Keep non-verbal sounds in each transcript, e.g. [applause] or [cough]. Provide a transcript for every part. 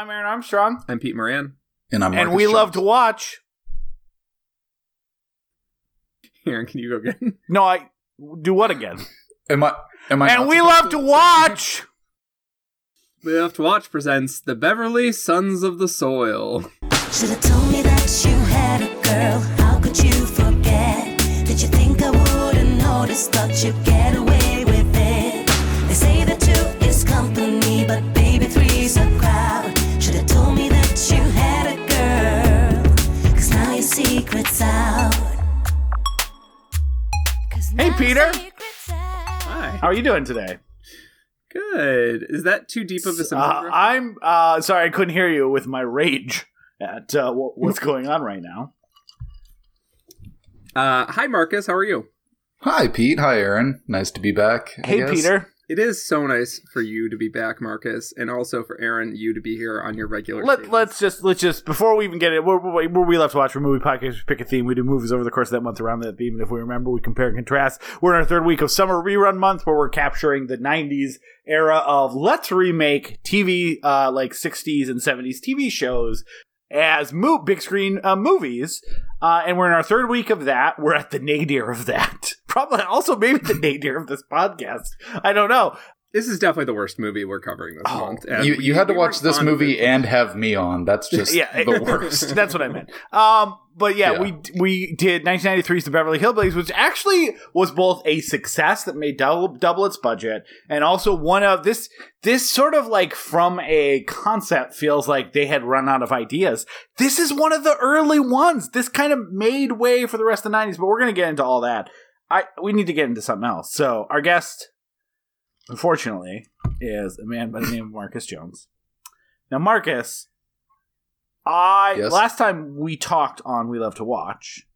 I'm Aaron Armstrong, I'm Pete Moran. And I'm and we Jones. love to watch. Aaron, can you go again? [laughs] No, I do what again? [laughs] Am I? Am I? and we love to watch. [laughs] We love to Watch presents The Beverly Sons of the Soil. Should've told me that you had a girl. How could you forget? Did you think I wouldn't notice? Thought you'd get away Hey, Peter. Hi. How are you doing today? Good. Is that too deep of a Simpsons Uh. I'm uh, sorry I couldn't hear you with my rage at uh, what, what's going on right now. Uh, hi, Marcus. How are you? Hi, Pete. Hi, Aaron. Nice to be back. I Hey, guess. Peter. It is so nice for you to be back, Marcus, and also for Aaron, you to be here on your regular. Let, cadence. let's just let's just before we even get it, where, where, where we love to watch a movie podcast, we pick a theme. We do movies over the course of that month around that theme, and if we remember, we compare and contrast. We're in our third week of summer rerun month, where we're capturing the '90s era of let's remake TV, uh, like '60s and '70s TV shows as mo- big screen uh, movies. Uh, and we're in our third week of that. We're at the nadir of that. [laughs] Probably also maybe the nadir of this podcast. I don't know. This is definitely the worst movie we're covering this Oh, month. and You, we- you had to we watch this movie and have me on. That's [laughs] just yeah, the [laughs] worst. [laughs] That's what I meant. Um, but yeah, Yeah. we we did 1993's The Beverly Hillbillies, which actually was both a success that made double double its budget, and also one of this this sort of like from a concept feels like they had run out of ideas. This is one of the early ones. This kind of made way for the rest of the 90s, but we're gonna get into all that. I we need to get into something else. So our guest, unfortunately, is a man by the name of Marcus Jones. Now, Marcus, I Yes? last time we talked on We Love to Watch,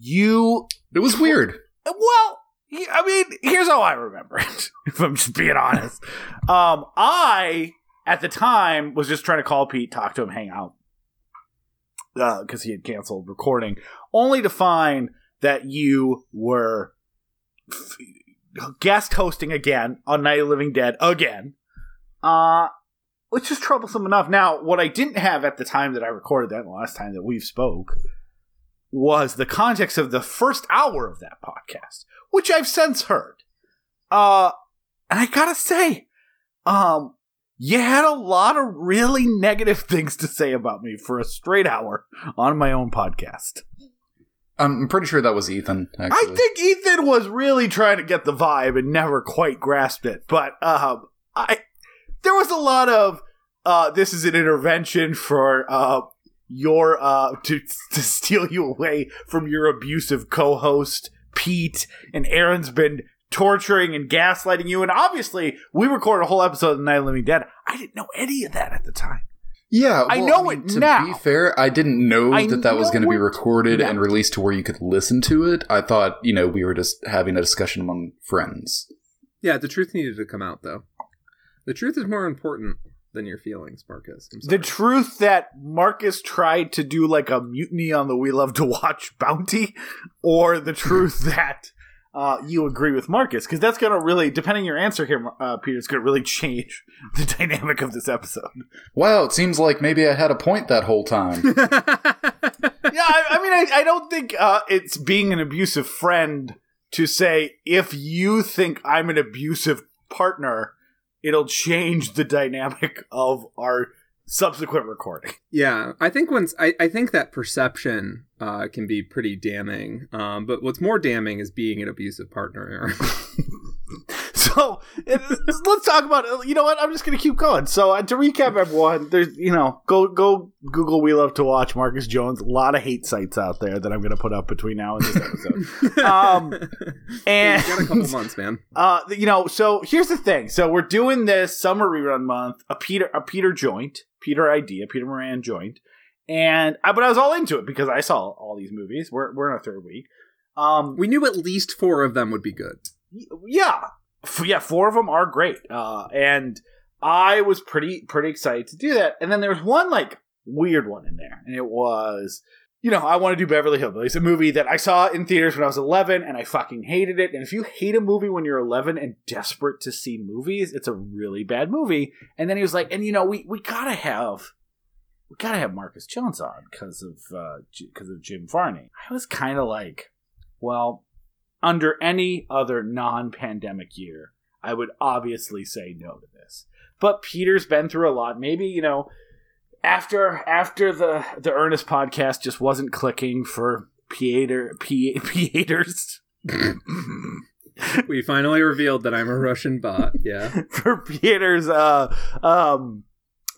you It was weird. well, I mean, here's how I remember it. [laughs] If I'm just being honest, [laughs] um, I at the time was just trying to call Pete, talk to him, hang out, because he had canceled recording, only to find that you were guest hosting again on Night of Living Dead again, uh, which is troublesome enough. Now, what I didn't have at the time that I recorded that, last time that we've spoke, was the context of the first hour of that podcast, which I've since heard. Uh, and I gotta say, um, you had a lot of really negative [laughs] things to say about me for a straight hour on my own podcast. I'm pretty sure that was Ethan. Actually. I think Ethan was really trying to get the vibe and never quite grasped it. But um, I there was a lot of uh, this is an intervention for uh, your uh, to to steal you away from your abusive co-host Pete, and Aaron's been torturing and gaslighting you. And obviously, we recorded a whole episode of The Night of Living Dead. I didn't know any of that at the time. Yeah, I well, know mean, it to now. be fair, I didn't know I that that was going to be recorded now. and released to where you could listen to it. I thought, you know, we were just having a discussion among friends. Yeah, the truth needed to come out, though. The truth is more important than your feelings, Marcus. The truth that Marcus tried to do like a mutiny on the We Love to Watch bounty, or the truth [laughs] that uh, you agree with Marcus, because that's going to really, depending on your answer here, uh, Peter, it's going to really change [laughs] the dynamic of this episode. Wow, it seems like maybe I had a point that whole time. [laughs] yeah, I, I mean, I, I don't think uh, it's being an abusive friend to say if you think I'm an abusive partner, it'll change the dynamic [laughs] of our subsequent recording. [laughs] Yeah, I think once I, I think that perception uh, can be pretty damning. Um, but what's more damning is being an abusive partner, [laughs] So it, let's talk about. You know what? I'm just going to keep going. So uh, to recap, everyone, there's you know go go Google. We love to watch Marcus Jones. A lot of hate sites out there that I'm going to put up between now and this episode. [laughs] Um, and got a couple months, man. uh, you know, so here's the thing. So we're doing this summer rerun month, a Peter a Peter joint, Peter idea, Peter Moran joint, and I, but I was all into it because I saw all these movies. We're we're in our third week. Um, We knew at least four of them would be good. yeah, F- yeah, four of them are great. Uh, and I was pretty pretty excited to do that. And then there was one like weird one in there, and it was you know, I want to do Beverly Hillbillies, a movie that I saw in theaters when I was 11 and I fucking hated it. And if you hate a movie when you're 11 and desperate to see movies, it's a really bad movie. And then he was like, and you know, we, we gotta have, we gotta have Marcus Jones on because of, uh, because of Jim Varney. I was kind of like, well, under any other non pandemic year, I would obviously say no to this. But Peter's been through a lot. Maybe, you know, after after the the Ernest podcast just wasn't clicking for Pieter P- Pieters [laughs] we finally revealed that I'm a Russian bot. Yeah. [laughs] for Pieter's uh um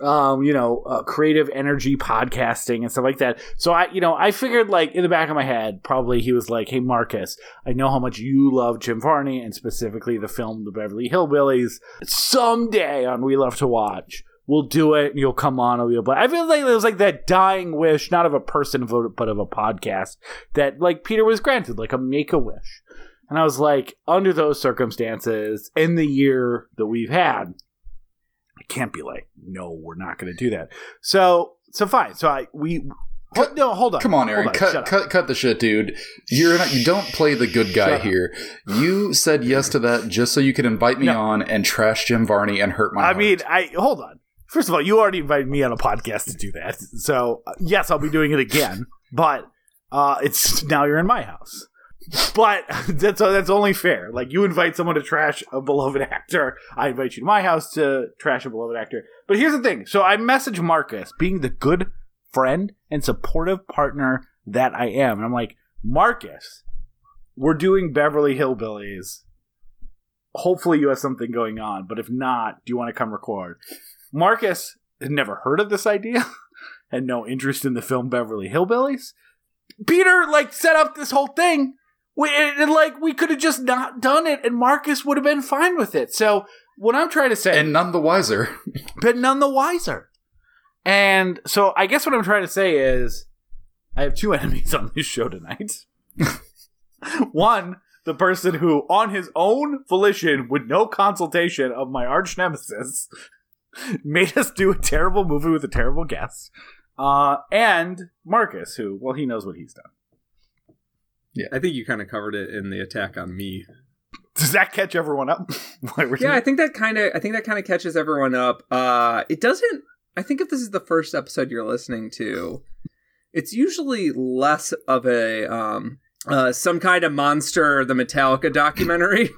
um you know uh, creative energy podcasting and stuff like that. So I you know I figured like in the back of my head probably he was like, "Hey Marcus, I know how much you love Jim Varney and specifically the film The Beverly Hillbillies. Someday on We Love to Watch." We'll do it, and you'll come on. Play. I feel like it was like that dying wish, not of a person, but of a podcast that like Peter was granted, like a make a wish. And I was like, under those circumstances, in the year that we've had, I can't be like, no, we're not going to do that. So, so fine. So I we. Cut- no, hold on. Come on, Aaron. on, cut, cut, cut the shit, dude. You're not. You don't play the good guy Shut up. here. You said yes to that just so you could invite me No. on and trash Jim Varney and hurt my. I heart. mean, I hold on. First of all, you already invited me on a podcast to do that. So uh, yes, I'll be doing it again. But uh, it's [laughs] now you're in my house. But [laughs] that's that's only fair. Like you invite someone to trash a beloved actor, I invite you to my house to trash a beloved actor. But here's the thing. So I message Marcus, being the good friend and supportive partner that I am, and I'm like, Marcus, we're doing Beverly Hillbillies. Hopefully you have something going on, but if not, do you want to come record? Marcus had never heard of this idea, [laughs] had no interest in the film Beverly Hillbillies. Peter like set up this whole thing. We and, and, like we could have just not done it, and Marcus would have been fine with it. So what I'm trying to say, and none the wiser. [laughs] but none the wiser. And so I guess what I'm trying to say is I have two [laughs] enemies on this show tonight. One, the person who, on his own volition, with no consultation of my arch nemesis, [laughs] made us do a terrible movie with a terrible guest. Uh, and Marcus, who, well, he knows what he's done. Yeah, I think you kind of covered it in the attack on me. [laughs] Does that catch everyone up? [laughs] Why we're Yeah, I think that kind of I think that kind of catches everyone up. Uh it doesn't I think if this is the first episode you're listening to, it's usually less of a um uh some kind of monster the Metallica documentary.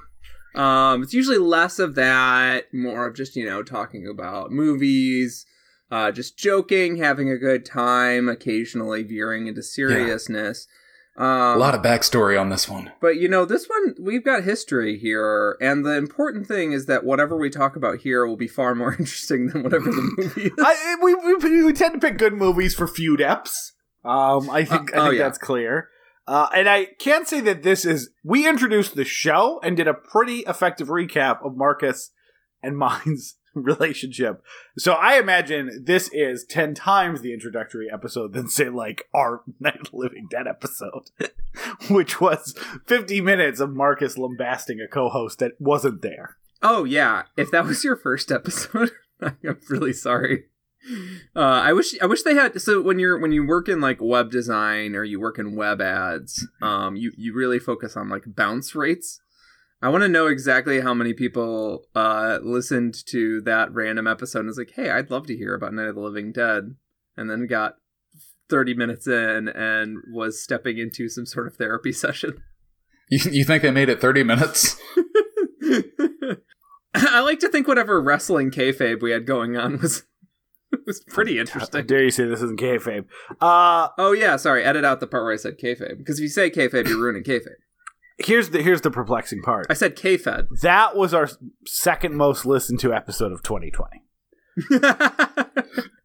Um it's usually less of that, more of just, you know, talking about movies, uh just joking, having a good time, occasionally veering into seriousness. Um, a lot of backstory on this one. but you know, this one we've got history here, and the important thing is that whatever we talk about here will be far more [laughs] interesting than whatever the [laughs] movie is. I, we, we, we tend to pick good movies for feud eps. Um, I think Uh, I oh, think yeah. that's clear. Uh, and I can't say that this is. We introduced the show and did a pretty effective recap of Marcus and [laughs] mine's relationship. So I imagine this is ten times the introductory episode than say like our [laughs] Night Living Dead episode, [laughs] which was fifty minutes of Marcus lambasting a co-host that wasn't there. oh yeah, if that was your first episode, I'm really sorry. Uh, I wish I wish they had. So when you're when you work in like web design or you work in web ads, um, you you really focus on like bounce rates. I want to know exactly how many people uh listened to that random episode and was like, "Hey, I'd love to hear about Night of the Living Dead," and then got 30 minutes in and was stepping into some sort of therapy [laughs] session. You, you think they made it 30 minutes? [laughs] I like to think whatever wrestling kayfabe we had going on was [laughs] was pretty interesting. How interesting. dare you say this isn't kayfabe? Uh, Oh yeah, sorry. Edit out the part where I said kayfabe because if you say kayfabe, you're ruining kayfabe. here's the here's the perplexing part. I said kayfed. That was our second most listened to episode of 2020. [laughs]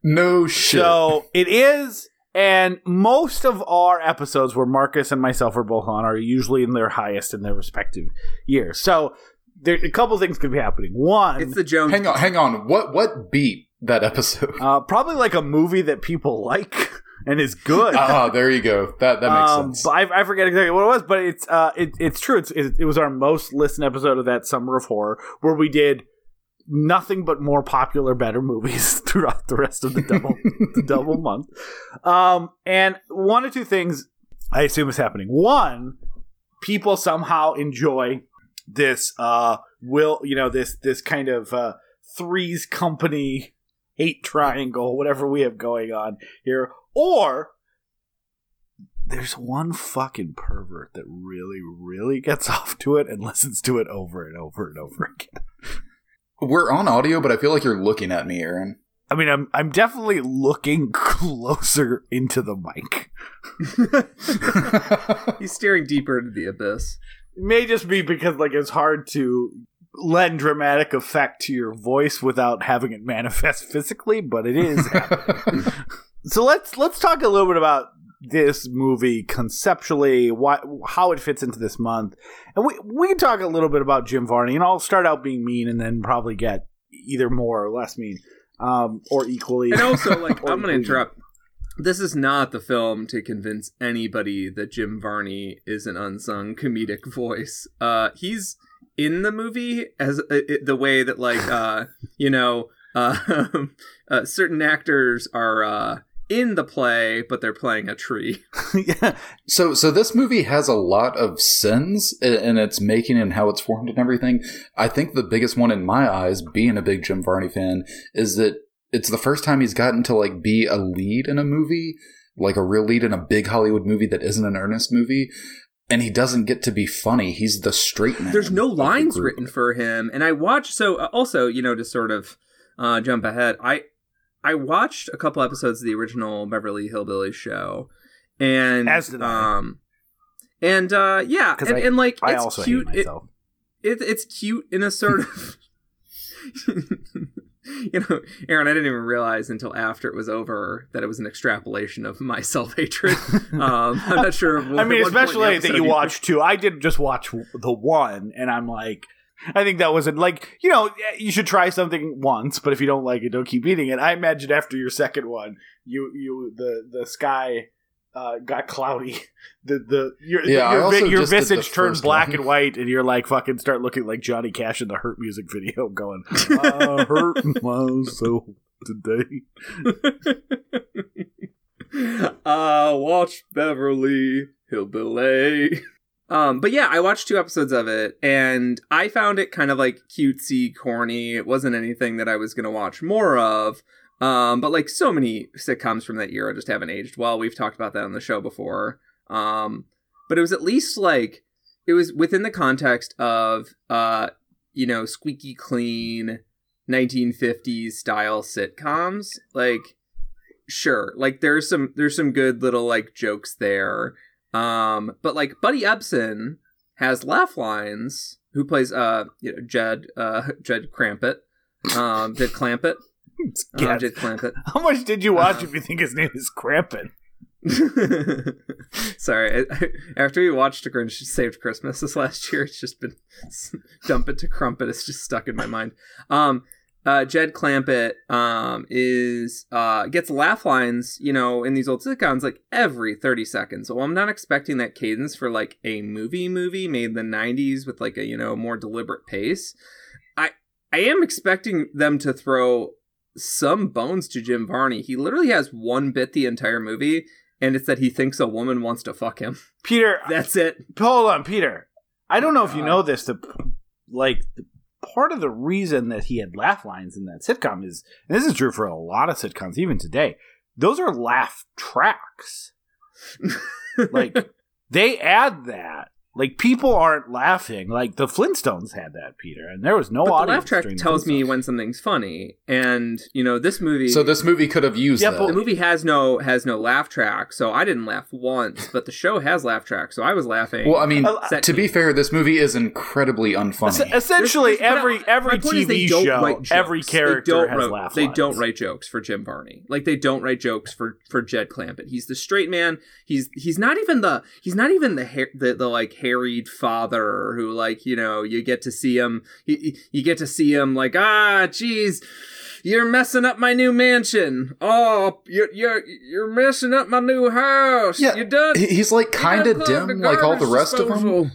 No shit. So it is, and most of our episodes where Marcus and myself are both on are usually in their highest in their respective years. So there a couple things could be happening. One, it's the Jones. hang on, hang on. What what beat that episode? [laughs] uh, probably like a movie that people [laughs] like and is good. Ah, there you go. That that makes Um, sense. But I, I forget exactly what it was, but it's uh, it, it's true. It's it, it was our most listened episode of that summer of horror where we did nothing but more popular, better movies [laughs] throughout the rest of the double the double month. Um, and one or two things I assume is happening. One, people somehow enjoy this uh will you know this this kind of uh threes company hate triangle whatever we have going on here or there's one fucking pervert that really really gets [laughs] off to it and listens to it over and over and over again We're on audio, but I feel like you're looking at me, Aaron. i mean i'm i'm definitely looking [laughs] closer into the mic [laughs] He's staring deeper into the abyss. It may just be because like it's hard to lend dramatic effect to your voice without having it [laughs] manifest physically, but it is. [laughs] happening. so let's let's talk a little bit about this movie conceptually, what how it fits into this month, and we we can talk a little bit about Jim Varney, and I'll start out being mean, and then probably get either more or less mean, um, or equally. And also, like, [laughs] I'm going to interrupt. This is not the film to convince anybody that Jim Varney is an unsung comedic voice. Uh, he's in the movie as uh, the way that, like, [laughs] uh, you know, uh, [laughs] uh, certain actors are uh, in the play, but they're playing a tree. [laughs] yeah, So, so this movie has a lot of sins in its making and how it's formed and everything. I think the biggest one in my eyes, being a big Jim Varney fan, is that it's the first time he's gotten to like be a lead in a movie, like a real lead in a big Hollywood movie that isn't an earnest movie. And he doesn't get to be funny. He's the straight man. There's no of the lines written for him, and I watched. So uh, also, you know, to sort of uh, jump ahead, I I watched a couple episodes of the original Beverly Hillbillies show, and As did I. um, and uh, yeah, 'Cause and, I- and like I it's also cute. hate It, myself. it, it's cute in a sort of. [laughs] [laughs] [laughs] you know, Aaron, I didn't even realize until after it was over that it was an extrapolation of my [laughs] self hatred. [laughs] Um, I'm not sure. I mean, what in the especially that you watched two. I did just watch the one, and I'm like, I think that was it. Like, you know, you should try something once, but if you don't like it, don't keep eating it. I imagine after your second one, you you the the sky uh, got cloudy. [laughs] The the your Yeah, your, your the visage turned black one. and white, and you're like fucking start looking like Johnny Cash in the Hurt music video, [laughs] going, "I hurt [laughs] myself today." I watched Beverly Hillbilly. Um, but yeah, I watched two episodes of it, and I found it kind of like cutesy, corny. It wasn't anything that I was gonna watch more of. Um, but like so many sitcoms from that era just haven't aged well. We've talked about that on the show before. Um, but it was at least like it was within the context of uh, you know, squeaky clean 1950s style sitcoms. Like sure like there's some there's some good little like jokes there um but like buddy ebsen has laugh lines who plays uh you know jed uh [laughs] jed crampet um jed clampett jed clampett How much did you watch [laughs] if you think his name is Crampin? [laughs] Sorry, I, after we watched The Grinch Saved Christmas this last year, it's just been dump it to crumpet. It's just stuck in my mind. Um, uh, Jed Clampett um, is uh, gets laugh lines, you know, in these old sitcoms like every thirty seconds. So I'm not expecting that cadence for like a movie movie made in the '90s with like a you know more deliberate pace. I I am expecting them to throw some bones to Jim Varney. He literally has one bit the entire movie, and it's that he thinks a woman wants to fuck him. [laughs] Peter, That's it. hold on, Peter. I don't know if you know this. The like the, part of the reason that he had laugh lines in that sitcom is, and this is true for a lot of sitcoms even today. Those are laugh tracks. [laughs] Like they add that. Like people aren't laughing. Like the Flintstones had that, Peter, and there was no but the laugh track tells me when something's funny, and you know this movie. So this movie could have used Yeah, that. but the movie has no has no laugh track, so I didn't laugh once. But the show has laugh track, so I was laughing. well, I mean, Uh, to be fair, this movie is incredibly unfunny. Es- essentially, There's- there's- every every my point is they TV show, write jokes. every They character don't has write- laugh They lines. don't write jokes for Jim Varney. Like they don't write jokes for for Jed Clampett. He's the straight man. He's he's not even the he's not even the hair the, the like harried father who like you know you get to see him you, you get to see him like ah geez you're messing up my new mansion. Oh you're you're you're messing up my new house. Yeah, you done He's like kind of dim, like all the rest of them.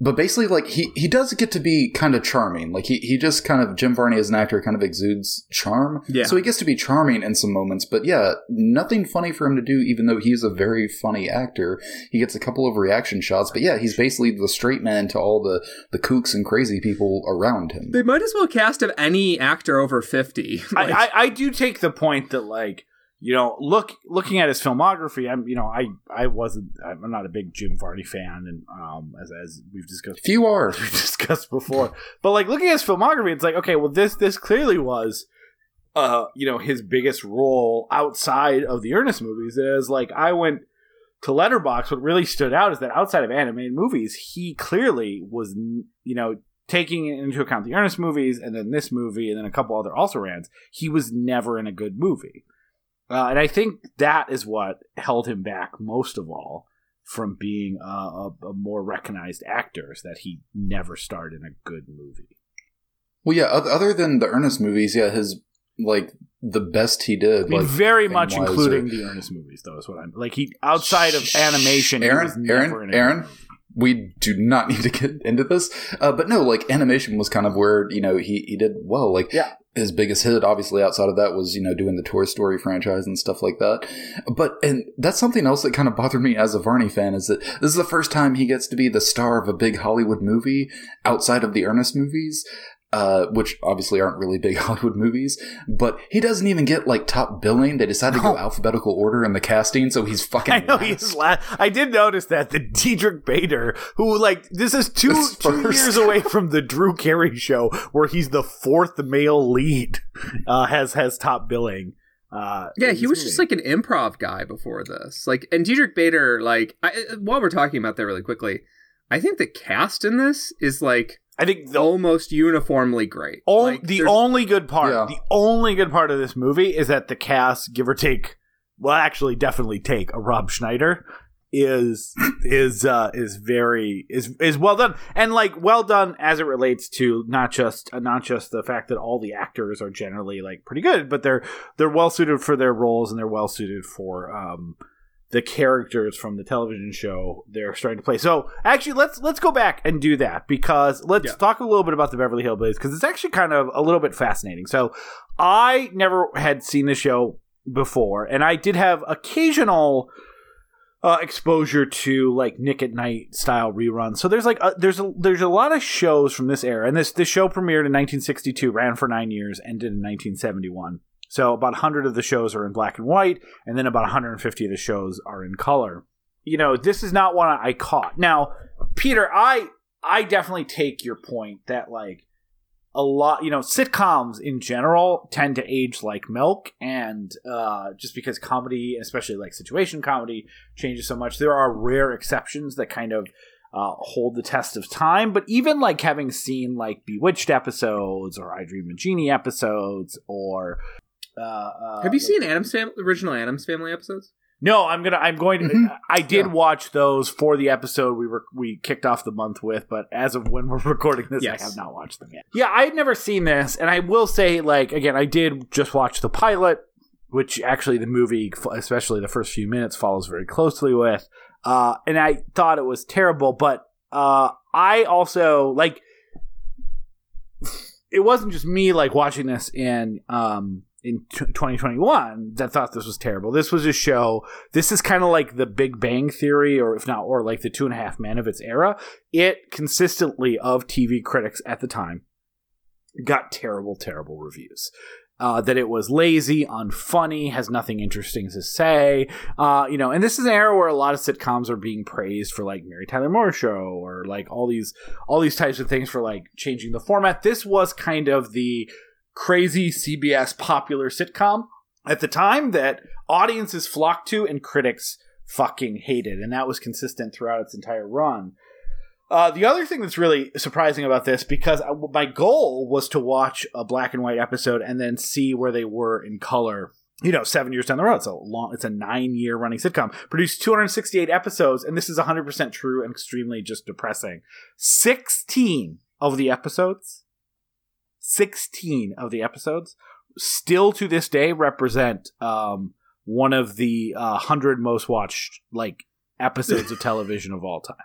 Disposal." but basically, like he he does get to be kind of charming. Like he he just kind of Jim Varney as an actor kind of exudes charm. Yeah. So he gets to be charming in some moments, but yeah, nothing funny for him to do. Even though he's a very funny actor, he gets a couple of reaction shots. But yeah, he's basically the straight man to all the the kooks and crazy people around him. They might as well cast of any actor over fifty. [laughs] Like, I, I, I do take the point that like you know look looking at his filmography i'm you know i i wasn't i'm not a big jim varney fan and um as, as we've discussed Few are. [laughs] we've discussed before but like looking at his filmography it's like okay well this this clearly was uh you know his biggest role outside of the ernest movies is like i went to Letterboxd what really stood out is that outside of animated movies he clearly was you know taking into account the ernest movies and then this movie and then a couple other also rans he was never in a good movie uh, and I think that is what held him back most of all from being a, a, a more recognized actor, is that he never starred in a good movie. Well, yeah. Other than the Ernest movies, yeah, his like the best he did, I mean, like very much including the Ernest movies, though, is what I'm like. He outside of animation, he Aaron, Aaron, Aaron. We do not [laughs] need to get into this, uh, but no, like animation was kind of where you know he he did well. Like Yeah. His biggest hit, obviously outside of that, was you know doing the Toy Story franchise and stuff like that. But and that's something else that kind of bothered me as a Varney fan is that this is the first time he gets to be the star of a big Hollywood movie outside of the Ernest movies. Uh, which obviously aren't really big [laughs] Hollywood movies, but he doesn't even get like top billing. They decided to go No. alphabetical order in the casting, so he's fucking. [laughs] I know last. he's la- I did notice that the Diedrich Bader, who like this is two His two first. years away from the Drew Carey show, where he's the fourth male lead, uh, has has top billing. Uh, yeah, he was movie. just like an improv guy before this. Like, and Diedrich Bader, like, I, while we're talking about that really quickly, I think the cast in this is like I think the almost uniformly great. Like, the only good part, Yeah. the only good part of this movie is that the cast, give or take, well, actually, definitely take a Rob Schneider is [laughs] is uh is very is is well done and like well done as it relates to not just uh, not just the fact that all the actors are generally like pretty good but they're they're well suited for their roles and they're well suited for um the characters from the television show they're starting to play. So actually, let's let's go back and do that because let's Yeah. talk a little bit about the Beverly Hillbillies because it's actually kind of a little bit fascinating. So I never had seen the show before, and I did have occasional uh, exposure to like Nick at Night style reruns. So there's like a, there's a there's a lot of shows from this era, and this this show premiered in 1962, ran for nine years, ended in 1971. So about 100 of the shows are in black and white, and then about 150 of the shows are in color. You know, this is not one I caught. Now, Peter, I I definitely take your point that like a lot, you know, sitcoms in general tend to age like milk, and uh, just because comedy, especially like situation comedy, changes so much, there are rare exceptions that kind of uh, hold the test of time. But even like having seen like Bewitched episodes or I Dream of Jeannie episodes or uh, uh, Have you like- seen Addams Family, original Addams Family episodes? no, I'm gonna. I'm going to. Mhm. I did Yeah. watch those for the episode we were we kicked off the month with, but as of when we're [laughs] recording this, Yes. I have not watched them yet. Yeah, I had never seen this, and I will say, like again, I did just watch the pilot, which actually the movie, especially the first few minutes, follows very closely with, uh, and I thought it was terrible, but uh, I also like. [sighs] It wasn't just me like watching this in um in t- 2021 that thought this was terrible. This was a show. This is kind of like the Big Bang Theory, or if not, or like the Two and a Half Men of its era. It consistently of TV critics at the time got terrible, terrible reviews. Uh, that it was lazy, unfunny, has nothing interesting to say. Uh, you know, and this is an era where a lot of sitcoms are being praised for like Mary Tyler Moore Show or like all these all these types of things for like changing the format. This was kind of the crazy CBS popular sitcom at the time that audiences flocked to and critics fucking hated, and that was consistent throughout its entire run. Uh, the other thing that's really surprising about this, because I- my goal was to watch a black and white episode and then see where they were in color. You know, seven years down the road, it's a long, it's a nine-year running sitcom. Produced 268 episodes, and this is 100% true and extremely just depressing. 16 of the episodes 16 of the episodes still to this day represent um, one of the uh, 100 most watched like episodes of [laughs] television of all time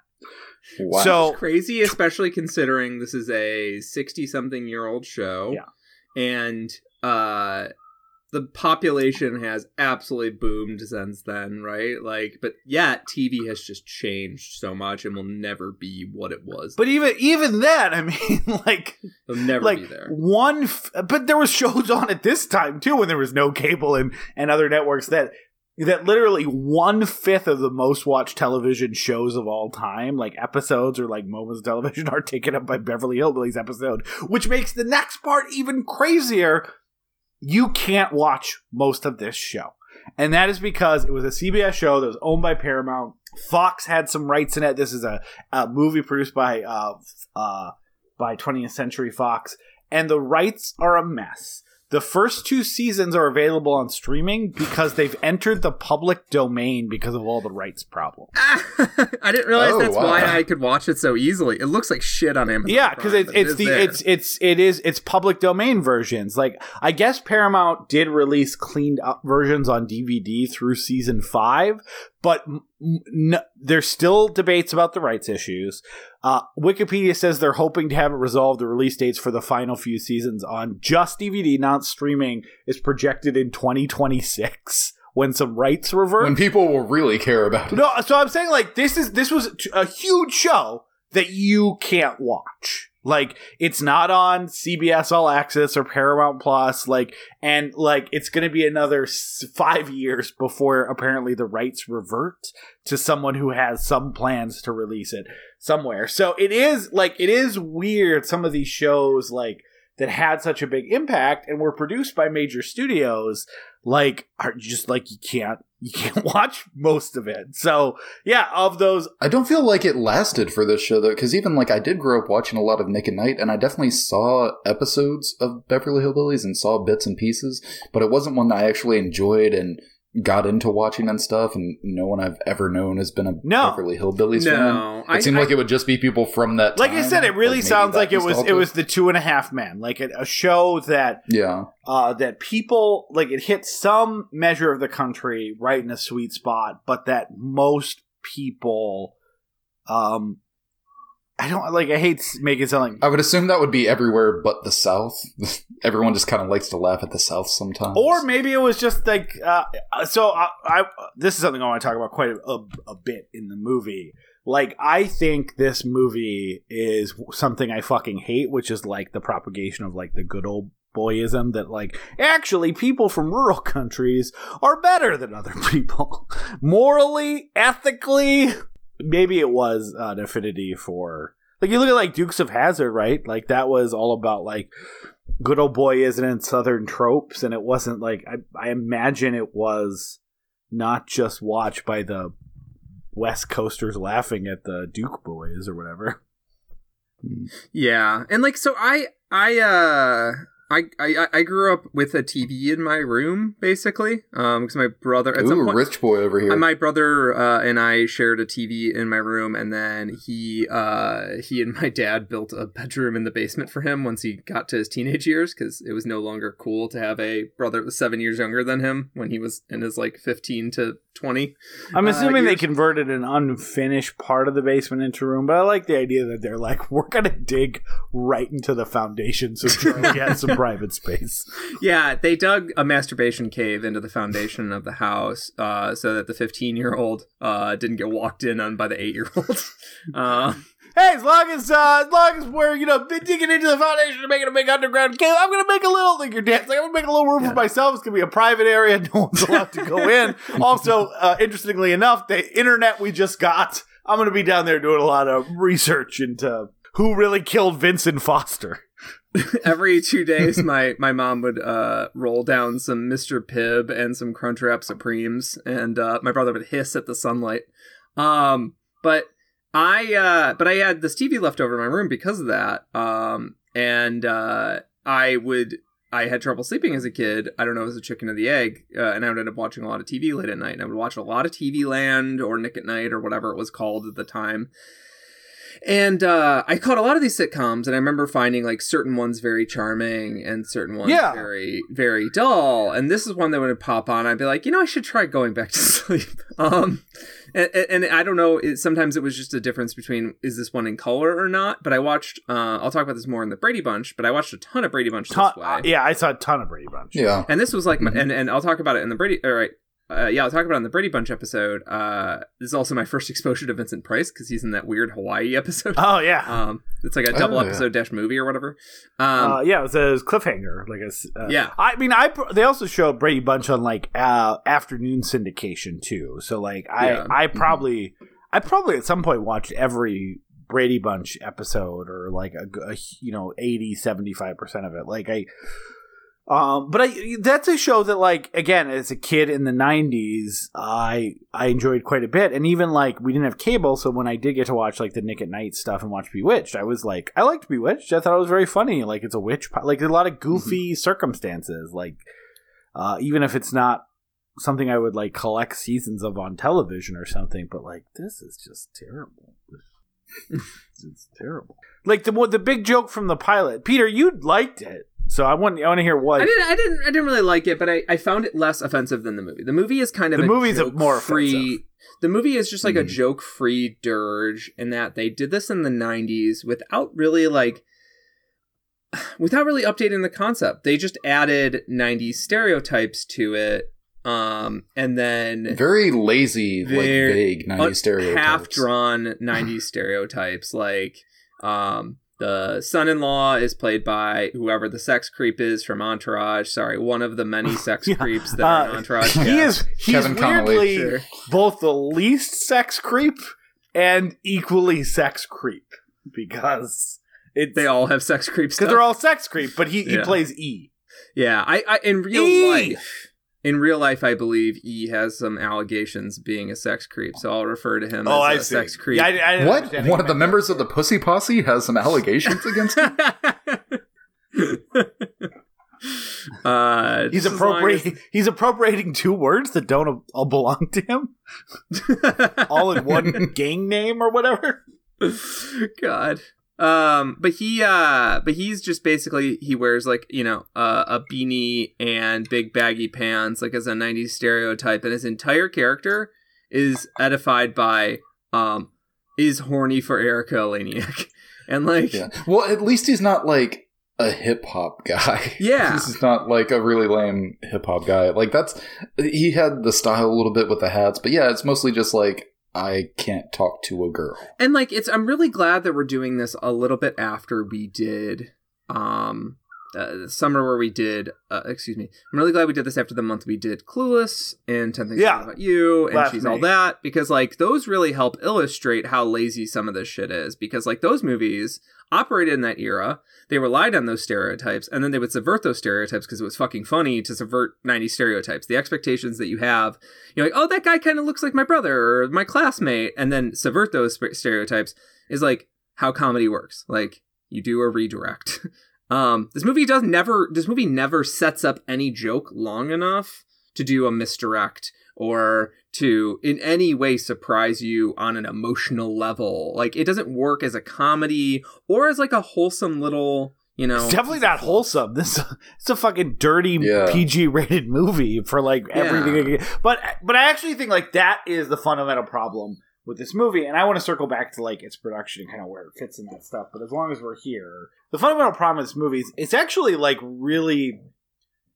Wow. So crazy, especially considering this is a sixty-something-year-old show. Yeah. and uh, the population has absolutely boomed since then, right? Like, but yet TV has just changed so much and will never be what it was. but even even then, I mean, [laughs] like it'll never like be there. one. F- but there was shows on at this time too when there was no cable and and other networks that that literally one fifth of the most watched television shows of all time, like episodes or like moments of television, [laughs] are taken up by Beverly Hillbillies episode, which makes the next part even crazier. You can't watch most of this show. And that is because it was a CBS show that was owned by Paramount. Fox had some rights in it. This is a, a movie produced by uh, uh, by 20th Century Fox, and the rights are a mess. The first two seasons are available on streaming because they've entered the public domain because of all the rights problems. [laughs] I didn't realize Oh, that's wow. why I could watch it so easily. It looks like shit on Amazon. Yeah, because Prime, it's it it's the there. it's it's it is it's public domain versions. Like I guess Paramount did release cleaned up versions on DVD through season five, but there's still debates about the rights issues. Uh, Wikipedia says they're hoping to have it resolved. The release dates for the final few seasons on just DVD, not streaming, is projected in 2026 when some rights revert. when people will really care about it. No, so I'm saying like this is this was a huge show that you can't watch. Like it's not on CBS All Access or Paramount Plus. Like and like it's going to be another five years before apparently the rights revert to someone who has some plans to release it somewhere. So it is like it is weird. Some of these shows like that had such a big impact and were produced by major studios like are just like you can't you can't [laughs] watch most of it. So yeah, of those I don't feel like it lasted for this show though, because even like I did grow up watching a lot of Nick and Night, and I definitely saw episodes of Beverly Hillbillies and saw bits and pieces, but it wasn't one that I actually enjoyed and got into watching and stuff. And no one I've ever known has been a No. Beverly Hillbillies No, fan. It seemed I- like it would just be people from that. like I said, it really maybe sounds like it was it was the two and a half men, like a, a show that Yeah, uh, that people like it hit some measure of the country right in a sweet spot, but that most people, um, I don't like. I hate making like I would assume that would be everywhere but the South. [laughs] Everyone just kind of likes to laugh at the South sometimes. Or maybe it was just like uh, so. I, I this is something I want to talk about quite a, a bit in the movie. Like I think this movie is something I fucking hate, which is like the propagation of like the good old boyism that like actually people from rural [laughs] countries are better than other people [laughs] morally, ethically. Maybe it was an affinity for like you look at like Dukes of Hazzard, right? Like that was all about like good old boy isn't in southern tropes and it wasn't like I, I imagine it was not just watched by the west coasters laughing at the duke boys or whatever Yeah, and like so, I I uh I I I grew up with a TV in my room basically, um, because my brother at some point. rich boy over here. uh, My brother uh, and I shared a TV in my room, and then he uh, he and my dad built a bedroom in the basement for him once he got to his teenage years because it was no longer cool to have a brother that was seven years younger than him when he was in his like fifteen to twenty. i'm Uh, assuming they converted an unfinished part of the basement into a room but i like the idea that they're like we're gonna dig right into the foundation so charlie has [laughs] some private space. [laughs] Yeah, they dug a masturbation cave into the foundation of the house uh, so that the 15 year old uh, didn't get walked in on by the 8 year old. [laughs] uh, hey as long as uh, as long as we're you know digging into the foundation and making a big underground cave i'm gonna make a little like your dad's like i'm gonna make a little room for myself. It's gonna be a private area. [laughs] No one's allowed to go in. Also uh, interestingly enough the internet we just got i'm gonna be down there doing a lot of research into who really killed vincent foster [laughs] every two days, my, my mom would uh, roll down some Mr. Pibb and some Crunchwrap Supremes, and uh, my brother would hiss at the sunlight. Um, but I uh, but I had this TV left over in my room because of that. Um, and uh, I would I had trouble sleeping as a kid. I don't know, it was a chicken or the egg, uh, and I would end up watching a lot of TV late at night. And I would watch a lot of TV Land or Nick at Night or whatever it was called at the time. And uh, I caught a lot of these sitcoms, and I remember finding like certain ones very charming and certain ones Yeah. very, very dull. And this is one that would pop on. I'd be like, you know, I should try going back to [laughs] sleep. Um, and, and and I don't know. It, sometimes it was just a difference between is this one in color or not. But I watched. Uh, I'll talk about this more in the Brady Bunch. But I watched a ton of Brady Bunch Ton- this way. uh, yeah, I saw a ton of Brady Bunch. Yeah. And this was like, my, Mhm. and and I'll talk about it in the Brady. All right. Uh, yeah, I'll talk about it in the Brady Bunch episode. Uh, this is also my first exposure to Vincent Price because he's in that weird Hawaii [laughs] episode. Oh yeah, Um, it's like a double Oh, yeah. episode dash movie or whatever. Um, uh, yeah. It was a cliffhanger. Like a s- uh, Yeah. I mean, I they also showed Brady Bunch on like uh, afternoon syndication too. So like, I Yeah. I probably I probably at some point watched every Brady Bunch episode or like a, g- a you know 80 75 percent of it. Like I. Um, but I that's a show that like again as a kid in the '90s I I enjoyed quite a bit, and even like we didn't have cable, so when I did get to watch like the Nick at Night stuff and watch Bewitched, I was like I liked Bewitched. I thought it was very funny. Like it's a witch, po- like a lot of goofy circumstances. Like uh, even if it's not something I would like collect seasons of on television or something, but like this is just terrible. [laughs] it's terrible. Like the the big joke from the pilot, Peter, you liked it, so I want I want to hear what I didn't, I didn't, I didn't really like it, but I, I found it less offensive than the movie. The movie is kind of The a movie's a more free. offensive. The movie is just like a Mhm. joke-free dirge in that they did this in the '90s without really like, [sighs] without really updating the concept. They just added '90s stereotypes to it, um, and then Very lazy, like Very- vague 90s stereotypes. half drawn [sighs] 90s stereotypes like um the son-in-law is played by whoever the sex creep is from Entourage. Sorry, one of the many [laughs] sex Yeah. creeps that are in Uh, Entourage. he cast. is he's Kevin weirdly Sure. both the least sex creep and equally sex creep because it's They all have sex creeps. because they're all sex creep, but he, he Yeah. plays E. Yeah, I, I in real E! life, in real life, I believe E has some allegations being a sex creep, so I'll refer to him Oh, as a see. sex creep. Yeah, I, I What? One of the members of the Pussy Posse has some allegations against him? [laughs] uh, He's just as long appropriating. [laughs] He's appropriating two words that don't all belong to him, [laughs] all in one gang name or whatever. God. Um, but he, uh, but he's just basically he wears like you know uh, a beanie and big baggy pants, like as a '90s stereotype, and his entire character is edified by um is horny for Erika Eleniak, [laughs] and like Yeah. Well, at least he's not like a hip hop guy. [laughs] Yeah. this is not like a really lame hip hop guy. Like that's he had the style a little bit with the hats, but yeah, it's mostly just like I can't talk to a girl. and like it's i'm really glad that we're doing this a little bit after we did um uh, summer where we did uh, excuse me i'm really glad we did this after the month we did clueless and 10 things Yeah. About you and Last she's all that because like those really help illustrate how lazy some of this shit is because like those movies operated in that era they relied on those stereotypes and then they would subvert those stereotypes because it was fucking funny to subvert 90 stereotypes the expectations that you have. You're like oh that guy kind of looks like my brother or my classmate and then subvert those stereotypes is like how comedy works. Like you do a redirect [laughs] um this movie does never this movie never sets up any joke long enough to do a misdirect or to in any way surprise you on an emotional level like it doesn't work as a comedy or as like a wholesome little you know It's definitely not wholesome. This it's a fucking dirty Yeah. PG rated movie for like everything. Yeah. But but I actually think like that is the fundamental problem with this movie, and I want to circle back to like its production and kind of where it fits in that stuff. But as long as we're here, the fundamental problem with this movie is it's actually like really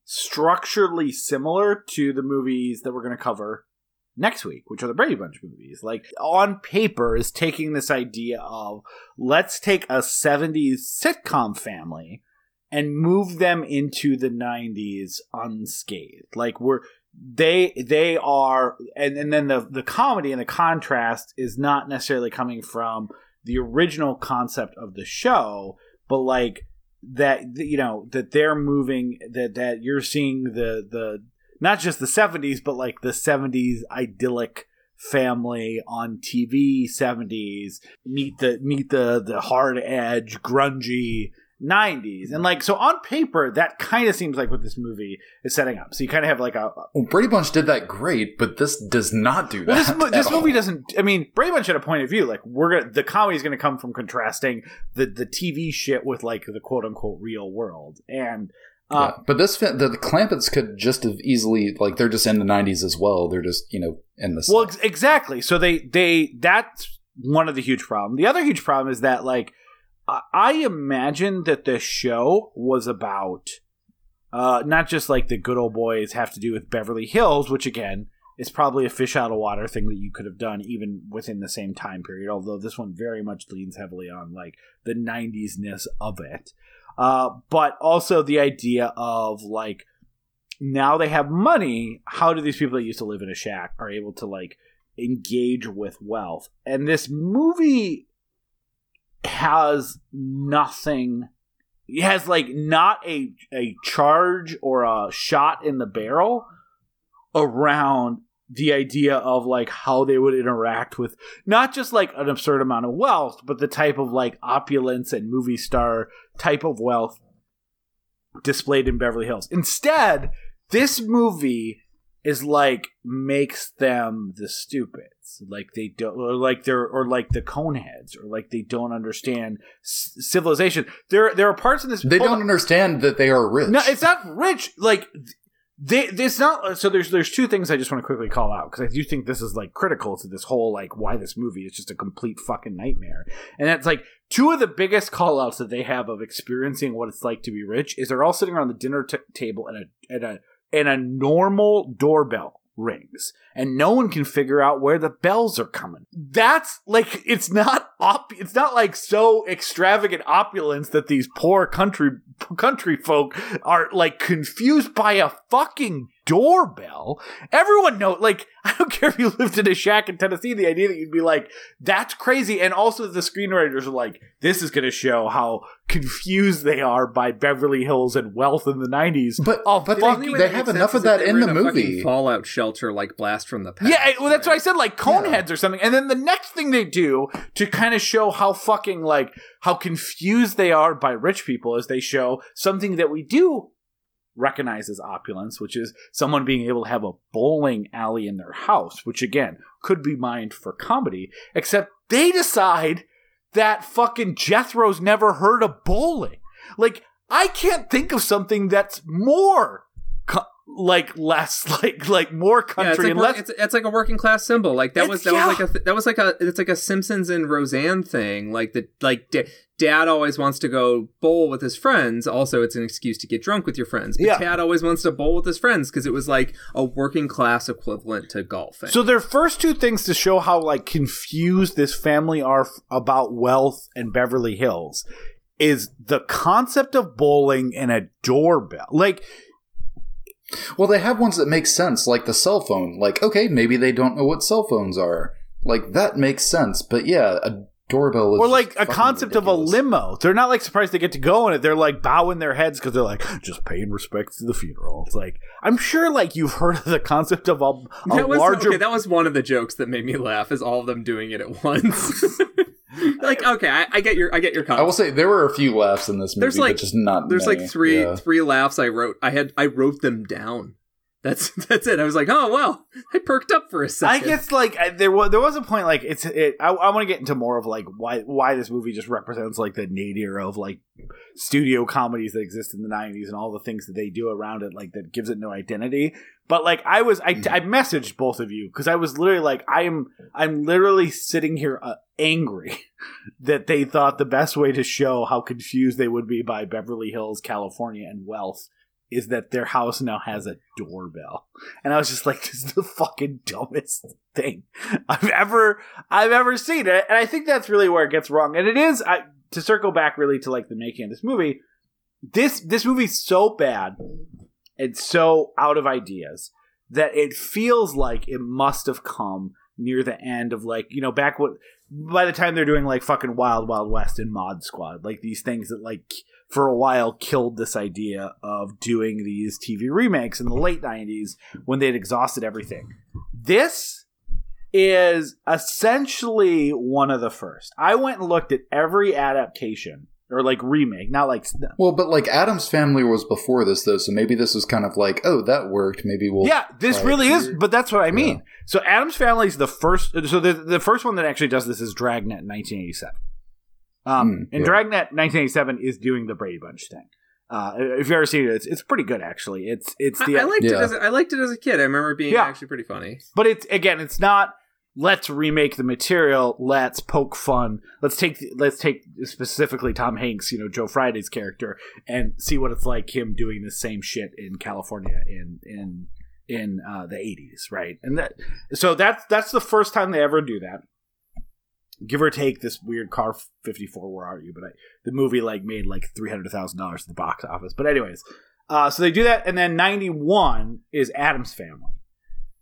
structurally similar to the movies that we're going to cover next week, which are the Brady Bunch movies. Like on paper, is taking this idea of let's take a 70s sitcom family and move them into the 90s unscathed. Like we're they they are and, and then the the comedy and the contrast is not necessarily coming from the original concept of the show, but like that you know that they're moving that that you're seeing the the not just the 70s but like the 70s idyllic family on TV 70s meet the meet the the hard edge grungy 90s. And like, so on paper, that kind of seems like what this movie is setting up. So you kind of have like a. Well, Brady Bunch did that great, but this does not do that. Well, this, this movie doesn't. I mean, Brady Bunch had a point of view. Like, we're gonna the comedy is gonna come from contrasting the the TV shit with like the quote unquote real world. And uh, Yeah. But this the, the Clampetts could just have easily like they're just in the '90s as well. They're just you know in the Well, ex- exactly. So they they that's one of the huge problems. The other huge problem is that like I, imagine that the show was about uh not just like the good old boys have to do with Beverly Hills, which again is probably a fish out of water thing that you could have done even within the same time period. Although this one very much leans heavily on like the '90s ness of it, uh, but also the idea of like now they have money how do these people that used to live in a shack are able to like engage with wealth and this movie has nothing it has like not a a charge or a shot in the barrel around the idea of like how they would interact with not just like an absurd amount of wealth but the type of like opulence and movie star type of wealth displayed in Beverly Hills. Instead, this movie is like makes them the like they don't, or like they're, or like the coneheads, or like they don't understand c- civilization. There, there are parts in this. They don't on. understand that they are rich. No, it's not rich. Like they, it's not. So there's there's two things I just want to quickly call out because I do think this is like critical to this whole like why this movie is just a complete fucking nightmare. And that's like two of the biggest call outs that they have of experiencing what it's like to be rich is they're all sitting around the dinner t- table and a and a and a normal doorbell rings and no one can figure out where the bells are coming. That's like it's not op- it's not like so extravagant opulence that these poor country country folk are like confused by a fucking doorbell. Everyone know like [laughs] I don't care if you lived in a shack in Tennessee, the idea that you'd be like, that's crazy. And also the screenwriters are like, this is gonna show how confused they are by Beverly Hills and wealth in the nineties. But Oh, but fuck they, they have enough of that in the movie. Fallout shelter like Blast from the Past. Yeah, well, that's what I said like Yeah. coneheads or something. And then the next thing they do to kind of show how fucking like how confused they are by rich people is they show something that we do recognize as opulence, which is someone being able to have a bowling alley in their house, which again could be mined for comedy, except they decide that fucking Jethro's never heard of bowling. Like, I can't think of something that's more like less [laughs] like like more Yeah, country it's like, and work- less it's, it's like a working class symbol. Like that It's- was that was like a th- that was like a it's like a Simpsons and Roseanne thing. Like the like da- dad always wants to go bowl with his friends. Also, it's an excuse to get drunk with your friends. But Yeah. dad always wants to bowl with his friends because it was like a working class equivalent to golfing. So their first two things to show how like confused this family are f- about wealth and Beverly Hills is the concept of bowling and a doorbell. Like Well, they have ones that make sense, like the cell phone. Like, okay, maybe they don't know what cell phones are. Like that makes sense. But yeah, a doorbell is or just like a fucking concept of a limo. They're not like surprised they get to go in it. They're like bowing their heads because they're like just paying respects to the funeral. It's like I'm sure like you've heard of the concept of a, a that was larger okay, that was one of the jokes that made me laugh. Is all of them doing it at once. [laughs] [laughs] like okay, I, I get your I get your I will say there were a few laughs in this movie, There's, like- but just not. There's many. like three Yeah. three laughs I wrote. I had I wrote them down. That's [laughs] that's it. I was like, oh well, I perked up for a second. I guess like I- there was there was a point like it's it. I, I want to get into more of like why why this movie just represents like the nadir of like studio comedies that exist in the '90s and all the things that they do around it, like that gives it no identity. But like I was, I, I messaged both of you because I was literally like, I am I'm literally sitting here uh, angry [laughs] that they thought the best way to show how confused they would be by Beverly Hills, California, and wealth is that their house now has a doorbell. And I was just like, [laughs] this is the fucking dumbest thing I've ever I've ever seen. And I think that's really where it gets wrong. And it is I, to circle back really to like the making of this movie. This this movie's so bad and so out of ideas that it feels like it must have come near the end of like you know back what by the time they're doing like fucking Wild Wild West and Mod Squad like these things that like for a while killed this idea of doing these TV remakes in the late 90s when they'd exhausted everything. This is essentially one of the first. I went and looked at every adaptation or like remake, not like Well, but like Addams family was before this though, so maybe this was kind of like, oh, that worked. Maybe we'll yeah, this really is, but that's what I mean. So Addams Family is the first. So the the first one that actually does this is Dragnet in 1987. Um, Mm, and yeah. Dragnet 1987 is doing the Brady Bunch thing. Uh, if you've ever seen it, it's, it's pretty good actually. It's it's the I, I liked it Yeah. as a, I liked it as a kid. I remember it being Yeah. actually pretty funny. but it's again, it's not. Let's remake the material. Let's poke fun. Let's take let's take specifically Tom Hanks, you know Joe Friday's character, and see what it's like him doing the same shit in California in in in uh, the eighties, right? And that so that's that's the first time they ever do that. Give or take this weird car fifty four. Where are you? But I, the movie like made like three hundred thousand dollars at the box office. But anyways, uh, so they do that, and then ninety one is Addams Family.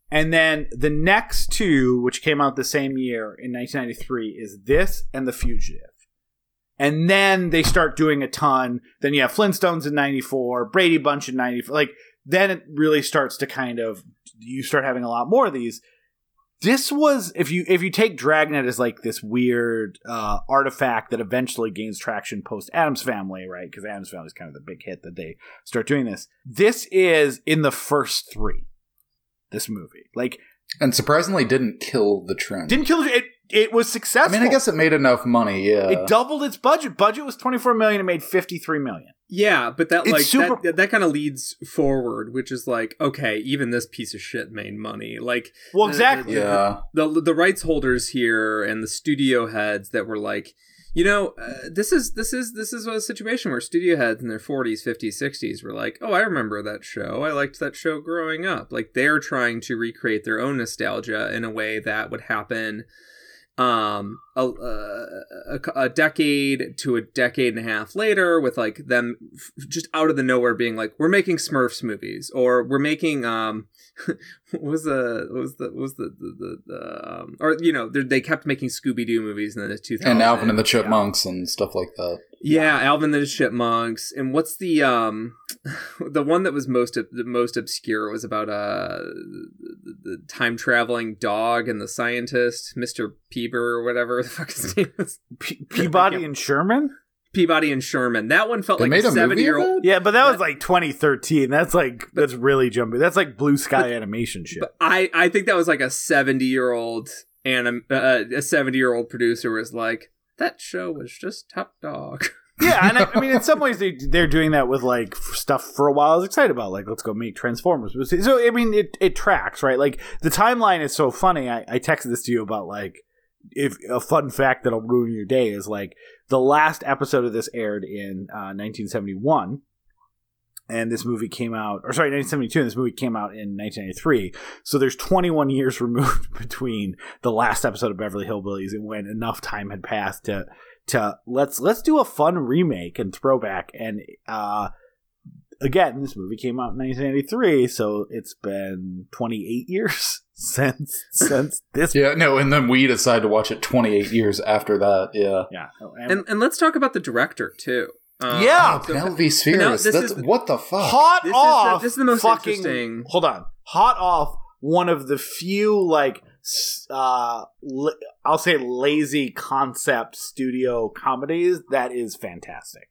And then the next two, which came out the same year in 1993, is this and The Fugitive. And then they start doing a ton. Then you have Flintstones in 94, Brady Bunch in 94. Like, then it really starts to kind of, you start having a lot more of these. This was, if you if you take Dragnet as like this weird uh, artifact that eventually gains traction post Addams Family, right? Because Addams Family is kind of the big hit that they start doing this. This is in the first three this movie. Like and surprisingly didn't kill the trend. didn't kill it. It was successful. I mean, I guess it made enough money. Yeah, it doubled its budget. Budget was twenty four million. It made fifty three million. Yeah, but that It's like super- that, that kind of leads forward, which is like, okay, even this piece of shit made money. Like Well, the- exactly. the- yeah. the the rights holders here and the studio heads that were like, you know, uh, this is this is this is a situation where studio heads in their 40s, 50s, 60s were like, "Oh, I remember that show. I liked that show growing up." Like they're trying to recreate their own nostalgia in a way that would happen um a, a, a decade to a decade and a half later with like them f- just out of the nowhere being like we're making smurfs movies or we're making um [laughs] what was the what was the what was the the, the, the um or you know they they kept making scooby-doo movies in the 2000s And Alvin and the Chipmunks and stuff like that. yeah, Alvin and the Chipmunks. And what's the um [laughs] the one that was most the most obscure was about uh the, the time traveling dog and the scientist, Mr. Peeber or whatever the fuck his [laughs] name was. Pe- Peabody and Sherman. Peabody and Sherman. That one felt They like a seven year old. Yeah, but that was like 2013. That's like that's really jumpy. That's like blue sky animation shit. But I I think that was like a 70 year old anim uh, a 70 year old producer was like that show was just top dog. [laughs] yeah, and I, I mean, in some [laughs] ways, they they're doing that with like stuff for a while. I was excited about like let's go make Transformers. So I mean, it it tracks right. Like the timeline is so funny. I, I texted this to you about like if a fun fact that'll ruin your day is like the last episode of this aired in uh, 1971. And this movie came out, or sorry, 1972. And this movie came out in 1993. So there's 21 years [laughs] removed between the last episode of Beverly Hillbillies and when enough time had passed to to let's let's do a fun remake and throwback and uh again this movie came out in 1983 so it's been 28 [laughs] years [laughs] since since this Yeah, no, and then we decide to watch it 28 years after that. Yeah. yeah And and let's talk about the director too. Um, Yeah. Oh, so- Penelope now Spheeris. this That's is- what the fuck. hot This is the- off this is the most fucking interesting- hold on hot off one of the few like uh la- i'll say lazy concept studio comedies that is fantastic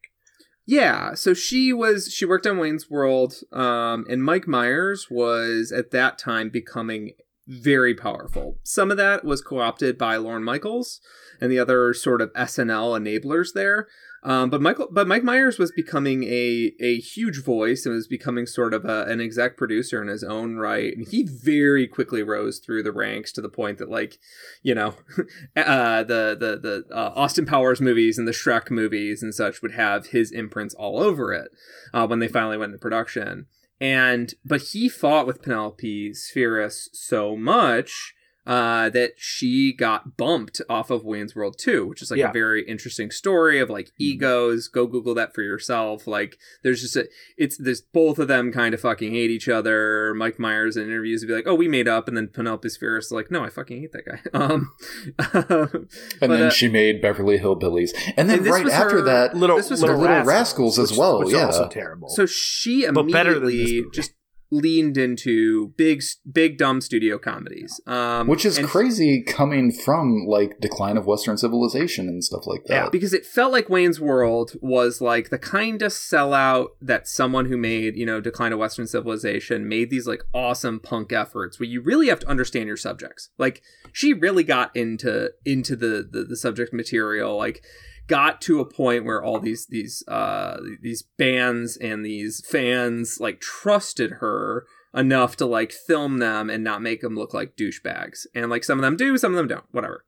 Yeah, so she was she worked on Wayne's World, um, and Mike Myers was at that time becoming very powerful. Some of that was co-opted by Lorne Michaels and the other sort of SNL enablers there. Um, but Michael, but Mike Myers was becoming a a huge voice and was becoming sort of a, an exec producer in his own right. And he very quickly rose through the ranks to the point that, like, you know, [laughs] uh, the the the uh, Austin Powers movies and the Shrek movies and such would have his imprints all over it uh, when they finally went into production. And but he fought with Penelope Spheeris so much uh, that she got bumped off of Wayne's World 2, which is like Yeah. a very interesting story of like egos. Go Google that for yourself. Like there's just a it's there's both of them kind of fucking hate each other. Mike Myers in interviews would be like, "Oh, we made up," and then Penelope Spheeris is like, "No, I fucking hate that guy." [laughs] Um, [laughs] and but, then uh, she made Beverly Hillbillies. And then And right after her- that, little This was the her Little Rascals as which- well, which yeah. also terrible so she But better than this immediately movie. just leaned into big big dumb studio comedies um Which is crazy coming from like decline of Western civilization and stuff like that. Yeah, because it felt like Wayne's World was like the kind of sellout that someone who made, you know, Decline of Western Civilization made these like awesome punk efforts where you really have to understand your subjects. Like she really got into into the the, the subject material, like got to a point where all these these uh these bands and these fans like trusted her enough to like film them and not make them look like douchebags. And like some of them do, some of them don't, whatever.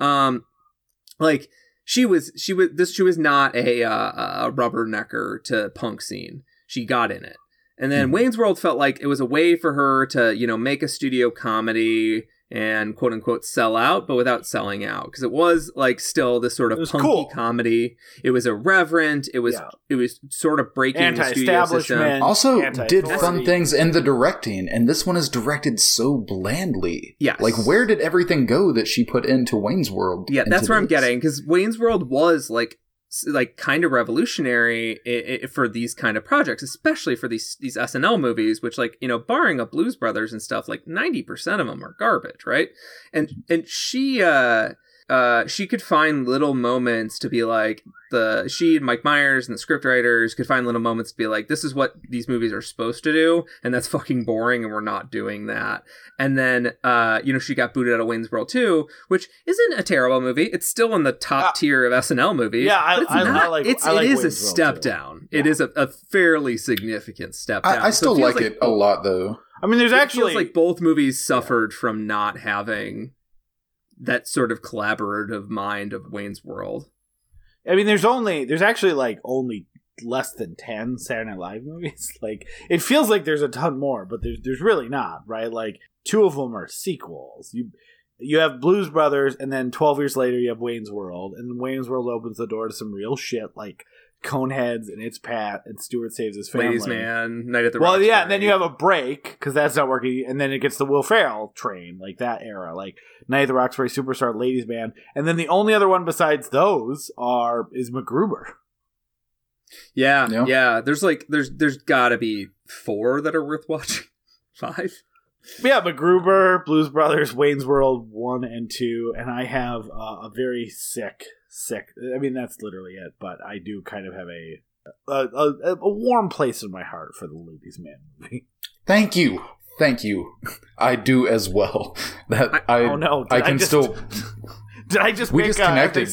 Um like she was she was this she was not a uh, a rubbernecker to punk scene. She got in it. And then Mhm. Wayne's World felt like it was a way for her to, you know, make a studio comedy and quote unquote sell out, but without selling out. Because it was like still this sort of punky cool. comedy. It was irreverent. It was Yeah. it was sort of breaking the studio system. Anti-establishment. also did fun things in the directing, and this one is directed so blandly. Yes. Like, where did everything go that she put into Wayne's World? Yeah, that's into where I'm getting because Wayne's World was like s- like kind of revolutionary i- i- for these kind of projects, especially for these these SNL movies, which like you know, barring a Blues Brothers and stuff, like ninety percent of them are garbage, right? And and she uh uh she could find little moments to be like the she and Mike Myers and the scriptwriters could find little moments to be like this is what these movies are supposed to do, and that's [laughs] fucking boring, and we're not doing that. And then uh you know she got booted out of Wayne's World too, which isn't a terrible movie. It's still in the top Uh, tier of SNL movies. yeah, I- but it's I- I like- it's I like it is a Wayne's World, step too. down. It Yeah. is a, a fairly significant step down. I, I So still feels like, it a lot, though. I mean, there's it actually feels like both movies suffered from not having that sort of collaborative mind of Wayne's World. I mean, there's only there's actually like only less than ten Saturday Night Live [laughs] movies. Like it feels like there's a ton more, but there's there's really not, right? Like two of them are sequels. You you have Blues Brothers, and then twelve years later you have Wayne's World, and Wayne's World opens the door to some real shit like Coneheads and It's Pat and Stuart saves his family. Ladies Man, Night at the well, yeah, and then you have a break because that's not working, and then it gets the Will Ferrell train, like that era, like Night at the Roxbury, Superstar, Ladies Man, and then the only other one besides those are is MacGruber. yeah, Yeah. yeah, There's like there's there's got to be four that are worth [laughs] watching. Five. Yeah, MacGruber, Blues Brothers, Wayne's World one and two, and I have uh, a very sick, sick. I mean, that's literally it, but I do kind of have a a, a, a warm place in my heart for the Ladies Man movie. [laughs] Thank you. Thank you. I do as well. [laughs] That I, oh no, I did can just, still. [laughs] Did I just We make just a- connected.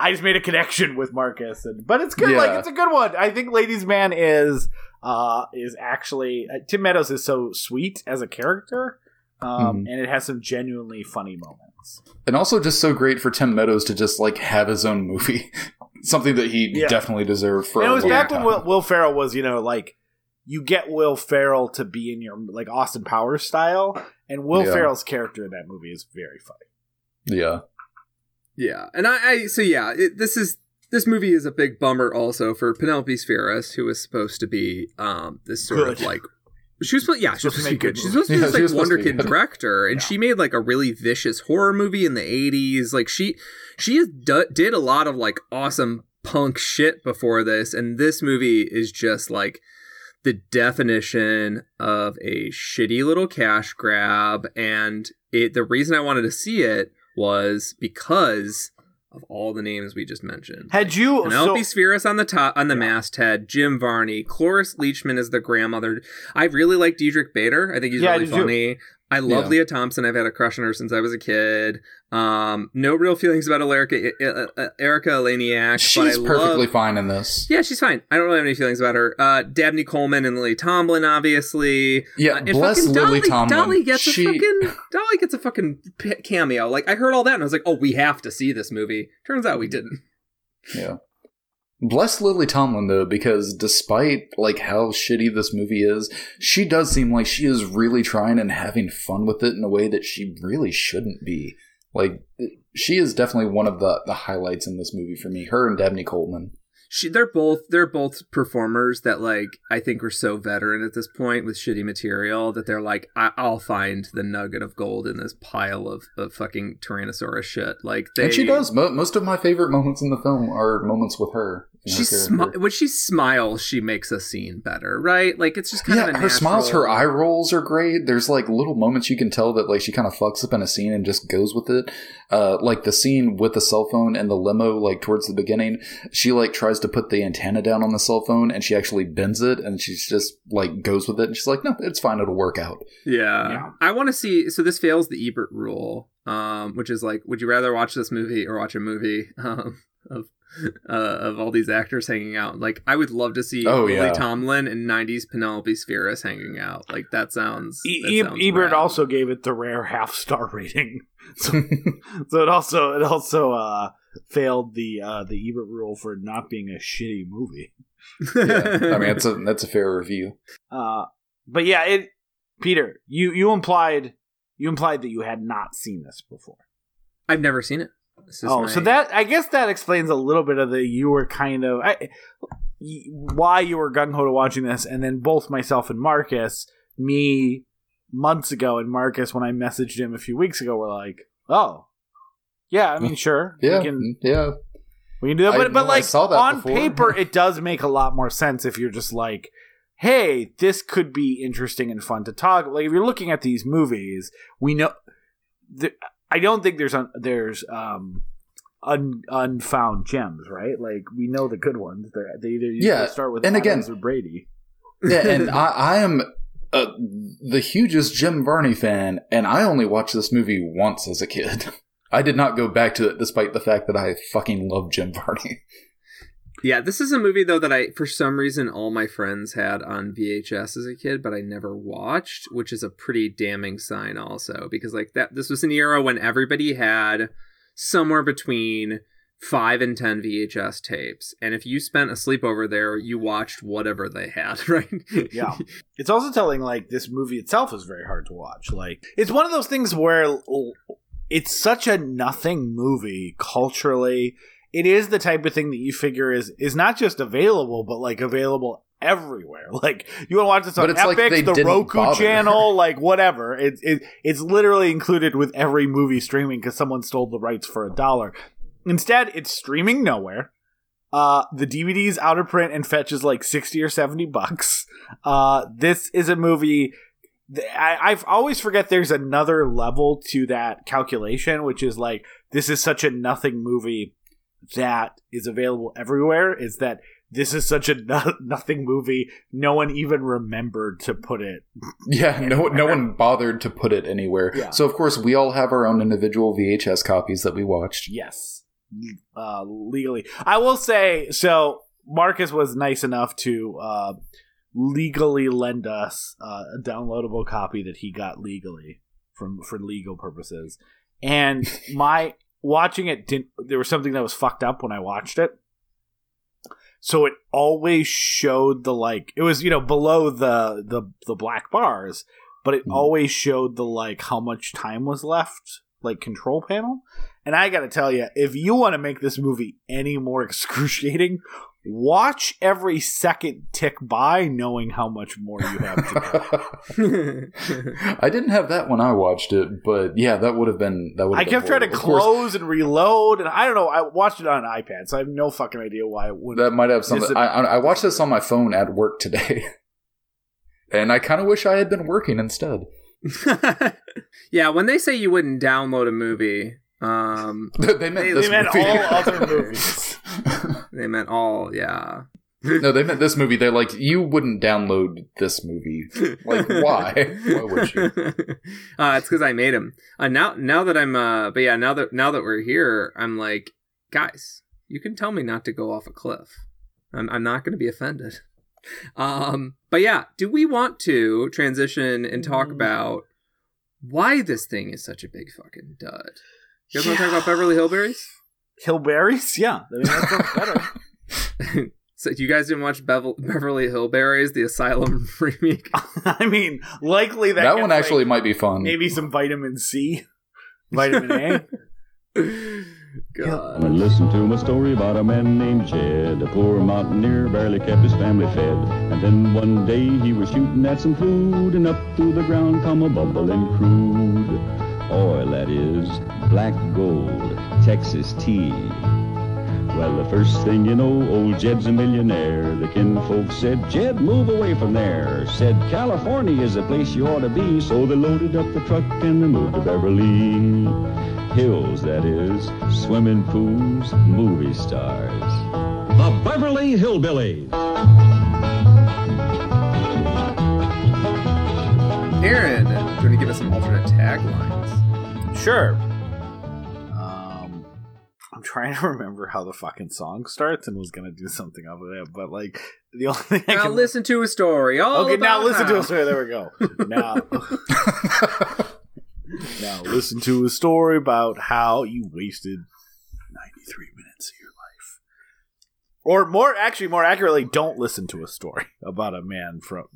I just made a connection with Marcus, and but it's good. Like it's a good one. I think Ladies Man is uh is actually uh, Tim Meadows is so sweet as a character, um, Mhm. and it has some genuinely funny moments. And also just so great for Tim Meadows to just like have his own movie. [laughs] Something that he Yeah. definitely deserved for And it was long back when. Will, Will Ferrell was, you know, like you get Will Ferrell to be in your like Austin Powers style, and Will Yeah. Ferrell's character in that movie is very funny. Yeah. Yeah, and I, I so yeah, it, this is this movie is a big bummer also for Penelope Spheeris, who was supposed to be um this sort of like she was supposed yeah she was supposed to be good good. She's supposed to be movies. this she was like supposed to be wonderkid good. director, and Yeah. she made like a really vicious horror movie in the '80s. Like she she has do, did a lot of like awesome punk shit before this, and this movie is just like the definition of a shitty little cash grab and it the reason I wanted to see it was because of all the names we just mentioned. Had you Penelope so, Spheeris on the top on the Yeah. masthead, Jim Varney, Cloris Leachman is the grandmother. I really like Diedrich Bader. I think he's Yeah, really funny. too. I love Yeah. Lea Thompson. I've had a crush on her since I was a kid. Um, no real feelings about Erika, uh, uh, Erika Eleniak. She's perfectly love, fine in this. yeah, she's fine. I don't really have any feelings about her. Uh, Dabney Coleman and Lily Tomlin, obviously. Yeah, Uh, and bless Lily Dolly, Tomlin. Dolly gets she, a fucking Dolly gets a fucking cameo. Like I heard all that and I was like, oh, we have to see this movie. Turns out we didn't. Yeah. Bless Lily Tomlin though, because despite like how shitty this movie is, she does seem like she is really trying and having fun with it in a way that she really shouldn't be. Like she is definitely one of the the highlights in this movie for me. Her and Dabney Coleman. She, they're both they're both performers that like I think are so veteran at this point with shitty material that they're like I- I'll find the nugget of gold in this pile of, of fucking Tyrannosaurus shit. Like they and she does. Mo- most of my favorite moments in the film are moments with her. She smi- when she smiles, she makes a scene better, right? Like it's just kind yeah, of a her smiles, her eye rolls are great. There's like little moments you can tell that like she kind of fucks up in a scene and just goes with it. Uh, like the scene with the cell phone and the limo, like towards the beginning, she like tries to put the antenna down on the cell phone and she actually bends it and she's just like goes with it and she's like, no, it's fine, it'll work out. Yeah. Yeah. I want to see. So this fails the Ebert rule, um, which is like, would you rather watch this movie or watch a movie [laughs] um, of [laughs] uh, of all these actors hanging out? Like, I would love to see Oh, Lily yeah. Tomlin and '90s Penelope Spheeris hanging out. Like that sounds. E- that E- sounds Ebert rad. also gave it the rare half star [laughs] rating, so, so it also it also uh, failed the uh, the Ebert rule for not being a shitty movie. yeah, [laughs] I mean, that's a that's a fair review. Uh, but yeah, it Peter, you you implied you implied that you had not seen this before. I've never seen it. Oh, my- so that I guess that explains a little bit of the you were kind of I, why you were gung ho to watching this, and then both myself and Marcus, me months ago, and Marcus when I messaged him a few weeks ago, were like, "Oh, yeah, I mean, [laughs] sure, Yeah, we can yeah. we can do that." But but like on before. paper, [laughs] it does make a lot more sense if you're just like. Hey, this could be interesting and fun to talk. Like if you're looking at these movies, we know. The, I don't think there's un, there's um un, unfound gems, right? Like we know the good ones. They're, they either Yeah, start with and again- Addams or Brady. yeah, and [laughs] I, I am uh, the hugest Jim Varney fan, and I only watched this movie once as a kid. [laughs] I did not go back to it, despite the fact that I fucking love Jim Varney. [laughs] Yeah, this is a movie though that I, for some reason, all my friends had on VHS as a kid, but I never watched, which is a pretty damning sign, also, because like that, this was an era when everybody had somewhere between five and ten VHS tapes, and if you spent a sleepover there, you watched whatever they had, [laughs] right? Yeah. It's also telling like this movie itself is very hard to watch. Like it's one of those things where it's such a nothing movie culturally. It is the type of thing that you figure is is not just available, but like available everywhere. [laughs] Like you want to watch this on it's like the Roku bother. channel, [laughs] like whatever. It's it, it's literally included with every movie streaming because someone stole the rights for a dollar. Instead, it's streaming nowhere. Uh, the DVD's out of print and fetches like sixty or seventy bucks. Uh, this is a movie. I, I always forget there's another level to that calculation, which is like this is such a nothing movie that is available everywhere. Is that this is such a [laughs] no- nothing movie? No one even remembered to put it. [laughs] Yeah, no, no one bothered to put it anywhere. Yeah. So of course we all have our own individual VHS copies that we watched. Yes, uh, legally. I will say so. Marcus was nice enough to uh, legally lend us uh, a downloadable copy that he got legally from for legal purposes, and [laughs] my watching it didn't. There was something that was fucked up when I watched it. So it always showed the like it was you know below the the the black bars, but it Mhm. always showed the like how much time was left like control panel. And I got to tell you, if you want to make this movie any more [laughs] excruciating, watch every second tick by, knowing how much more you have to go. [laughs] I didn't have that when I watched it, but yeah, that would have been that would. I have kept been trying to horrible. Of course, close and reload, and I don't know. I watched it on an iPad, so I have no fucking idea why it wouldn't. That might have something. Is it- I, I I watched this on my phone at work today, [laughs] and I kind of wish I had been working instead. [laughs] yeah, when they say you wouldn't download a movie, um, [laughs] they meant They- meant movie. all [laughs] other movies. [laughs] they meant all, yeah. no, they meant this movie. They're like, you wouldn't download this movie. Like, why? Why would you? uh, it's because I made him. Uh, now, now that I'm, uh, but yeah, now that now that we're here, I'm like, guys, you can tell me not to go off a cliff. I'm, I'm not going to be offended. Um, but yeah, do we want to transition and talk Mm. about why this thing is such a big fucking dud? You guys want to talk about Beverly Hillbillies? [sighs] Hillberries? Yeah, I mean, that sounds better. [laughs] So you guys didn't watch Bevel- Beverly Hillberries, the Asylum [laughs] remake? [laughs] I mean, likely that, That gets, one like, actually might be fun. maybe some vitamin C, vitamin A. God. And listen to my story about a man named Jed. A poor mountaineer barely kept his family fed. And then one day he was shooting at some food, and up through the ground come a bubbling crude. Oil, that is, black gold, Texas tea. Well, the first thing you know, old Jed's a millionaire. The kinfolk said, Jed, move away from there. Said, California is the place you ought to be. So they loaded up the truck and they moved to Beverly Hills, that is. Swimming pools, movie stars. The Beverly Hillbillies. Aaron, do you want to give us an alternate taglines? Sure. Um, I'm trying to remember how the fucking song starts and was gonna do something of it, but like the only thing I Now can listen to a story. All Okay, now about listen to a story. There we go. [laughs] Now, now listen to a story about how you wasted 93 minutes of your life. Or more, actually, more accurately, don't listen to a story about a man from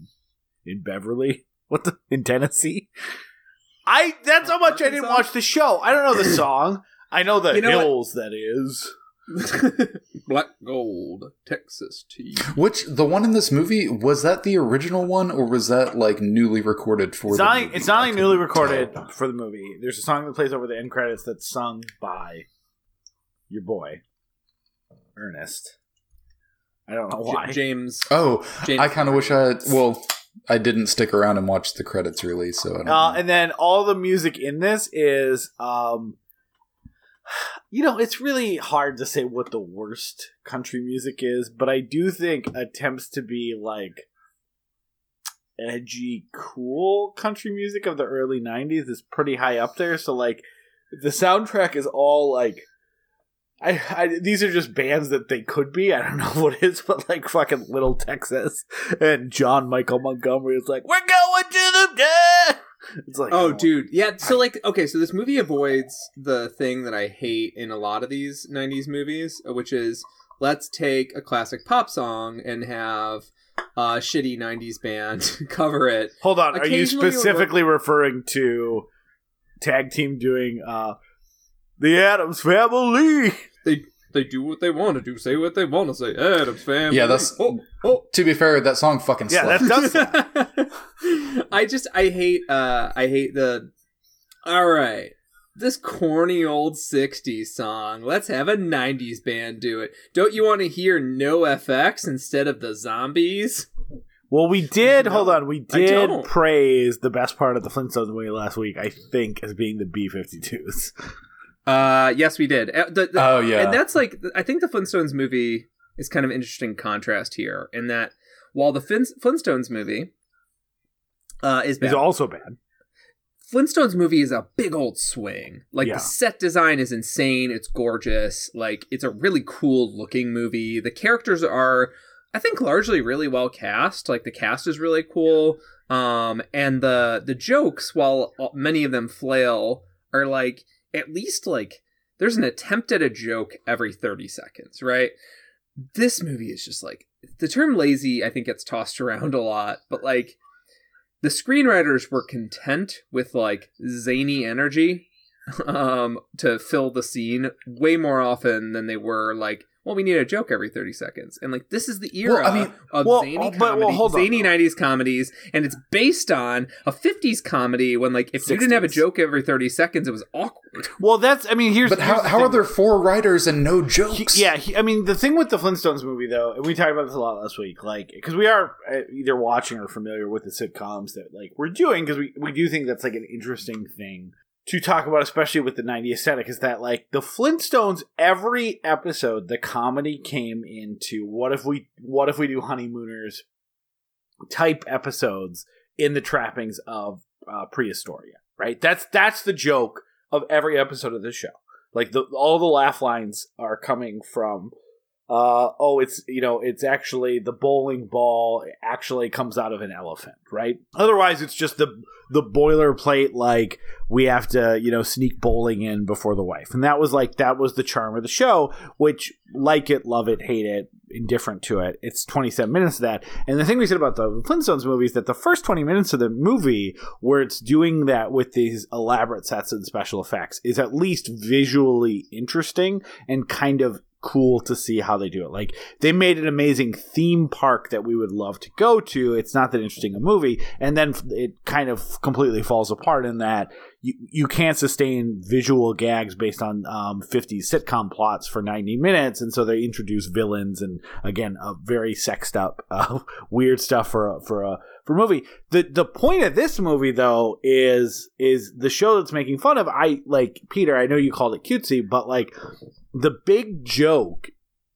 in Beverly. What the in Tennessee? I that's how much I didn't Arkansas? watch the show. I don't know the song. I know the You know what? hills. That is. [laughs] Black gold, Texas tea. Which the one in this movie was that the original one, or was that like newly recorded for? It's the not. movie? It's not I newly recorded tell. for the movie. There's a song that plays over the end credits that's sung by your boy Ernest. I don't know why. J- James. Oh, James I kind of wish I. Well, I didn't stick around and watch the credits release, so I don't Uh, know. and then all the music in this is, um, you know, it's really hard to say what the worst country music is, but I do think attempts to be like edgy, cool country music of the early '90s is pretty high up there. So, like, the soundtrack is all like. I, I, these are just bands that they could be. I don't [laughs] know what it is, but like fucking Little Texas and John Michael Montgomery is like, "We're going to the dead." It's like, Oh, dude. Yeah. So, like, okay, so this movie avoids the thing that I hate in a lot of these 90s movies, uh, which is let's take a classic pop song and have a shitty 90s band [laughs] cover it. Hold on, are you specifically referring to tag team doing uh the Addams Family? They they do what they want to do, say what they want to say. Addams family. Yeah, that's- Oh, oh. to be fair, that song fucking Yeah, slaps. that does. [laughs] [laughs] I just I hate uh I hate the all right this corny old 60s song let's have a 90s band do it don't you want to hear NOFX instead of the zombies Well, we did. No, hold on, we did praise the best part of the Flintstones movie last week. I think as being the B-52s. [laughs] uh yes we did Uh, the- the- Oh yeah, and that's like I think the Flintstones movie is kind of an interesting contrast here in that while the Fin- Flintstones movie uh is bad Is also bad. Flintstones movie is a big old swing. Like Yeah. the set design is insane. It's gorgeous. Like it's a really cool looking movie. The characters are, I think, largely really well cast. Like the cast is really cool. Um, and the the jokes, while many of them flail, are like at least like there's an attempt at a joke every thirty seconds. Right. This movie is just like the term lazy. I think gets tossed around a lot, but like the screenwriters were content with like zany energy [laughs] um to fill the scene way more often than they were like well we need a joke every 30 seconds and like this is the era Well, I mean- of well, zany but- well, hold zany though. 90s comedies and it's based on a 50s comedy when like if you didn't have a joke every 30 seconds it was awkward Well, that's. I mean, here's. but how, the how are there four writers and no He- jokes? yeah, he, I mean, the thing with the Flintstones movie, though, and we talked about this a lot last week, like, because we are uh, either watching or familiar with the sitcoms that, like, we're doing, because we, we do think that's, like, an interesting thing to talk about, especially with the 90s aesthetic, is that, like, the Flintstones, every episode, the comedy came into what if we, what if we do Honeymooners type episodes in the trappings of uh, prehistoria, right? That's, that's the joke of every episode of the show. Like the all the laugh lines are coming from uh oh it's you know it's actually the bowling ball actually comes out of an elephant, right? Otherwise it's just the the boilerplate like we have to, you know, sneak bowling in before the wife. And that was like that was the charm of the show, which like it, love it, hate it, indifferent to it. It's 27 minutes of that. And the thing we said about the Flintstones movie is that the first 20 minutes of the movie where it's doing that with these elaborate sets and special effects is at least visually interesting and kind of cool to see how they do it. Like they made an amazing theme park that we would love to go to. It's not that interesting a movie, and then it kind of completely falls apart in that you you can't sustain visual gags based on um, 50s sitcom plots for 90 minutes, and so they introduce villains and again a very sexed up [laughs] uh, weird stuff for a, for a for a movie. The the point of this movie though is is the show that's making fun of I like Peter, I know you called it cutesy, but like the big joke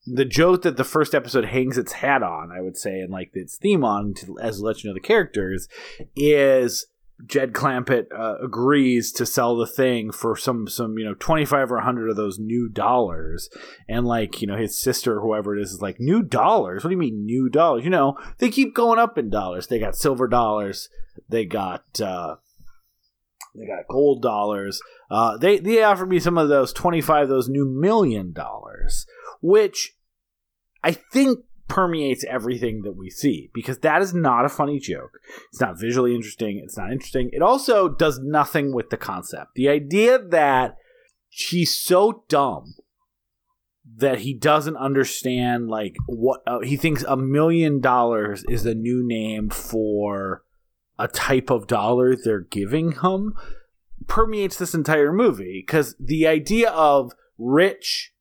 the joke that the first episode hangs its hat on, I would say, and like its theme on, to, as let you know the characters, is Jed Clampett uh, agrees to sell the thing for some some you know twenty five or hundred of those new dollars, and like you know his sister or whoever it is is like new dollars. What do you mean new dollars? You know they keep going up in dollars. They got silver dollars. They got. uh they got gold dollars. Uh, they they offered me some of those twenty five, those new million dollars, which I think permeates everything that we see because that is not a funny joke. It's not visually interesting. It's not interesting. It also does nothing with the concept. The idea that he's so dumb that he doesn't understand like what uh, he thinks a million dollars is a new name for a type of dollar they're giving him permeates this entire movie because the idea of rich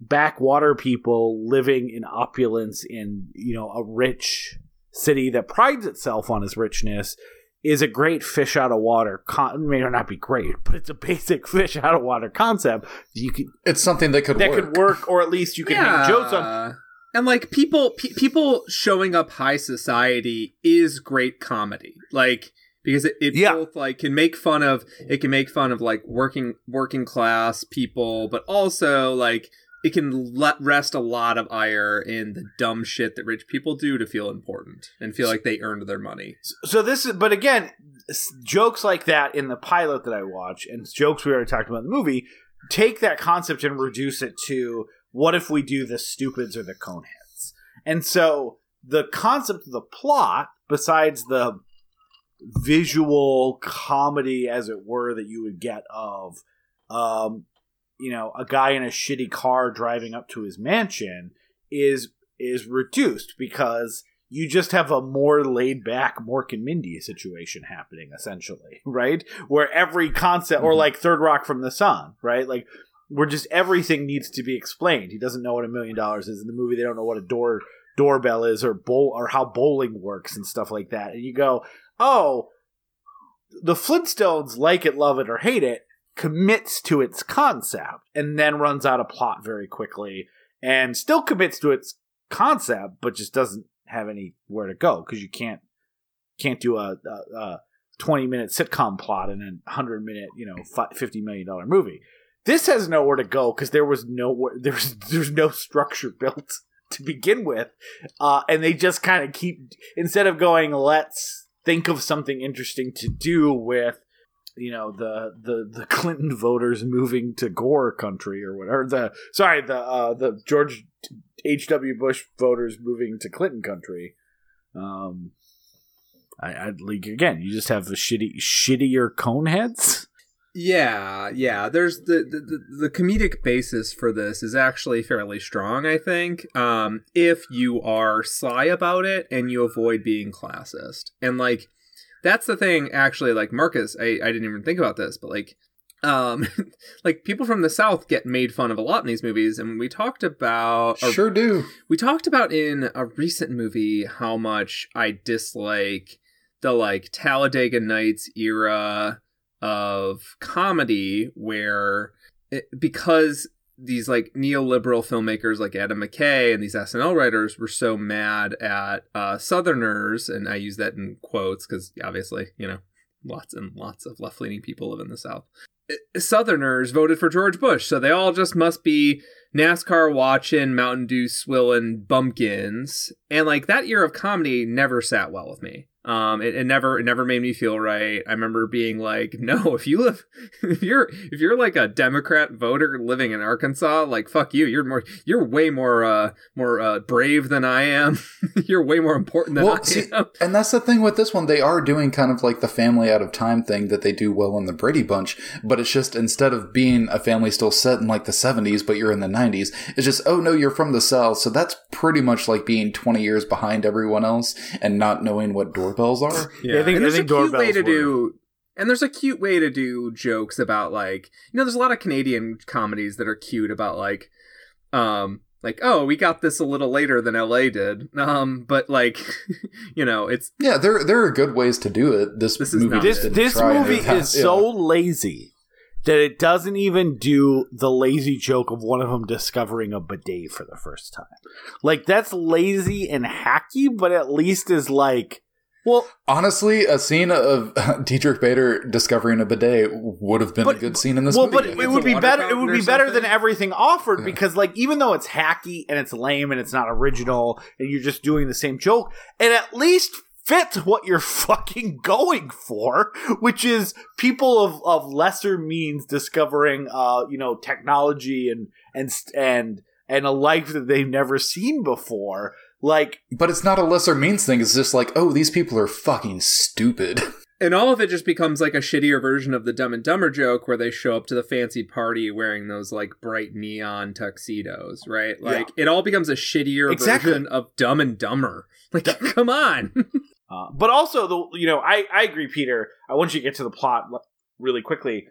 backwater people living in opulence in you know a rich city that prides itself on its richness is a great fish out of water con- may not be great but it's a basic [laughs] fish out of water concept you can It's something that could that work. could work or at least you can hang jokes on And like people, pe- people showing up high society is great comedy. Like because it, it Yeah. both like can make fun of it can make fun of like working working class people, but also like it can let rest a lot of ire in the dumb shit that rich people do to feel important and feel like they earned their money. so this is but again jokes like that in the pilot that i watch and jokes we already talked about in the movie take that concept and reduce it to what if we do the stupids or the coneheads and so the concept of the plot besides the visual comedy as it were that you would get of um you know a guy in a shitty car driving up to his mansion is is reduced because you just have a more laid back Mork and Mindy situation happening essentially, [laughs] right? Where every concept, or Mhm. like Third Rock from the Sun, right? Like where just everything needs to be explained. He doesn't know what a million dollars is in the movie. They don't know what a door doorbell is or bowl or how bowling works and stuff like that. And you go, oh, the Flintstones like it, love it, or hate it commits to its concept and then runs out of plot very quickly and still commits to its concept but just doesn't have anywhere to go because you can't can't do a, a, a 20 minute sitcom plot in a 100 minute you know 50 million dollar movie this has nowhere to go because there was nowhere there's [laughs] there's no structure built to begin with uh, and they just kind of keep instead of going let's think of something interesting to do with you know the the the [laughs] Clinton voters moving to Gore country or whatever the sorry the uh the George H.W. Bush voters moving to Clinton country. Um, I, I'd like again. You just have the shitty, shittier coneheads. Yeah, yeah. There's the, the the- comedic basis for this is actually fairly strong, I think. Um, if you are sly about it and you avoid being classist, and like that's the thing. Actually, like Marcus, I I didn't even think about this, but like. Um, [laughs] like people from the South get made fun of a lot in these movies, and we talked about or Sure do. we talked about in a recent movie how much I dislike the like Talladega Nights era of comedy where it, because these like neoliberal filmmakers like Adam McKay and these SNL writers were so mad at uh, Southerners, and I use that in quotes because obviously, you know, lots and lots of left leaning people live in the South. Uh, Southerners voted for George Bush, so they all just must be NASCAR watching, Mountain Dew swilling bumpkins. And like that year of comedy never sat well with me. Um, it, it never it never made me feel right. I remember being like, no, [laughs] if you live, if you're if you're like a Democrat voter living in Arkansas, like fuck you. You're more you're way more uh more uh, brave than I am. [laughs] you're way more important than I see, am. [laughs] and that's the thing with this one. They are doing kind of like the family out of time thing that they do well in the Brady Bunch, but it's just instead of being a family still set in like the 70s, but you're in the 90s, it's just, oh no, you're from the South. So that's pretty much like being 20 years behind everyone else and not knowing what doorbells are. Yeah, I think- and I there's think a cute way to were- do. And there's a cute way to do jokes about like you know there's a lot of Canadian comedies that are cute about like um like oh we got this a little later than LA did um but like [laughs] you know it's Yeah, there there are good ways to do it. This, This is movie not this didn't this try any movie of that. is Yeah. so lazy that it doesn't even do the lazy joke of one of them discovering a bidet for the first time. Like that's lazy and hacky, but at least is like, well, Honestly, a scene of [laughs] Diedrich Bader discovering a bidet would have been But- a good scene in this well, movie. but I it would be better. It would be better than everything offered Yeah. because, like, even though it's hacky and it's lame and it's not original and you're just doing the same joke, it at least fits what you're [laughs] fucking going for, which is people of, of lesser means discovering, uh, you know, technology and and and and a life that they've never seen before. Like, But it's not a lesser means thing. It's just like, oh, these people are fucking stupid. [laughs] and all of it just becomes like a shittier version of the Dumb and Dumber joke where they show up to the fancy party wearing those like bright neon tuxedos, right? Like it all becomes a shittier Exactly. version of Dumb and Dumber. [laughs] Like, come on. [laughs] Uh, but also, the you know, I I agree, Peter. I want you to get to the plot really quickly.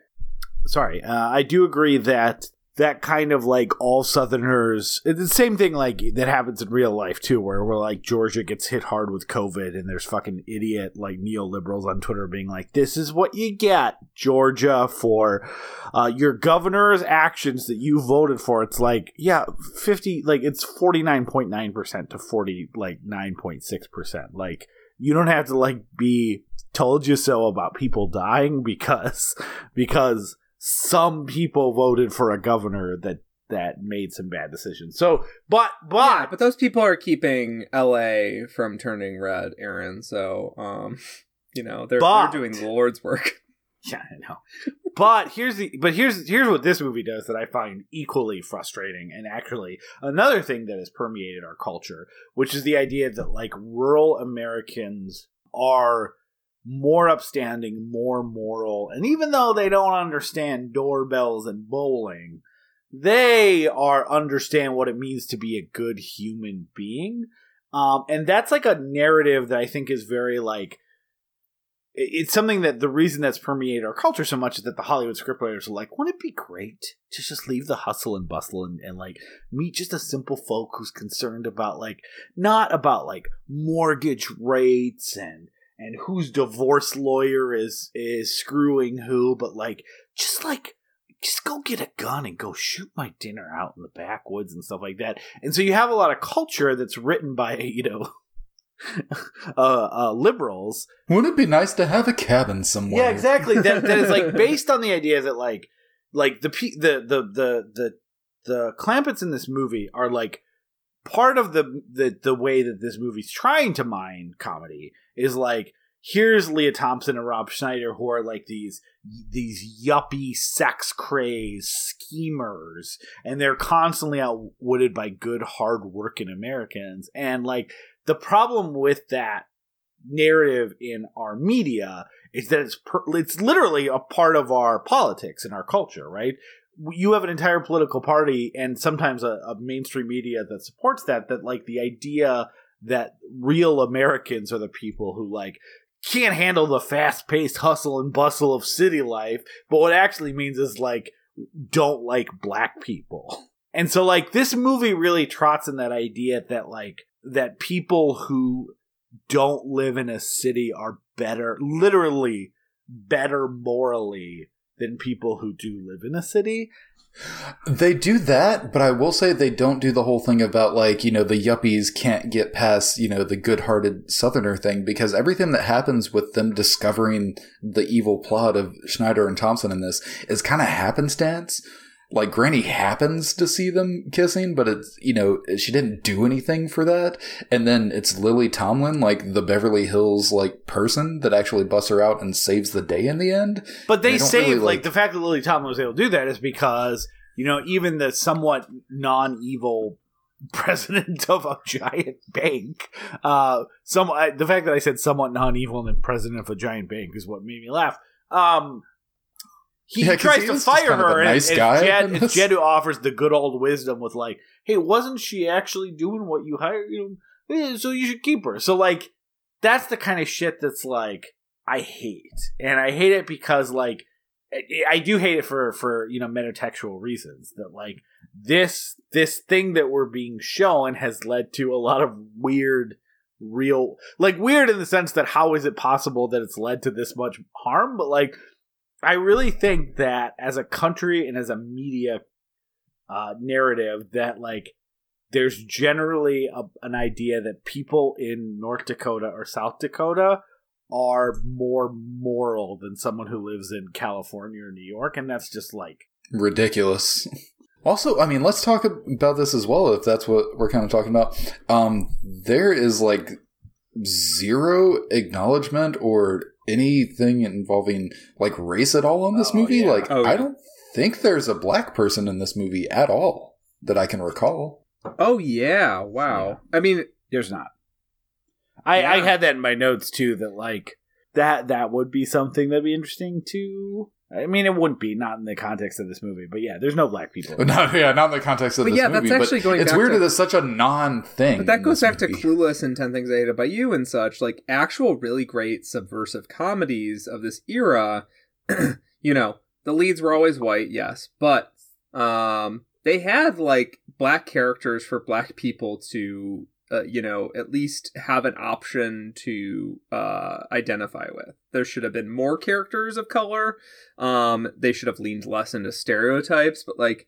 Sorry, uh, I do agree that that kind of like all Southerners, it's the same thing like that happens in real life too, where where like Georgia gets hit hard with COVID, and there's fucking idiot like neoliberals on Twitter being like, "This is what you get, Georgia, for uh, your governor's actions that you voted for." It's like, yeah, fifty, like it's forty nine point nine percent to forty like nine point six percent, like you don't have to like be told you so about people dying because because some people voted for a governor that that made some bad decisions. So, but but yeah, but those people are keeping LA from turning red, Aaron. So, um, [laughs] you know, they're, But- they're doing the Lord's work. [laughs] Yeah, I know. but here's the but here's here's what this movie does that I find equally frustrating and actually another thing that has permeated our culture, which is the idea that like rural Americans are more upstanding, more moral, and even though they don't understand doorbells and bowling, they are understand what it means to be a good human being. Um, and that's like a narrative that I think is very like it's something that the reason that's permeated our culture so much is that the Hollywood scriptwriters are like, wouldn't it be great to just leave the hustle and bustle and, and like meet just a simple folk who's concerned about like not about like mortgage rates and and whose divorce lawyer is is screwing who, but like just like just go get a gun and go shoot my dinner out in the backwoods and stuff like that. And so you have a lot of culture that's written by [laughs] you know uh, uh, liberals Wouldn't it be nice to have a cabin somewhere? yeah, exactly. That that is like [laughs] based on the idea that like like the the the the the the Clampetts in this movie are like part of the the the way that this movie's trying to mine comedy is like here's Lea Thompson and Rob Schneider who are like these these yuppie sex crazed schemers and they're constantly outwitted by good hard working Americans and like the problem with that narrative in our media is that it's per- it's literally a part of our politics and our culture, right? You have an entire political party and sometimes a, a mainstream media that supports that. That like the idea that real Americans are the people who like can't handle the fast paced hustle and bustle of city life, but what actually means is like don't like black people. And so like this movie really trots in that idea that like that people who don't live in a city are better, literally better morally than people who do live in a city. They do that, but I will say they don't do the whole thing about like, you know, the yuppies can't get past, you know, the good-hearted southerner thing because everything that happens with them discovering the evil plot of Schneider and Thompson in this is kind of happenstance. Like Granny happens to see them kissing, but it's you know she didn't do anything for that. And then it's Lily Tomlin, like the Beverly Hills like person that actually busts her out and saves the day in the end. But they They don't really, like, like- the fact that Lily Tomlin was able to do that is because you know even the somewhat non-evil president [laughs] of a giant bank, uh, some I, the fact that I said somewhat non-evil and then president of a giant bank is what made me laugh. Um, he Yeah, tries he to fire kind of a her, and nice it's, guy [laughs] it's Jed. Jed offers the good old wisdom with like, "Hey, wasn't she actually doing what you hired? You know, eh, so you should keep her." So like, that's the kind of shit that's like I hate, and I hate it because like I- I do hate it for for you know metatextual reasons that like this this thing that we're being shown has led to a lot of weird real like weird in the sense that how is it possible that it's led to this much harm but like i really think that as a country and as a media uh narrative that like there's generally a, an idea that people in north dakota or south dakota are more moral than someone who lives in california or new york and that's just like ridiculous. [laughs] Also, I mean, let's talk about this as well, if that's what we're kind of talking about. Um, there is like zero acknowledgement or anything involving like race at all in this Oh, movie. yeah. Like, Oh, I yeah. don't think there's a black person in this movie at all that I can recall. Oh yeah, wow. I mean, There's not. I, I had that in my notes too. That like that that would be something that'd be interesting to. I mean, it wouldn't be not in the context of this movie, but yeah, there's no black people. But [laughs] not, yeah, not in the context of But this yeah, movie. that's actually but going it's back weird to- that it's such a non-thing. but that goes this back to. Clueless and Ten Things I Hate About You and such. Like actual really great subversive comedies of this era. [clears throat] you know, the leads were always white, yes, but um, they had like black characters for black people to. Uh, you know, at least have an option to uh, identify with. There should have been more characters of color. Um, they should have leaned less into stereotypes, but like,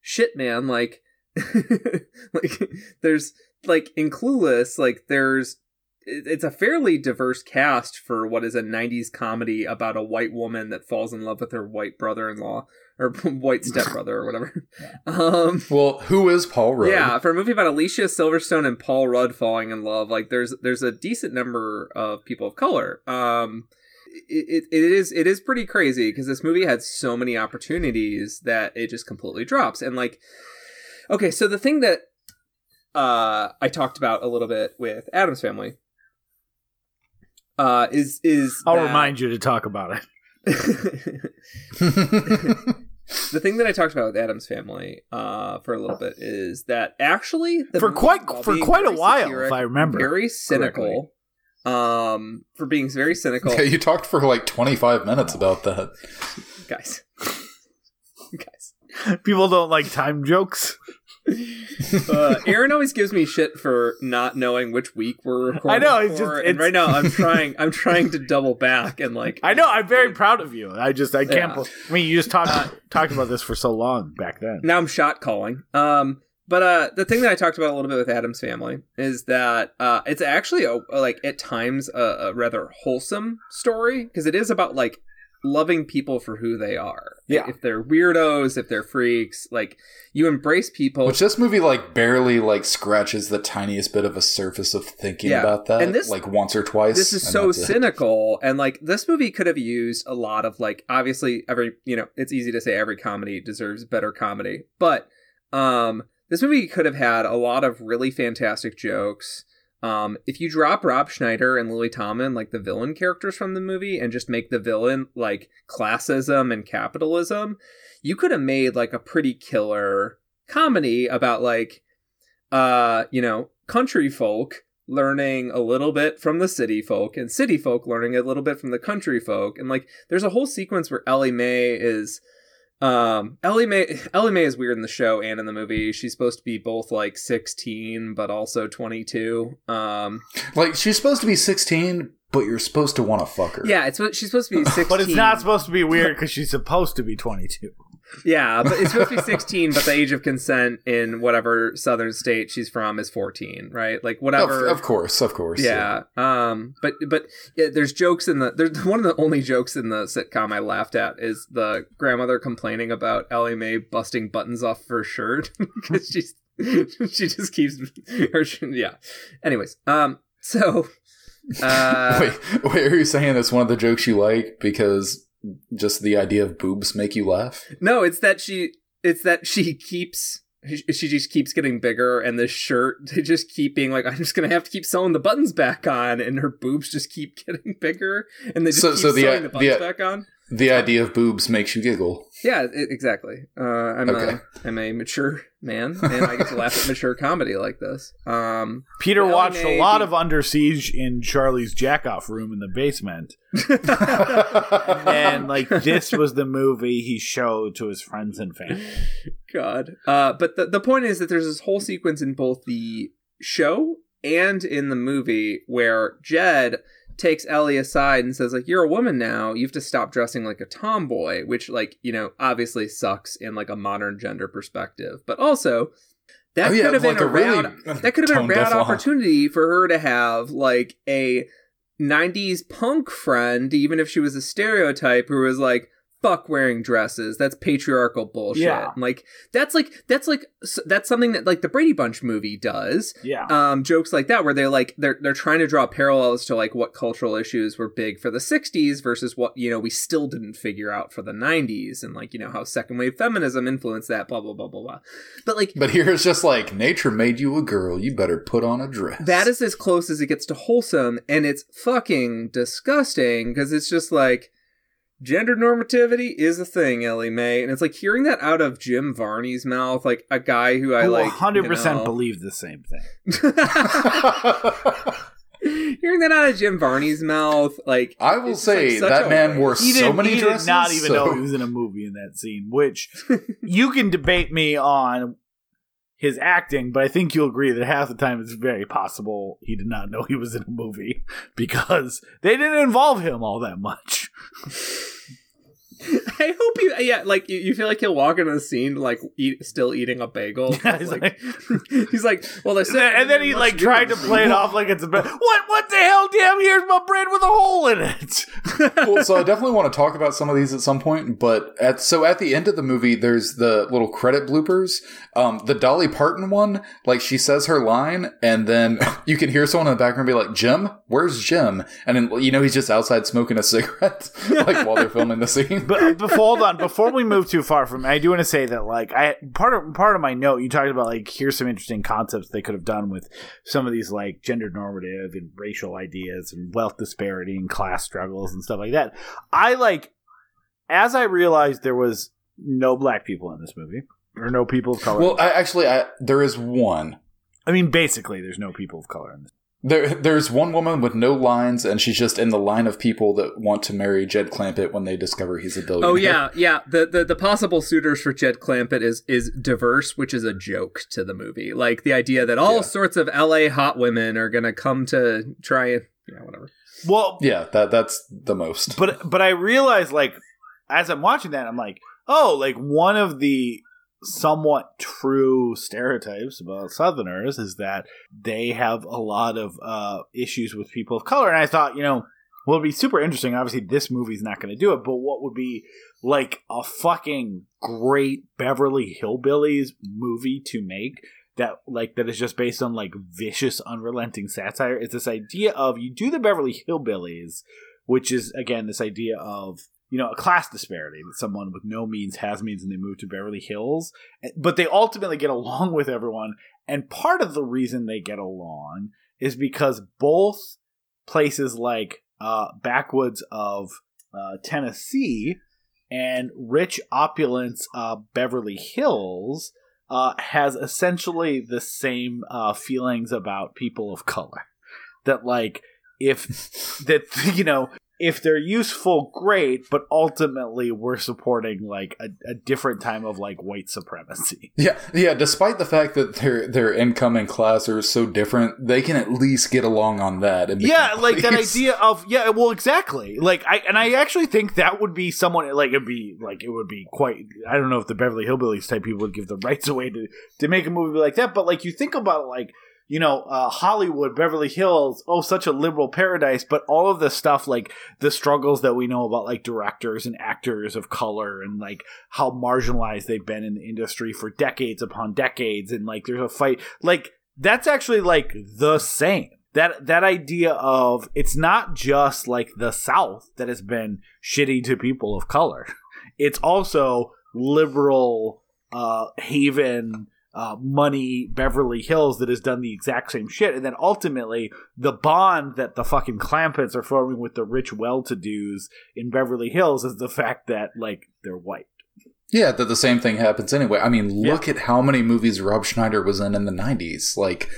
shit, man, like, [laughs] like there's like in Clueless, like there's it's a fairly diverse cast for what is a 90s comedy about a white woman that falls in love with her white brother-in-law or [laughs] white stepbrother or whatever. [laughs] Um Well, who is Paul Rudd? yeah, for a movie about Alicia Silverstone and Paul Rudd falling in love, like there's there's a decent number of people of color. Um, it, it, it is it is pretty crazy because this movie had so many opportunities that it just completely drops. And like, okay, so the thing that uh, I talked about a little bit with Addams Family uh, is is I'll that- remind you to talk about it. [laughs] the thing that I talked about with Addams family uh, for a little bit is that actually the For quite- for quite a while, satiric, if I remember very cynical, um, for being very cynical, yeah, you talked for like 25 minutes about that. guys, [laughs] guys. People don't like time jokes. [laughs] Uh, Aaron always gives me shit for not knowing which week we're recording. I know, it's for, just- and right now I'm trying. I'm [laughs] trying to double back and like. I know. I'm very proud of you. I just I can't. Yeah. I mean, you just talked talked about this for so long back then. now I'm shot calling. Um, but uh, the thing that I talked about a little bit with Addams family is that uh, it's actually a, like at times a, a rather wholesome story because it is about like loving people for who they are. Yeah. if they're weirdos, if they're freaks, like you embrace people. Which this movie like barely like scratches the tiniest bit of a surface of thinking Yeah. about that. And this- like once or twice. this is so that's it. cynical and like this movie could have used a lot of like obviously every you know it's easy to say every comedy deserves better comedy but um this movie could have had a lot of really fantastic jokes um if you drop rob schneider and lily tomlin like the villain characters from the movie and just make the villain like classism and capitalism you could have made like a pretty killer comedy about like uh you know country folk learning a little bit from the city folk and city folk learning a little bit from the country folk. And like there's a whole sequence where Ellie Mae is um Ellie Mae Ellie Mae is weird in the show and in the movie she's supposed to be both like 16 but also 22 um Like she's supposed to be 16, but you're supposed to want to fuck her. yeah it's she's supposed to be 16 [laughs] But it's not supposed to be weird because she's supposed to be 22. Yeah, but it's supposed to be 16, but the age of consent in whatever southern state she's from is 14, right? Like whatever. of course, of course. yeah. Um. But but yeah, there's jokes in the. There's one of the only jokes in the sitcom I laughed at is the grandmother complaining about Ellie Mae busting buttons off her shirt [laughs] because she's she just keeps her. Yeah. Anyways. Um. So. [laughs] Uh, wait, wait, are you saying that's one of the jokes you like because just the idea of boobs make you laugh? No, it's that she it's that she keeps she just keeps getting bigger and the shirt [laughs] they just keep being like I'm just gonna have to keep sewing the buttons back on and her boobs just keep [laughs] getting bigger and they just So- keep so the- sewing the buttons the- back on. The idea of boobs makes you giggle. Yeah, i exactly. Uh, I'm Okay. a I'm a mature man and I get to laugh at [laughs] mature comedy like this. Um, Peter Ellie watched Mae a lot of Under Siege in Charlie's jackoff room in the basement, [laughs] and like this was the movie he showed to his friends and family. God. Uh, but the, the point is that there's this whole sequence in both the show and in the movie where Jed takes Ellie aside and says, like, you're a woman now. You have to stop dressing like a tomboy, which, like, you know, obviously sucks in like a modern gender perspective. But also, that Oh, yeah, could have like been a, a really rad, [laughs] that could have been a rad opportunity for her to have like a 90s punk friend, even if she was a stereotype who was like, fuck wearing dresses. That's patriarchal bullshit. Yeah. Like, that's like, that's like, that's something that like the Brady Bunch movie does. Yeah, Um, jokes like that where they're like, they're, they're trying to draw parallels to like what cultural issues were big for the 60s versus what, you know, we still didn't figure out for the 90s and like, you know, how second wave feminism influenced that, blah, blah, blah, blah, blah. But like, But here it's just like nature made you a girl. You better put on a dress. that is as close as it gets to wholesome and it's fucking disgusting because it's just like gender normativity is a thing ellie mae and it's like hearing that out of jim varney's mouth like a guy who i I like hundred percent you know- believe the same thing. [laughs] [laughs] hearing that out of jim varney's mouth like I will it's just, like, say that man waste. wore He so didn't, many he dresses. did not even so- know he was in a movie in that scene. Which [laughs] you can debate me on his acting, but I think you'll agree that half the time it's very possible he did not know he was in a movie [laughs] because they didn't involve him all that much. [laughs] [laughs] i hope you yeah like you, you feel like he'll walk into the scene like eat, still eating a bagel [laughs] Yeah, he's like, like- he's like [laughs] well they And then, and then he like tried to play it off like it's a bit. What? What the hell? Damn! Here's my bread with a hole in it. well, so I definitely want to talk about some of these at some point. But at so at the end of the movie, there's the little credit bloopers. Um, the Dolly Parton one, like she says her line, and then you can hear someone in the background be like, "Jim, where's Jim?" And then you know he's just outside smoking a cigarette, like while they're filming the scene. But before, hold on, before we move too far from, it, I do want to say that like I part of part of my note, you talked about like here's some interesting concepts they could have done with some of these like gender normative and racial ideas and wealth disparity and class struggles and stuff like that. I like as I realized there was no black people in this movie or no people of color. Well, I, actually, I, there is one. I mean, basically, there's no people of color in this. There, there's one woman with no lines, and she's just in the line of people that want to marry Jed Clampett when they discover he's a billionaire. Oh yeah, yeah. The, the the possible suitors for Jed Clampett is is diverse, which is a joke to the movie. Like the idea that all Yeah. sorts of LA hot women are gonna come to try and yeah, whatever. Well, yeah, that that's the most. but but I realized like as I'm watching that, I'm like, oh, like one of the somewhat true stereotypes about Southerners is that they have a lot of uh, issues with people of color, and I thought, you know, well, it'd be super interesting. Obviously, this movie's not going to do it, but what would be like a fucking great Beverly Hillbillies movie to make? That like that is just based on like vicious, unrelenting satire. It's this idea of you do the Beverly Hillbillies, which is again this idea of you know a class disparity that someone with no means has means and they move to Beverly Hills, but they ultimately get along [laughs] with everyone. And part of the reason they get along is because both places like uh, backwoods of uh, Tennessee and rich opulence uh, Beverly Hills uh, has essentially the same uh, feelings about people of color. That like if [laughs] that you know if they're useful, great, but ultimately we're supporting like a, a different time of like white supremacy. [laughs] Yeah, yeah. Despite the fact that their their income and class are so different, they can at least get along on that. Yeah, [laughs] like that idea of yeah, well, exactly. Like I and I actually think that would be someone like it'd be like it would be quite. I don't know if the Beverly Hillbillies type people would give the rights away to to make a movie like that, but like you think about it, like you know uh, Hollywood, Beverly Hills, oh, such a liberal paradise, but all of the stuff like the struggles that we know about like directors and actors of color and like how marginalized they've been in the industry for decades upon decades, and like there's a fight like that's actually like the same. That that idea of it's not just like the south that has been shitty to people of color. It's also liberal uh haven uh, money Beverly Hills that has done the exact same shit, and then ultimately the bond that the fucking Clampetts are forming with the rich, well-to-dos in Beverly Hills is the fact that like they're white. Yeah, that the same thing happens anyway. I mean, look at how many movies Rob Schneider was in in the '90s. Like,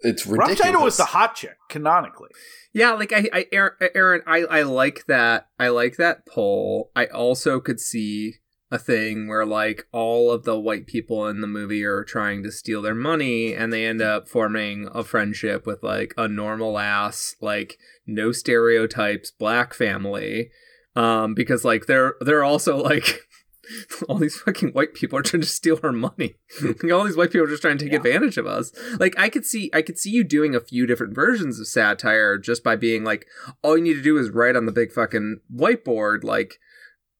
it's Rob ridiculous. Schneider was the hot chick canonically. Yeah, like I, I Aaron, Aaron, I, I like that. I like that poll. I also could see a thing where like all of the white people in the movie are trying to steal their money, and they end up forming a friendship with like a normal ass, like no stereotypes, black family, um, because like they're they're also like. [laughs] All these fucking white people are trying to steal our money. [laughs] All these white people are just trying to take Yeah. advantage of us. Like I could see, I could see you doing a few different versions of satire just by being like, all you need to do is write on the big fucking whiteboard like,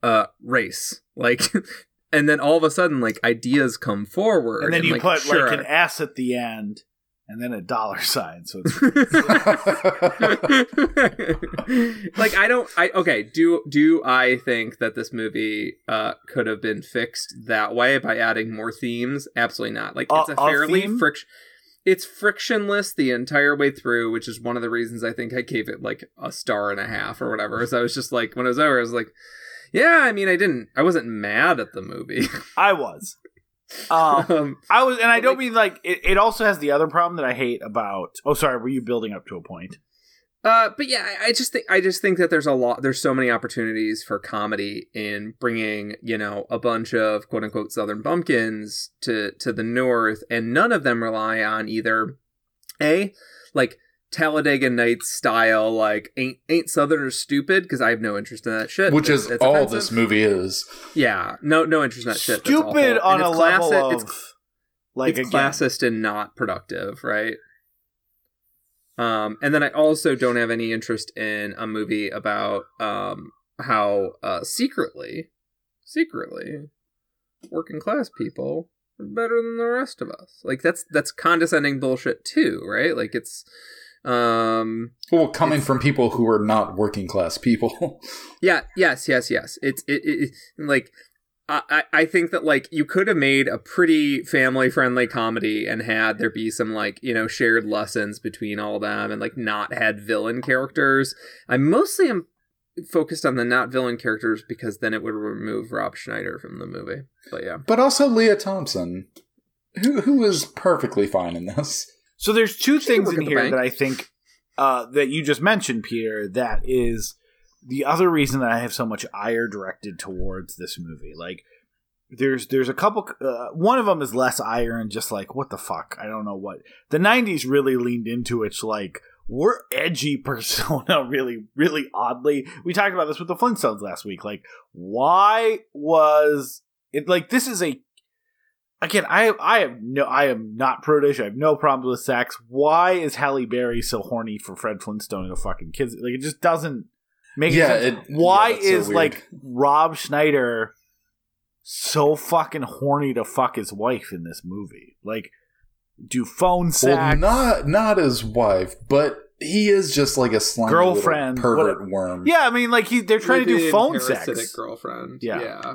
uh, race, like, [laughs] and then all of a sudden like ideas come forward, And then you like, put sure. like an S at the end and then a dollar sign. So it's [laughs] like I don't I okay, do do I think that this movie uh could have been fixed that way by adding more themes? Absolutely not. Like it's A- a a fairly friction it's frictionless the entire way through, which is one of the reasons I think I gave it like a star and a half or whatever. So I was just like when it was over, I was like, Yeah, I mean I didn't I wasn't mad at the movie. [laughs] I was. Um, [laughs] um, I was, and I don't like- mean like it, it. also has the other problem that I hate about. Oh, sorry. Were you building up to a point? Uh, but yeah, I- I just think I just think that there's a lot, there's so many opportunities for comedy in bringing you know a bunch of quote unquote Southern bumpkins to to the North, and none of them rely on either a like Talladega Nights style like ain't ain't Southerners stupid because I have no interest in that shit, Which That's- is that's all offensive. this movie is. Yeah, no no interest in that shit. Stupid on And a it's level classi- of it's like it's again, classist and not productive, right? Um, and then I also don't have any interest in a movie about um how uh secretly, secretly, working class people are better than the rest of us. Like that's that's condescending bullshit too, right? Like it's um Well, coming from people who are not working class people. [laughs] Yeah, yes, yes, yes. It's it, it, it like I I- I think that like you could have made a pretty family friendly comedy and had there be some like you know shared lessons between all of them and like not had villain characters. I mostly am focused on the not villain characters because then it would remove Rob Schneider from the movie. But yeah, but also Lea Thompson, who who is perfectly fine in this. So there's two She things in here that I think uh, that you just mentioned, Peter. That is the other reason that I have so much ire directed towards this movie. Like, there's there's a couple. Uh, one of them is less ire and just like what the fuck. I don't know what the '90s really leaned into. It's like we're edgy [laughs] persona really really oddly. We talked about this with the Flintstones last week. Like, why was it like this is a again, I I have no I am not prudish. I have no problems with sex. Why is Halle Berry so horny for Fred Flintstone and a fucking kids? Like it just doesn't make Yeah, sense. it- Why yeah, that's so is like Rob Schneider so fucking horny to fuck his wife in this movie? Like, do phone Well, sex? not not his wife, but he is just like a slimy little Girlfriend, pervert what- worm. yeah, I mean, like he they're trying to do phone parasitic sex. girlfriend. Yeah. yeah.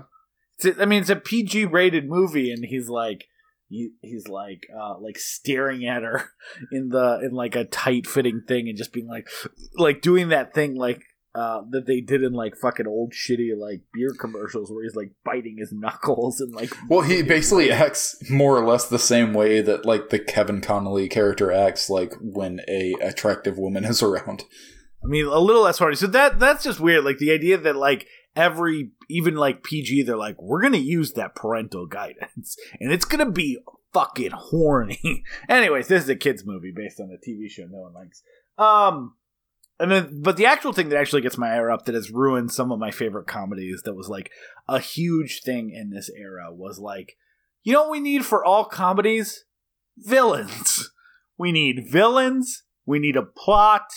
It's a- I mean, it's a PG rated movie, and he's like, he, he's like, uh, like staring at her [laughs] in the in like a tight fitting thing, and just being like, like doing that thing like uh, that they did in like fucking old shitty like beer commercials where he's like biting his [laughs] knuckles and like. Well, he basically acts more or less the same way that like the Kevin Connolly character acts like when a attractive woman is around. I mean, a little less horny. So that that's just weird. Like the idea that like every even like PG, they're like, we're gonna use that parental guidance, [laughs] and it's gonna be fucking horny. [laughs] Anyways, this is a kids movie based on a TV show no one likes. Um, and then, but the actual thing that actually gets my ire up that has ruined some of my favorite comedies that was like a huge thing in this era was like, you know what we need for all comedies? Villains. [laughs] We need villains. We need a plot.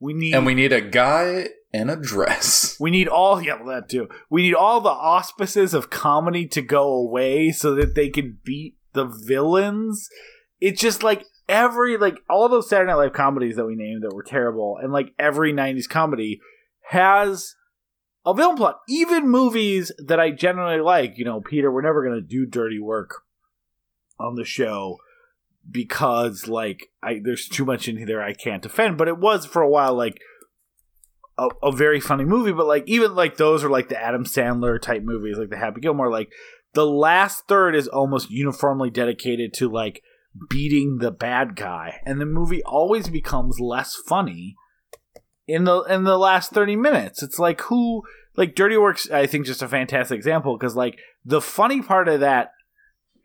We need And we need a guy in a dress. we need all yeah that too. We need all the auspices of comedy to go away so that they can beat the villains. It's just like every like all those Saturday Night Live comedies that we named that were terrible, and like every '90s comedy has a villain plot. Even movies that I generally like, you know, Peter, we're never gonna do dirty work on the show because like I there's too much in there I can't defend. But it was for a while like a, a very funny movie. But like even like those are like the Adam Sandler type movies, like the Happy Gilmore. Like the last third is almost uniformly dedicated to like beating the bad guy, and the movie always becomes less funny in the in the last 30 minutes. It's like who like Dirty Works I think just a fantastic example because like the funny part of that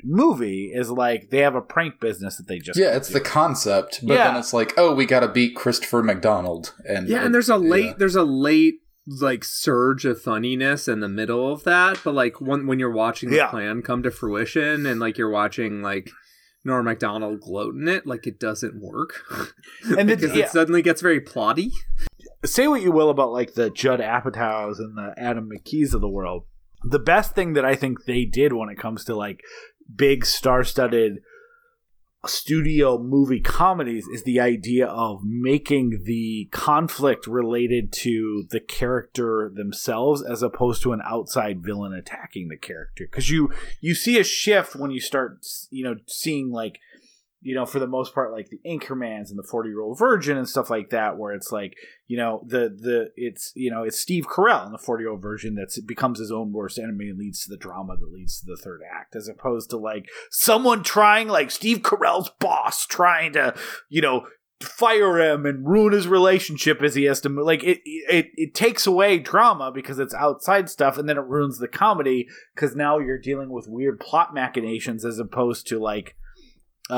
movie is like they have a prank business that they just Yeah, it's the concept, but Yeah. then it's like, oh, we got to beat Christopher McDonald, and Yeah, and there's a late yeah. there's a late like surge of funniness in the middle of that, but like when when you're watching the Yeah. plan come to fruition and like you're watching like Norm Macdonald gloat in it, like it doesn't work. [laughs] And because yeah. it suddenly gets very plotty. say what you will about like the Judd Apatows and the Adam McKays of the world. The best thing that I think they did when it comes to like big star-studded studio movie comedies is the idea of making the conflict related to the character themselves as opposed to an outside villain attacking the character. Because you you see a shift when you start you know seeing like you know, for the most part, like the Anchormans and the Forty Year Old Virgin and stuff like that, where it's like, you know, the the it's you know it's Steve Carell in the Forty Year Old Virgin that becomes his own worst enemy and leads to the drama that leads to the third act, as opposed to like someone trying like Steve Carell's boss trying to, you know. Fire him and ruin his relationship as he has to. Like it, it, it takes away drama because it's outside stuff, and then it ruins the comedy because now you're dealing with weird plot machinations as opposed to like uh,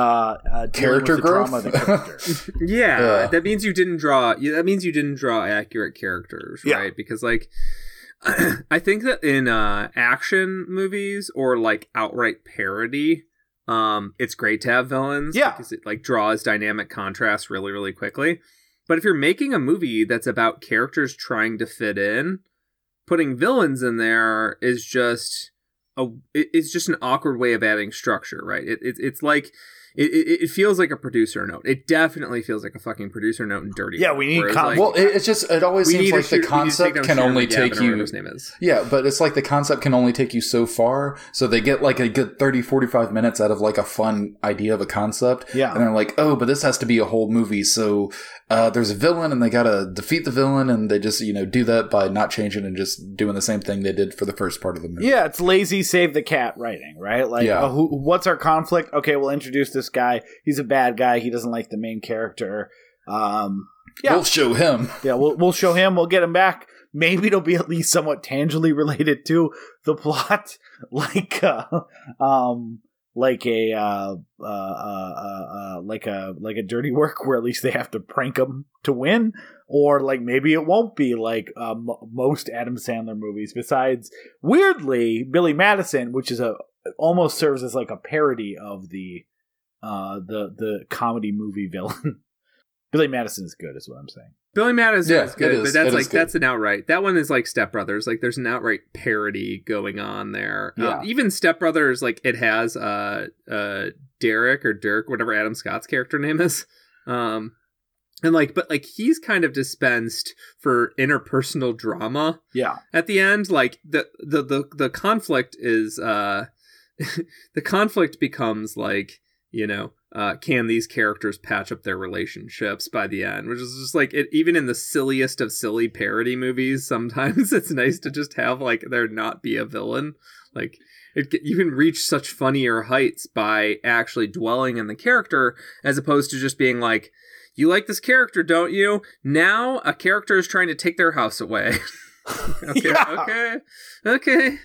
uh Character with the growth? drama of the character. [laughs] Yeah, Yeah. that means you didn't draw. That means you didn't draw accurate characters, Yeah. right? Because like, [clears throat] I think that in uh, action movies or like outright parody, um, it's great to have villains. Yeah. because it like draws dynamic contrast really, really quickly. But if you're making a movie that's about characters trying to fit in, putting villains in there is just a it's just an awkward way of adding structure, right? It, it it's like it, it, it feels like a producer note. It definitely feels like a fucking producer note and Dirty. Yeah, we need whereas, con- like, well, it, it's just it always seems like a the shoot- we need to take concept can only McGavin take or you his name is. Yeah, but it's like the concept can only take you so far. So they get like a good 30, 45 minutes out of like a fun idea of a concept. Yeah. And they're like, oh, but this has to be a whole movie. So uh, there's a villain and they got to defeat the villain. And they just, you know, do that by not changing and just doing the same thing they did for the first part of the movie. Yeah, it's lazy save the cat writing, right? Like, Yeah. uh, who, what's our conflict? Okay, we'll introduce this guy. He's a bad guy. He doesn't like the main character. Um, yeah. We'll show him. yeah, we'll we'll show him. We'll get him back. Maybe it'll be at least somewhat tangibly [laughs] related to the plot, [laughs] like uh, um, like a uh, uh, uh, uh, like a like a dirty work [laughs] where at least they have to prank them to win, or like maybe it won't be like uh, m- most Adam Sandler movies. Besides, weirdly, Billy Madison, which is a almost serves as like a parody of the uh the the comedy movie villain. [laughs] Billy Madison is good, is what I'm saying. Billy Madison Yeah, is good, it but that's It like that's an outright. That one is like Step Brothers. Like there's an outright parody going on there. Uh, even Step Brothers, like it has uh uh Derek or Dirk, whatever Adam Scott's character name is. Um, and like, but like he's kind of dispensed for interpersonal drama Yeah. at the end. Like the the the the conflict is uh [laughs] the conflict becomes like you know uh, can these characters patch up their relationships by the end which is just like it even in the silliest of silly parody movies sometimes [laughs] it's nice to just have like there not be a villain like it, you can reach such funnier heights by actually dwelling in the character as opposed to just being like you like this character, don't you? Now a character is trying to take their house away. [laughs] okay, [laughs] Yeah. okay, okay.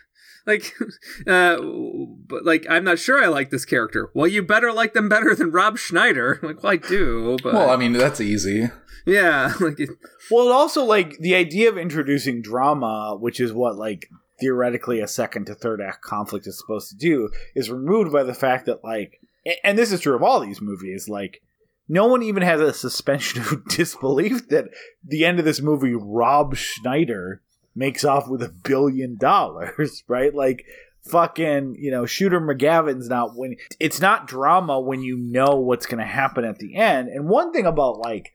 Like, [laughs] uh, but like, I'm not sure I like this character. Well, you better like them better than Rob Schneider. [laughs] Like, well, I do, but Well, I mean, that's easy. yeah, [laughs] like, it- Well, also like the idea of introducing drama, which is what like theoretically a second to third act conflict is supposed to do, is removed by the fact that like, and this is true of all these movies, like. No one even has a suspension of disbelief that the end of this movie, Rob Schneider makes off with a billion dollars, [laughs] right? Like, fucking, you know, Shooter McGavin's not when it's not drama when you know what's going to happen at the end. And one thing about like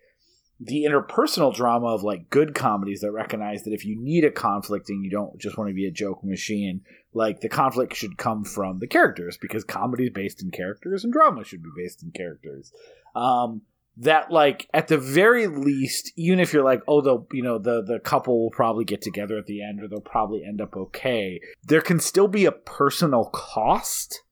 the interpersonal drama of like good comedies that recognize that if you need a conflict and you don't just want to be a joke machine, like the conflict should come from the characters because comedy is based in characters and drama should be based in characters. Um, that like at the very least, even if you're like, oh, the you know the the couple will probably get together at the end or they'll probably end up okay, there can still be a personal cost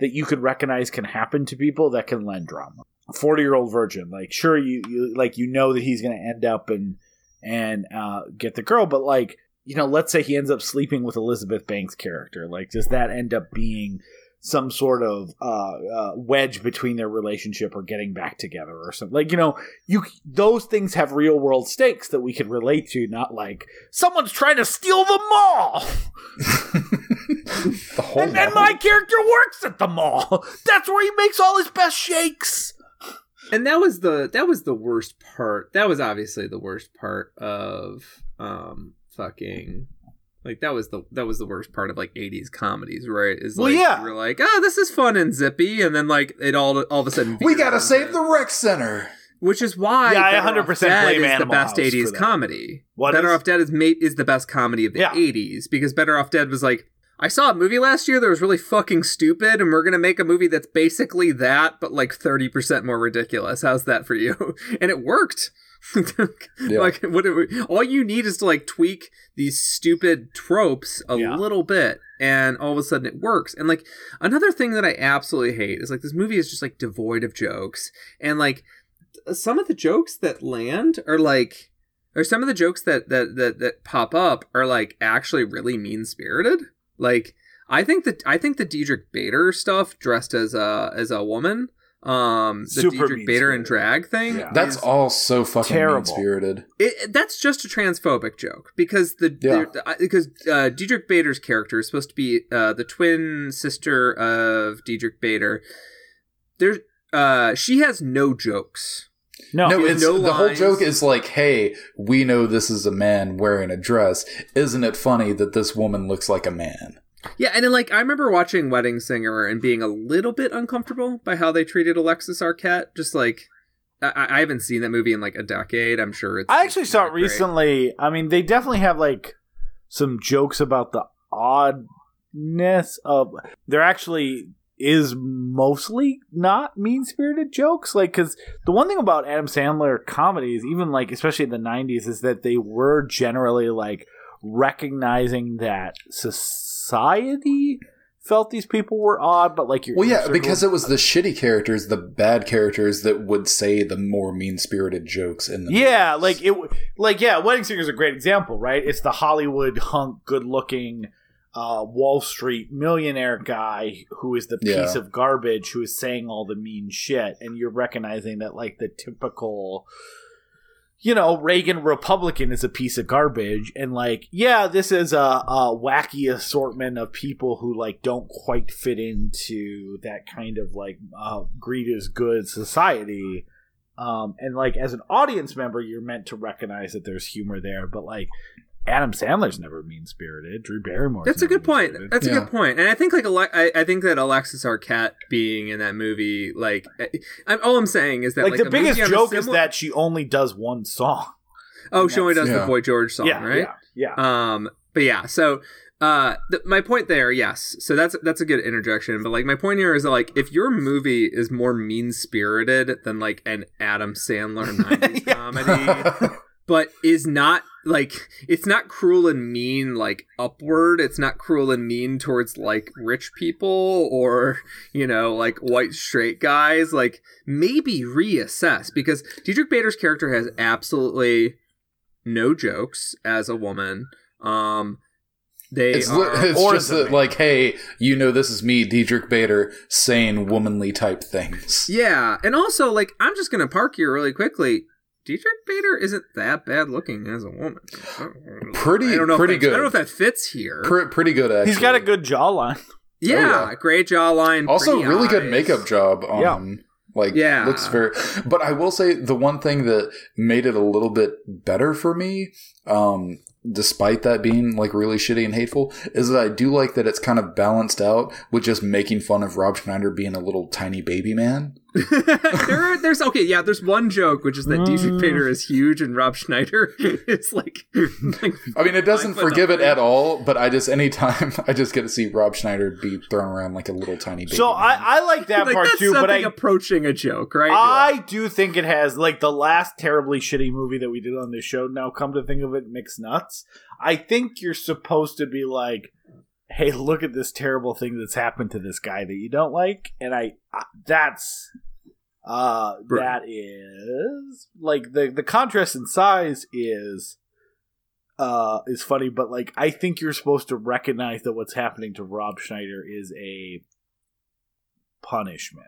that you could recognize can happen to people that can lend drama. 40 year old virgin like sure you, you like you know that he's going to end up and and uh get the girl but like you know let's say he ends up sleeping with elizabeth banks character like does that end up being some sort of uh, uh wedge between their relationship or getting back together or something like you know you those things have real world stakes that we can relate to not like someone's trying to steal the mall! [laughs] The whole and then my character works at the mall! That's where he makes all his best shakes! And that was the that was the worst part. That was obviously the worst part of um fucking like that was the that was the worst part of like 80s comedies, right? Is Well, like yeah. you were like, "Oh, this is fun and zippy," and then like it all all of a sudden we gotta into- save the rec center. Which is why Yeah, I 100% Off Dead blame is the best House 80s comedy. What Better is? Off Dead is made is the best comedy of the Yeah. 80s because Better Off Dead was like I saw a movie last year that was really fucking stupid, and we're gonna make a movie that's basically that, but like thirty percent more ridiculous. How's that for you? [laughs] And it worked. Yeah. Like what? All you need is to like tweak these stupid tropes a Yeah. little bit, and all of a sudden it works. And like another thing that I absolutely hate is like this movie is just like devoid of jokes, and like some of the jokes that land are like or some of the jokes that that that, that pop up are like actually really mean spirited like i think that i think the diedrich bader stuff dressed as a as a woman um the Super diedrich bader and drag thing Yeah. That's all so fucking terrible. mean spirited. that's just a transphobic joke because the, Yeah. the- because uh, Diedrich Bader's character is supposed to be uh, the twin sister of Diedrich Bader. There, uh, she has no jokes. no, No, it's no the whole joke is like, "Hey, we know this is a man wearing a dress. Isn't it funny that this woman looks like a man?" Yeah, and then like I remember watching Wedding Singer and being a little bit uncomfortable by how they treated Alexis Arquette. Just like I, I haven't seen that movie in like a decade. I'm sure it's. I actually saw it great. recently. I mean, they definitely have like some jokes about the oddness of. There actually is mostly not mean spirited jokes. Like, because the one thing about Adam Sandler comedies, even like, especially in the 90s, is that they were generally like recognizing that society felt these people were odd, but like you're. Well, yeah, because it was the shitty characters, the bad characters that would say the more mean spirited jokes in the Yeah, movies. like it, like yeah, Wedding Singer is a great example, right? It's the Hollywood hunk, good-looking uh, Wall Street millionaire guy who is the piece Yeah. of garbage who is saying all the mean shit, and you're recognizing that like the typical, you know, Reagan Republican is a piece of garbage, and like yeah, this is a, a wacky assortment of people who like don't quite fit into that kind of like uh, greed is good society. Um, and like as an audience member, you're meant to recognize that there's humor there, but like Adam Sandler's never mean spirited. Drew Barrymore. That's a good point. That's a good point. And I think like I, I think that Alexis Arquette being in that movie, like, I, I'm, all I'm saying is that like, like, the biggest movie on a joke is that she only does one song. oh, she only does Yeah. the Boy George song, yeah, right? yeah, yeah. Um, but yeah, so uh, th- my point there, yes. So that's that's a good interjection. But like my point here is that like if your movie is more mean spirited than like an Adam Sandler [laughs] '90s comedy, but is not like it's not cruel and mean like upward. It's not cruel and mean towards like rich people or you know like white straight guys. Like maybe reassess because Diedrich Bader's character has absolutely no jokes as a woman. Um they It's, are, it's or just that, like, hey, you know, this is me, Diedrich Bader, saying womanly type things. yeah and also like i'm just gonna park here really quickly Diedrich Bader isn't that bad looking as a woman. Pretty- I don't know pretty good. I don't know if that fits here. Pre- pretty good, actually. He's got a good jawline. yeah, Oh, yeah. great jawline. also pretty really good makeup job on Yeah. him. Like, Yeah. looks very. But I will say the one thing that made it a little bit better for me, um, despite that being like really shitty and hateful, is that I do like that it's kind of balanced out with just making fun of Rob Schneider being a little tiny baby man. [laughs] there are, there's okay, yeah. There's one joke which is that Mm. Diedrich Bader is huge and Rob Schneider [laughs] is like, [laughs] like I mean, it doesn't forgive it at all, but I just anytime I just get to see Rob Schneider be thrown around like a little tiny baby. So. I, I like that like part that's too, but something I approaching a joke, right? I do think it has like the last terribly shitty movie that we did on this show. Now, come to think of it, mixed nuts. I think you're supposed to be like, "Hey, look at this terrible thing that's happened to this guy that you don't like," and I, I that's uh Right. that is like the the contrast in size is uh is funny, but like I think you're supposed to recognize that what's happening to Rob Schneider is a punishment.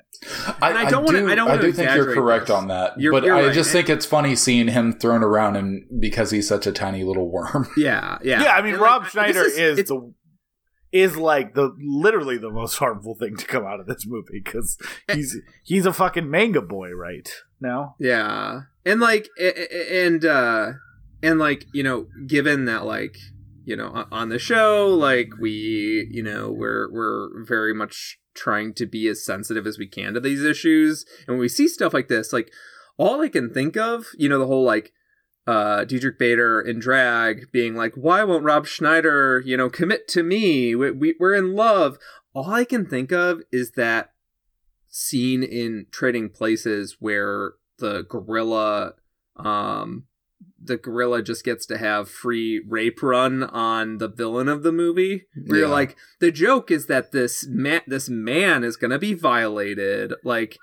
I, And I don't wanna- do, I don't wanna do think you're correct this. on that, You're- but you're I right. just think it's funny seeing him thrown around and because he's such a tiny little worm. yeah, yeah, Yeah, I mean And, Rob this Schneider is, it's- the is like the literally the most [laughs] harmful thing to come out of this movie because he's he's a fucking MAGA boy right now. Yeah. And like and uh and like, you know, given that like, you know, on the show like we, you know, we're we're very much trying to be as sensitive as we can to these issues. And when we see stuff like this, like all I can think of, you know, the whole like uh Diedrich Bader in drag being like, "Why won't Rob Schneider, you know, commit to me? We, we we're in love." All I can think of is that scene in Trading Places where the gorilla um the gorilla just gets to have free rape run on the villain of the movie where you're like the joke is that this man this man is gonna be violated like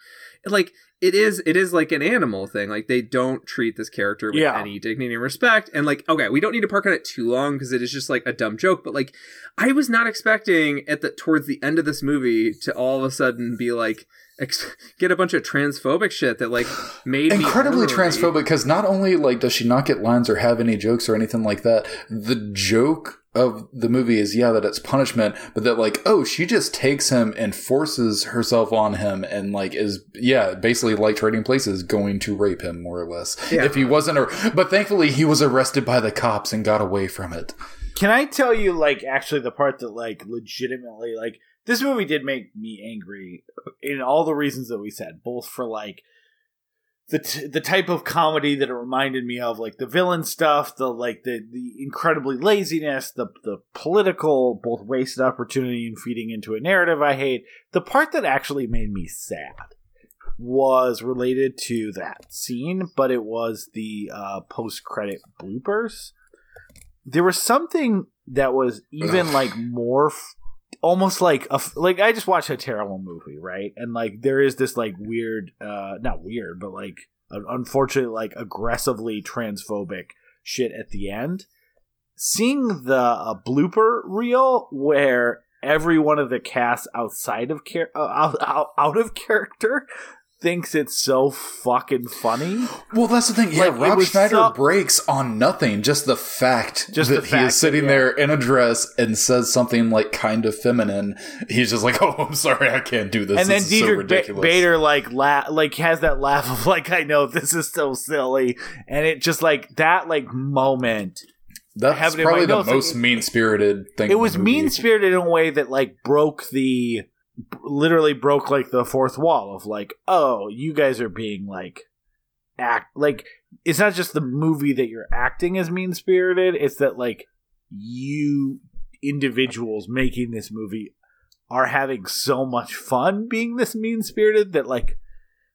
like it is it is like an animal thing. Like they don't treat this character with Yeah. any dignity and respect. And like okay we don't need to park on it too long because it is just like a dumb joke. But like i was not expecting at the towards the end of this movie to all of a sudden be like ex- get a bunch of transphobic shit that like made Incredibly ornery. transphobic because not only like does she not get lines or have any jokes or anything like that, the joke of the movie is yeah that it's punishment, but that like oh she just takes him and forces herself on him and like is yeah basically like trading places going to rape him more or less Yeah. if he wasn't ar- but thankfully he was arrested by the cops and got away from it. Can I tell you like actually the part that like legitimately like this movie did make me angry in all the reasons that we said, both for like the t- the type of comedy that it reminded me of, like the villain stuff, the like the the incredibly laziness, the the political both wasted opportunity and feeding into a narrative I hate. The part that actually made me sad was related to that scene, but it was the uh, post credit bloopers. There was something that was even Ugh. like more. F- almost like a like I just watched a terrible movie, right? And like there is this like weird, uh, not weird, but like un- unfortunately like aggressively transphobic shit at the end. Seeing the uh, blooper reel where every one of the cast outside of uh, out, out out of character thinks it's so fucking funny. Well, that's the thing. Yeah, Like, Rob Schneider so- breaks on nothing. Just the fact Just that the he is sitting that- there in a dress and says something like kind of feminine. He's just like, [laughs] "Oh, I'm sorry, I can't do this." and then This so Diedrich ba- Bader like la- like has that laugh of like I know this is so silly, and it just like that like moment. That's have it in my probably the most mean spirited thing. It was mean spirited in a way that like broke the literally broke like the fourth wall of like oh you guys are being like act like it's not just the movie that you're acting as mean spirited it's that like you individuals making this movie are having so much fun being this mean spirited that like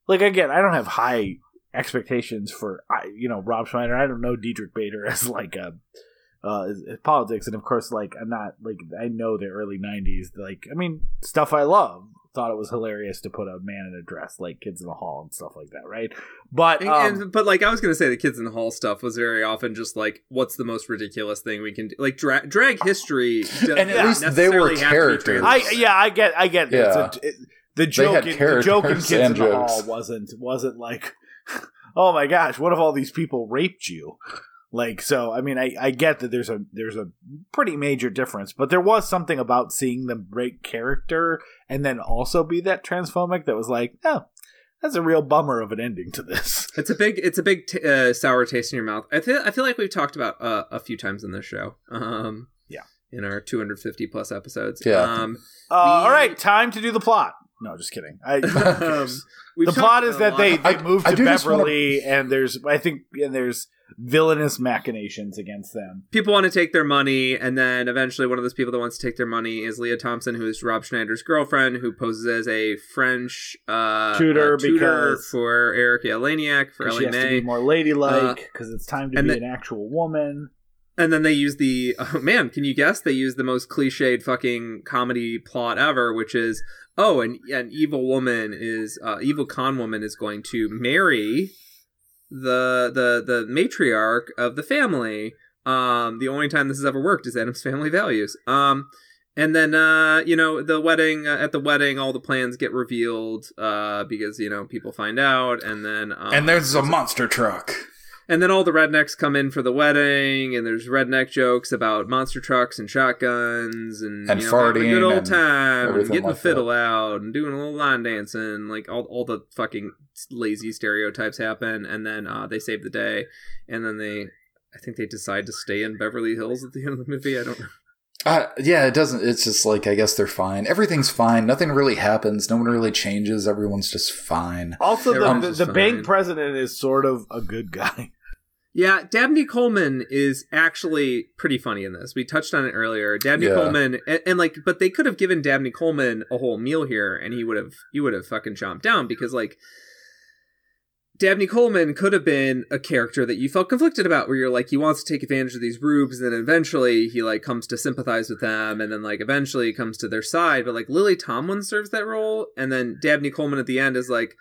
like again I don't have high expectations for I you know Rob Schneider. I don't know Diedrich Bader [laughs] as like a uh as, as politics, and of course like I'm not like I know the early '90s. Like I mean stuff I love. Thought it was hilarious to put a man in a dress like Kids in the Hall and stuff like that, right? But um, and, but like I was gonna say, the kids in the hall stuff was very often just like, what's the most ridiculous thing we can do? Like dra- drag history, And at least they were characters. I yeah, I get, I get. Yeah. It's a, it, the joke, in, the joke in Kids in the Hall wasn't wasn't like, [laughs] oh my gosh, what if all these people raped you? Like so, I mean, I, I get that there's a there's a pretty major difference, but there was something about seeing them break character and then also be that transphobic that was like, oh, that's a real bummer of an ending to this. [laughs] It's a big, it's a big t- uh, sour taste in your mouth. I feel, I feel like we've talked about uh, a few times in this show. Um, Yeah. in our 250 plus episodes. Yeah. Um, Uh, The- all right, time to do the plot. No, just kidding. I, [laughs] um, the talked plot is a that lot they, about- they move to do just wanna- Beverly, and there's I think and there's villainous machinations against them. people want to take their money, and then eventually one of those people that wants to take their money is Lea Thompson, who is Rob Schneider's girlfriend, who poses as a French uh, Tutor uh, tutor because- for Erika Eleniak for 'Cause Ellie She has to be more ladylike Uh, because it's time to be the- an actual woman. And then they use the [laughs] oh man, can you guess? They use the most cliched fucking comedy plot ever, which is oh, an an evil woman is uh, evil con woman is going to marry the the the matriarch of the family. Um, the only time this has ever worked is Addams Family Values. Um, and then uh, you know the wedding uh, at the wedding, all the plans get revealed uh, because you know people find out, and then um, and there's a monster truck. And then all the rednecks come in for the wedding, and there's redneck jokes about monster trucks and shotguns and, And you know, having a farting good old and time and everything getting the like fiddle out and doing a little line dancing, like all all the fucking lazy stereotypes happen, and then uh, they save the day, and then they, I think they decide to stay in Beverly Hills at the end of the movie. I don't know. Uh, yeah, it doesn't. It's just like I guess they're fine. Everything's fine. Nothing really happens. No one really changes. Everyone's just fine. Also, the, Everyone's the, just the bank president is sort of a good guy. Yeah, Dabney Coleman is actually pretty funny in this. We touched on it earlier. Dabney Yeah. Coleman, and, and like, but they could have given Dabney Coleman a whole meal here, and he would have he would have fucking chomped down because like. Dabney Coleman could have been a character that you felt conflicted about, where you're like, he wants to take advantage of these rubes, and then eventually he like comes to sympathize with them, and then like eventually he comes to their side. But like Lily Tomlin serves that role, and then Dabney Coleman at the end is like,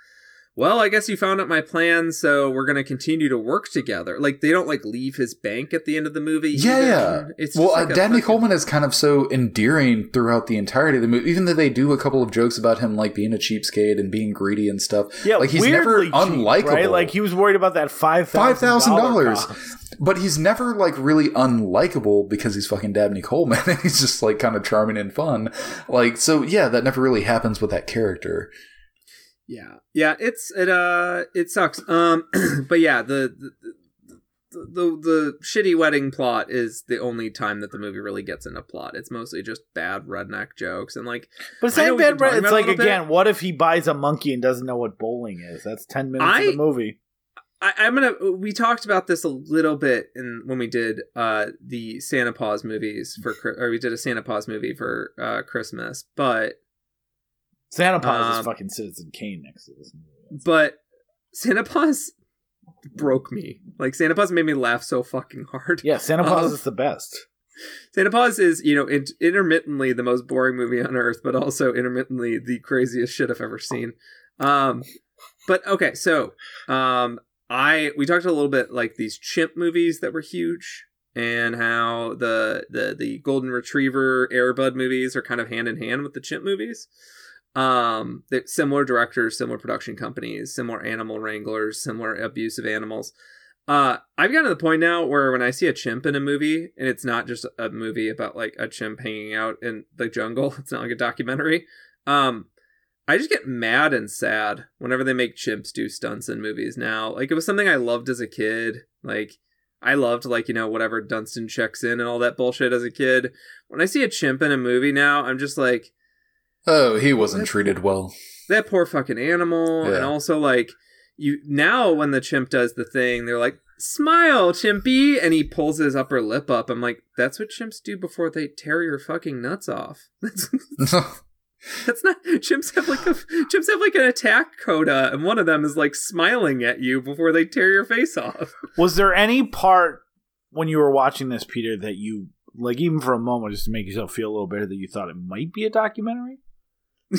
well, I guess you found out my plan, so we're gonna continue to work together. Like they don't like leave his bank at the end of the movie. Yeah, either. yeah. It's well, just uh, like a Dabney fucking- Coleman is kind of so endearing throughout the entirety of the movie. Even though they do a couple of jokes about him like being a cheapskate and being greedy and stuff. Yeah, like he's never weirdly cheap, unlikable. right? Like he was worried about that five Five thousand dollars, cost. but he's never like really unlikable because he's fucking Dabney Coleman. [laughs] And he's just like kind of charming and fun. Like so, yeah, that never really happens with that character. Yeah, yeah. It's it uh it sucks. Um, [clears throat] but yeah, the the, the the the shitty wedding plot is the only time that the movie really gets into plot. It's mostly just bad redneck jokes and like But it's not bad. talking It's about it a like little bit. again, what if he buys a monkey and doesn't know what bowling is? That's ten minutes I- of the movie. I, I'm gonna. We talked about this a little bit in when we did uh the Santa Paws movies for or we did a Santa Paws movie for uh Christmas, but Santa Paws Um, is fucking Citizen Kane next to this movie. but Santa Paws broke me. Like Santa Paws made me laugh so fucking hard. Yeah, Santa Paws Um, is the best. Santa Paws is, you know, in- intermittently the most boring movie on earth, but also intermittently the craziest shit I've ever seen. Um, but okay, so um, I we talked a little bit like these chimp movies that were huge, and how the the the Golden Retriever Air Bud movies are kind of hand in hand with the chimp movies. Um, similar directors, similar production companies, similar animal wranglers, similar abuse of animals. Uh, I've gotten to the point now where when I see a chimp in a movie, and it's not just a movie about like a chimp hanging out in the jungle, [laughs] it's not like a documentary. Um, I just get mad and sad whenever they make chimps do stunts in movies now. Like it was something I loved as a kid. Like I loved like you know whatever Dunston checks in and all that bullshit as a kid. When I see a chimp in a movie now, I'm just like Oh, he wasn't treated well. that poor fucking animal and also like you now when the chimp does the thing they're like smile chimpy and he pulls his upper lip up i'm like that's what chimps do before they tear your fucking nuts off [laughs] [laughs] That's not chimps have like a chimps have like an attack coda, and one of them is like smiling at you before they tear your face off. [laughs] Was there any part when you were watching this, Peter, that you like even for a moment just to make yourself feel a little better that you thought it might be a documentary? [laughs]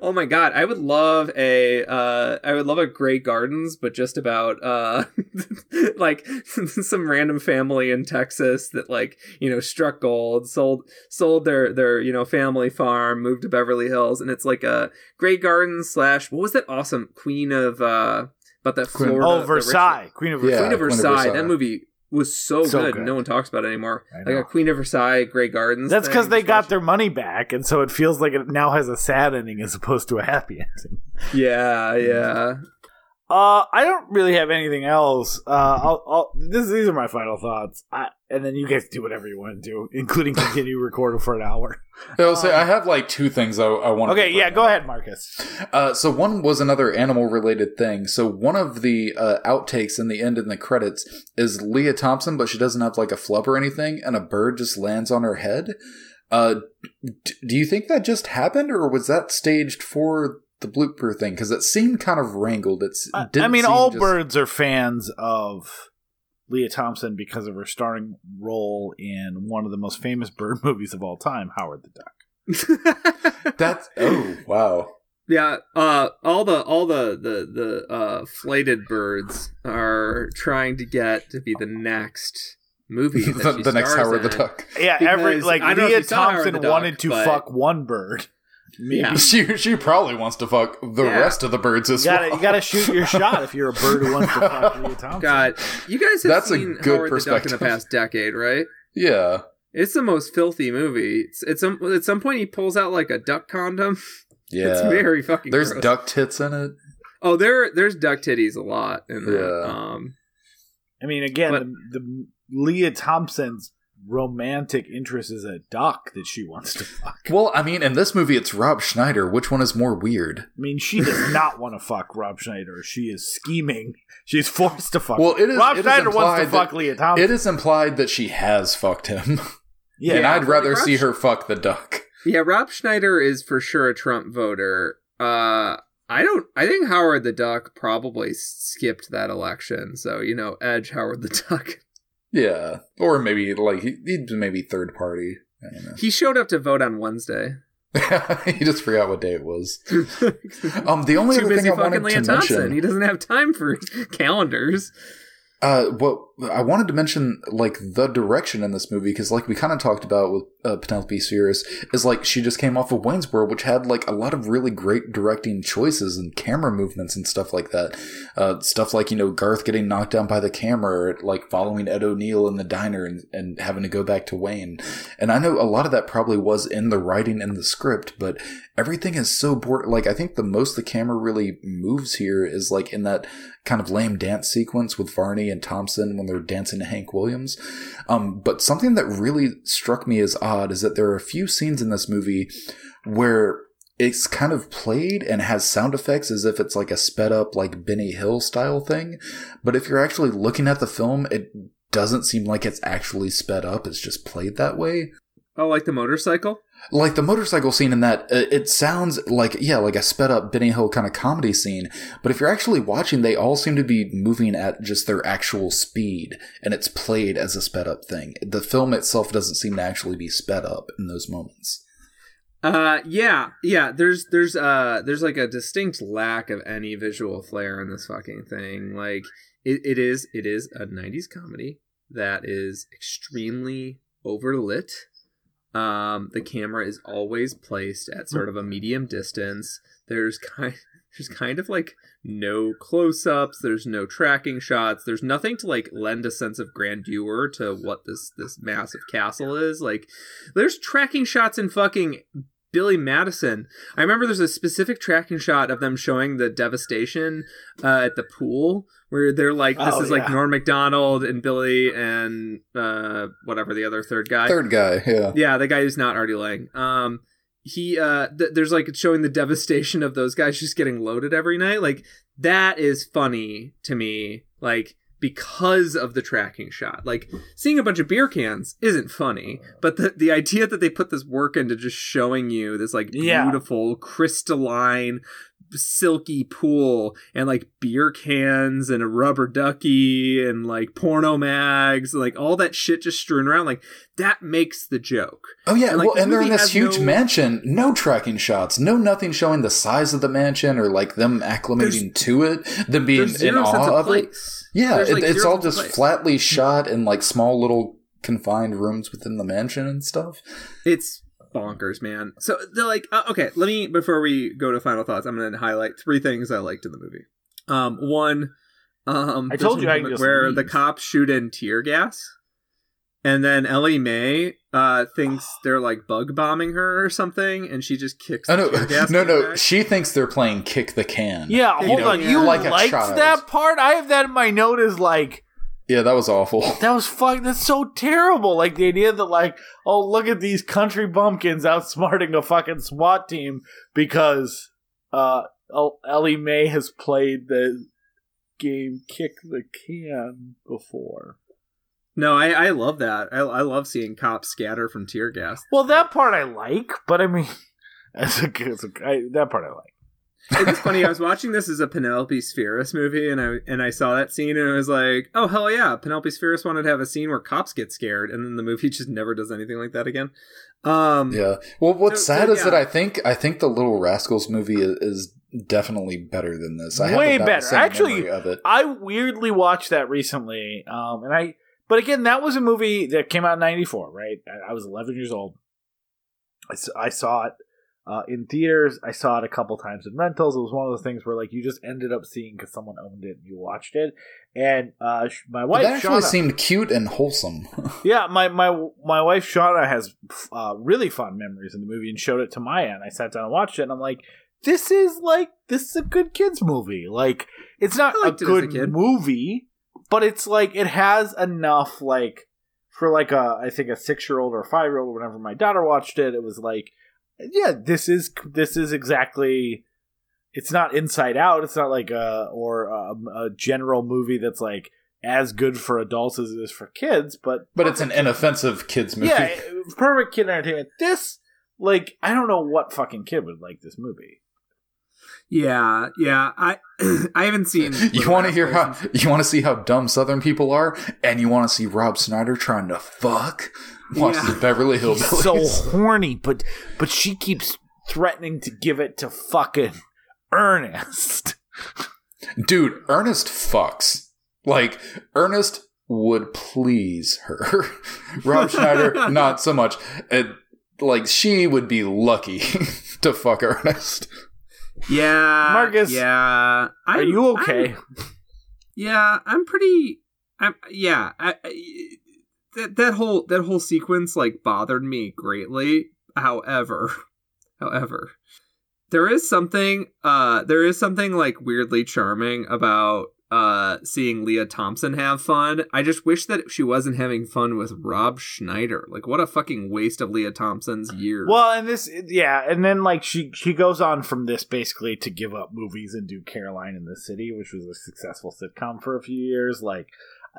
oh my god, I would love a uh I would love a Grey Gardens, but just about uh [laughs] like [laughs] some random family in Texas that like, you know, struck gold, sold sold their their, you know, family farm, moved to Beverly Hills, and it's like a Grey Gardens slash what was that awesome Queen of uh about that Queen- Florida oh, Versailles, Queen of Yeah. Versailles. Queen of Queen of Versailles. Versailles. That movie was so, So good. good. No one talks about it anymore. I Like a Queen of Versailles, Grey Gardens. That's because they got their money back, and so it feels like it now has a sad ending as opposed to a happy [laughs] ending. Yeah, yeah. Uh, I don't really have anything else. Uh, I'll, I'll this these are my final thoughts. I, and then you guys do whatever you want to do, including continue recording for an hour. I'll say I have like two things I, I want. Okay, yeah, go ahead, Marcus. Uh, so one was another animal related thing. So one of the uh, outtakes in the end in the credits is Lea Thompson, but she doesn't have like a flub or anything, and a bird just lands on her head. Uh, d- do you think that just happened, or was that staged for the blooper thing? Because it seemed kind of wrangled. It's. I, didn't I mean, seem all just- birds are fans of Lea Thompson because of her starring role in one of the most famous bird [laughs] movies of all time, Howard the Duck. [laughs] [laughs] That's oh wow. yeah, uh, all the all the the the uh, flighted birds are trying to get to be the next movie. That the, she the next stars Howard the. Duck. Yeah, every like I don't Lea you saw Howard Thompson the Duck, wanted to but- fuck one bird. Maybe Yeah. She she probably wants to fuck the Yeah. rest of the birds as you gotta well. you gotta shoot your shot if you're a bird who wants to fuck [laughs] Lea Thompson. God, you guys have That's a seen good Howard the Duck in the past decade, right? yeah. It's the most filthy movie. It's, it's some, at some point he pulls out like a duck condom. [laughs] Yeah. It's very fucking. There's gross. duck tits in it. Oh, there there's duck titties a lot in that. Yeah. Um, I mean, again, But- the, the Lea Thompson's romantic interest is a duck that she wants to fuck. [laughs] Well, I mean, in this movie, it's Rob Schneider. Which one is more weird? I mean, she does [laughs] not want to fuck Rob Schneider. She is scheming. She's forced to fuck. Well, it is- Rob it is Schneider wants to fuck that- Lea Thompson. It is implied that she has fucked him, [laughs] yeah, and I'd rather Rob see her fuck the duck. yeah, Rob Schneider is for sure a Trump voter. Uh, I don't. I think Howard the Duck probably skipped that election. So you know, edge Howard the Duck. Yeah, or maybe like he, he'd maybe third party. I don't know. He showed up to vote on Wednesday. [laughs] he just forgot what day it was. [laughs] Um, the only Too other busy thing I fucking wanted Lea to Thompson. mention, He doesn't have time for [laughs] calendars. Uh, what I wanted to mention, like the direction in this movie, because like we kind of talked about with uh, Penelope Spheeris, is like she just came off of Wayne's World, which had like a lot of really great directing choices and camera movements and stuff like that. Uh, stuff like you know Garth getting knocked down by the camera, or, like following Ed O'Neill in the diner and, and having to go back to Wayne. And I know a lot of that probably was in the writing and the script, but everything is so bored. Like I think the most the camera really moves here is like in that kind of lame dance sequence with Varney and Thompson when they're dancing to Hank Williams. Um, but something that really struck me as odd is that there are a few scenes in this movie where it's kind of played and has sound effects as if it's like a sped up like Benny Hill style thing. But if you're actually looking at the film, it doesn't seem like it's actually sped up. It's just played that way. Oh, like the motorcycle? Like the motorcycle scene in that, uh, it sounds like, yeah, like a sped up Benny Hill kind of comedy scene. But if you're actually watching, they all seem to be moving at just their actual speed, and it's played as a sped up thing. The film itself doesn't seem to actually be sped up in those moments. Uh, yeah, yeah. There's there's uh there's like a distinct lack of any visual flair in this fucking thing. Like it, it is it is a '90s comedy that is extremely overlit. Um, the camera is always placed at sort of a medium distance. There's kind [laughs] there's kind of like no close-ups. There's no tracking shots. There's nothing to like lend a sense of grandeur to what this this massive castle is. Like, there's tracking shots in fucking Billy Madison. I remember there's a specific tracking shot of them showing the devastation uh, at the pool where they're like, this Oh, is like. Norm Macdonald and Billy and uh, whatever the other third guy. Third guy, yeah. Yeah, the guy who's not Artie Lange. Um, he uh, th- there's like showing the devastation of those guys just getting loaded every night. Like that is funny to me. Like because of the tracking shot. Like seeing a bunch of beer cans isn't funny, but the the idea that they put this work into just showing you this like Yeah. beautiful crystalline silky pool and like beer cans and a rubber ducky and like porno mags like all that shit just strewn around like that makes the joke Oh yeah, And, like, well, and they're in this huge no- mansion. No tracking shots. No nothing showing the size of the mansion or like them acclimating to it. Them being in awe of of it. Yeah, There's, it, like, it's all just place. flatly shot in like small little confined rooms within the mansion and stuff. it's bonkers man so they're like uh, okay let me before we go to final thoughts i'm gonna highlight three things i liked in the movie um one um I told you I moment could just where the cops shoot in tear gas and then Ellie Mae uh thinks [gasps] they're like bug bombing her or something and she just kicks Oh the no, tear [laughs] gas no, no! back. She thinks they're playing kick the can. Yeah, You hold know, on. You like a liked that part? I have that in my note as like yeah, that was awful. [laughs] that was fuck. That's so terrible. Like the idea that like, oh look at these country bumpkins outsmarting a fucking SWAT team because uh El- Ellie Mae has played the game Kick the Can before. no I, I love that I, I love seeing cops scatter from tear gas Well, that part I like, but I mean, [laughs] it's a, it's a, I, that part I like. It's funny. I was watching this as a Penelope Spheeris movie, and I and I saw that scene, and I was like, "Oh hell yeah!" Penelope Spheeris wanted to have a scene where cops get scared, and then the movie [laughs] just never does anything like that again. Um, Yeah. Well, what's So- so, sad is that. I think I think the Little Rascals movie is, is definitely better than this. I have Way about better. Actually, of it. I weirdly watched that recently, um, and I. But again, that was a movie that came out in '94, right? I, I was 11 years old. I saw it uh, in theaters. I saw it a couple times in rentals. It was one of those things where like you just ended up seeing because someone owned it and you watched it. And uh, sh- my But wife, that actually Shauna, seemed cute and wholesome. [laughs] yeah, my my my wife Shauna has uh, really fond memories in the movie and showed it to Maya, and I sat down and watched it, and I'm like, this is like this is a good kids movie. Like it's not I a it as a good kid. movie, but it's like it has enough like for like a I think a six year old or five year old. Whenever my daughter watched it, it was like, yeah, this is this is exactly. It's not Inside Out. It's not like a or a, a general movie that's like as good for adults as it is for kids, but but it's an inoffensive kids movie. yeah, perfect kid entertainment. This, like, I don't know what fucking kid would like this movie. Yeah, yeah. I [clears throat] I haven't seen. [laughs] You want to hear how you want to see how dumb Southern people are, and you want to see Rob Schneider trying to fuck. Watch Yeah. the Beverly He's Hillbillies. so [laughs] horny, but but she keeps threatening to give it to fucking Ernest. Dude, Ernest fucks. Like Ernest would please her. [laughs] Rob Schneider, not so much. And like she would be lucky to fuck Ernest. Yeah, Marcus, Yeah, Are I'm- you okay? I'm- yeah, I'm pretty. I'm yeah. I, I, that that whole that whole sequence like bothered me greatly. However, [laughs] however, there is something. Uh, there is something like weirdly charming about uh seeing Lea Thompson have fun. I just wish that she wasn't having fun with Rob Schneider. Like, what a fucking waste of Lea Thompson's years. Well, and this, yeah, and then like she she goes on from this basically to give up movies and do Caroline in the City, which was a successful sitcom for a few years. Like,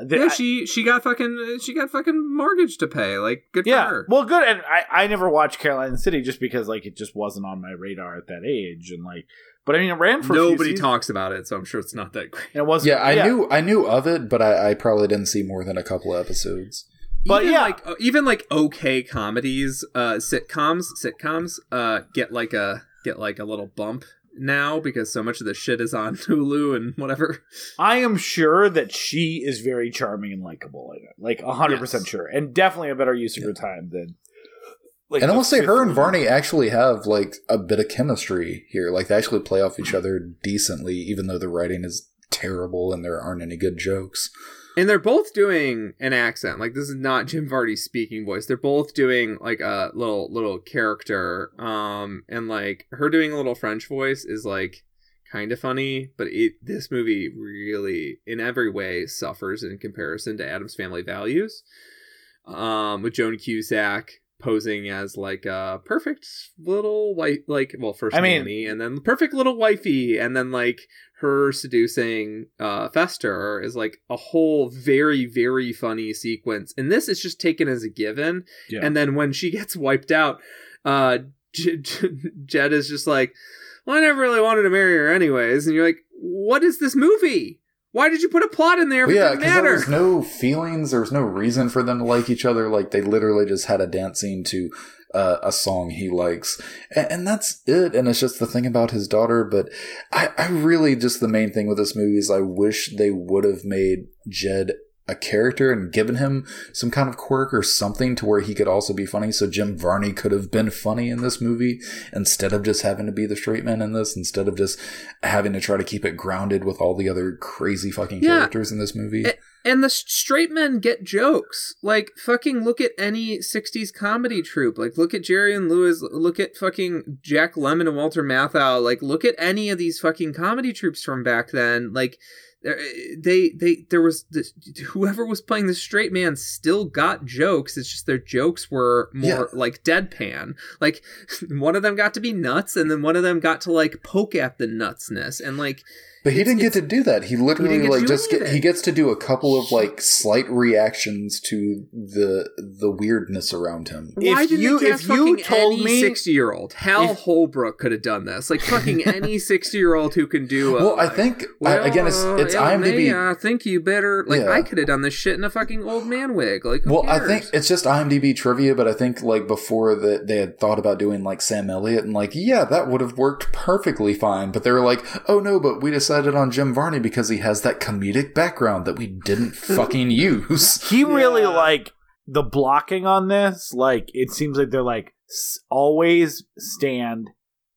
the, yeah, she she got fucking she got fucking mortgage to pay. Like, good for yeah, her. well, good. And I I never watched Caroline in the City just because like it just wasn't on my radar at that age, and like, but I mean, it ran for a few Nobody talks about it, so I'm sure it's not that great. And it wasn't. Yeah, I knew I knew of it, but I, I probably didn't see more than a couple episodes. But even yeah. like uh, even like okay comedies, uh, sitcoms, sitcoms, uh, get like a get like a little bump now because so much of the shit is on [laughs] Hulu and whatever. I am sure that she is very charming and likable in it, like hundred percent Yes. sure, and definitely a better use of her time than. Like and I will say, her and. Varney actually have like a bit of chemistry here. Like they actually play off each other decently, even though the writing is terrible and there aren't any good jokes. And they're both doing an accent. Like this is not Jim Varney's speaking voice. They're both doing like a little little character. Um and like her doing a little French voice is like kind of funny, but it this movie really in every way suffers in comparison to Addams Family Values. Um with Joan Cusack posing as like a perfect little white like well first I mean- nanny and then perfect little wifey and then like her seducing uh Fester is like a whole very very funny sequence. And this is just taken as a given. Yeah. and then when she gets wiped out uh J- J- Jed is just like well I never really wanted to marry her anyways. And you're like what is this movie why did you put a plot in there if it yeah, because there was no feelings, there was no reason for them to like each other. Like they literally just had a dance scene to uh, a song he likes, and, and that's it. And it's just the thing about his daughter. But I, I really just the main thing with this movie is I wish they would have made Jed a character and given him some kind of quirk or something to where he could also be funny. So Jim Varney could have been funny in this movie instead of just having to be the straight man in this, instead of just having to try to keep it grounded with all the other crazy fucking Yeah. characters in this movie. A- And the straight men get jokes. Like, fucking look at any 60s comedy troupe. Like, look at Jerry and Lewis. Look at fucking Jack Lemmon and Walter Matthau. Like, look at any of these fucking comedy troupes from back then. Like, there- eh, they, they, there was this, whoever was playing the straight man still got jokes. It's just their jokes were more Yeah. like deadpan. Like, [laughs] one of them got to be nuts, and then one of them got to like poke at the nutsness. And like, But he It's- didn't get to do that. He literally get to like just get, he gets to do a couple of like slight reactions to the the weirdness around him. Why If didn't you- if you told any me- sixty-year-old Hal if- Holbrook could have done this? Like fucking any [laughs] sixty-year-old who can do. A, Well, I think I, again it's it's yeah, IMDb. may, I think you better. Like Yeah. I could have done this shit in a fucking old man wig. Like who Well, I think it's just IMDb trivia, but I think like before that they had thought about doing like Sam Elliott and like yeah, that would have worked perfectly fine. But they were like, oh no, but we decided on Jim Varney because he has that comedic background that we didn't [laughs] fucking use. he really like the blocking on this. Like it seems like they're like s- always stand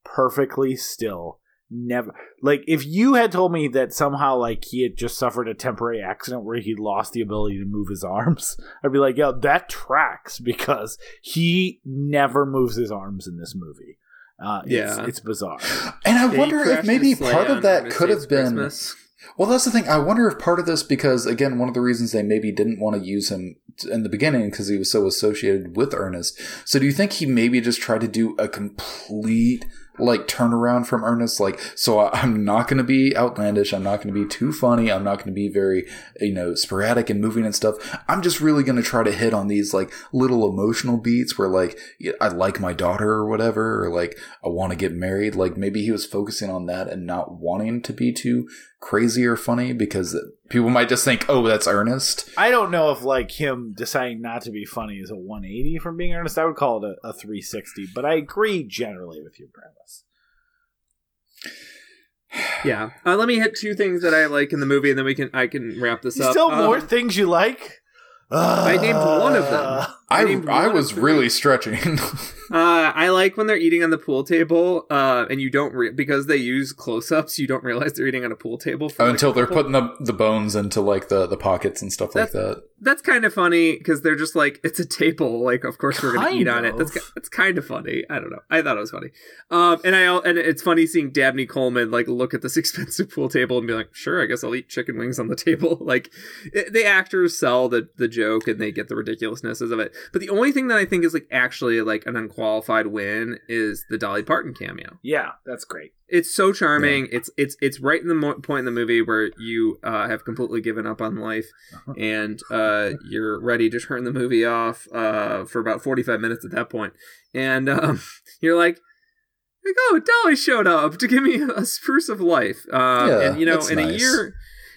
perfectly still. Never like if you had told me that somehow like he had just suffered a temporary accident where he lost the ability to move his arms, [laughs] I'd be like, yo, that tracks because he never moves his arms in this movie. Uh, it's, Yeah. it's bizarre. And I Yeah, wonder if maybe part of that could have been Christmas. Well, that's the thing. I wonder if part of this, because again, one of the reasons they maybe didn't want to use him in the beginning because he was so associated with Ernest. So, do you think he maybe just tried to do a complete like turnaround from Ernest? Like, so I- I'm not going to be outlandish. I'm not going to be too funny. I'm not going to be very, you know, sporadic and moving and stuff. I'm just really going to try to hit on these like little emotional beats where like I like my daughter or whatever, or like I want to get married. Like maybe he was focusing on that and not wanting to be too crazy or funny because people might just think, oh, that's earnest." I don't know if like him deciding not to be funny is a 180 from being earnest. I would call it a, a 360, but I agree generally with your premise. [sighs] Yeah. Uh, let me hit two things that I like in the movie, and then we can I can wrap this up. Still more Um, things you like? I named one of them. [laughs] I, I was really stretching. [laughs] Uh, I like when they're eating on the pool table, uh, and you don't re- because they use close-ups. You don't realize they're eating on a pool table for, like, Until a they're couple- putting the, the bones into like the, the pockets and stuff like that. That's kind of funny because they're just like it's a table. Like, of course we're gonna Kind eat on it. That's ki- that's kind of funny. I don't know. I thought it was funny. Um, and I and it's funny seeing Dabney Coleman like look at this [laughs] expensive pool table and be like, sure, I guess I'll eat chicken wings on the [laughs] table. Like, it, the actors sell the the joke and they get the ridiculousnesses of it. But the only thing that I think is like actually like an unqualified win is the Dolly Parton cameo. yeah, that's great. It's so charming. It's it's it's right in the mo- point in the movie where you uh, have completely given up on life, and uh, [laughs] you're ready to turn the movie off uh, for about 45 minutes at that point, and um, [laughs] you're like. Like, oh, Dolly showed up to give me a spruce of life. Um, Yeah, and you know, in a year,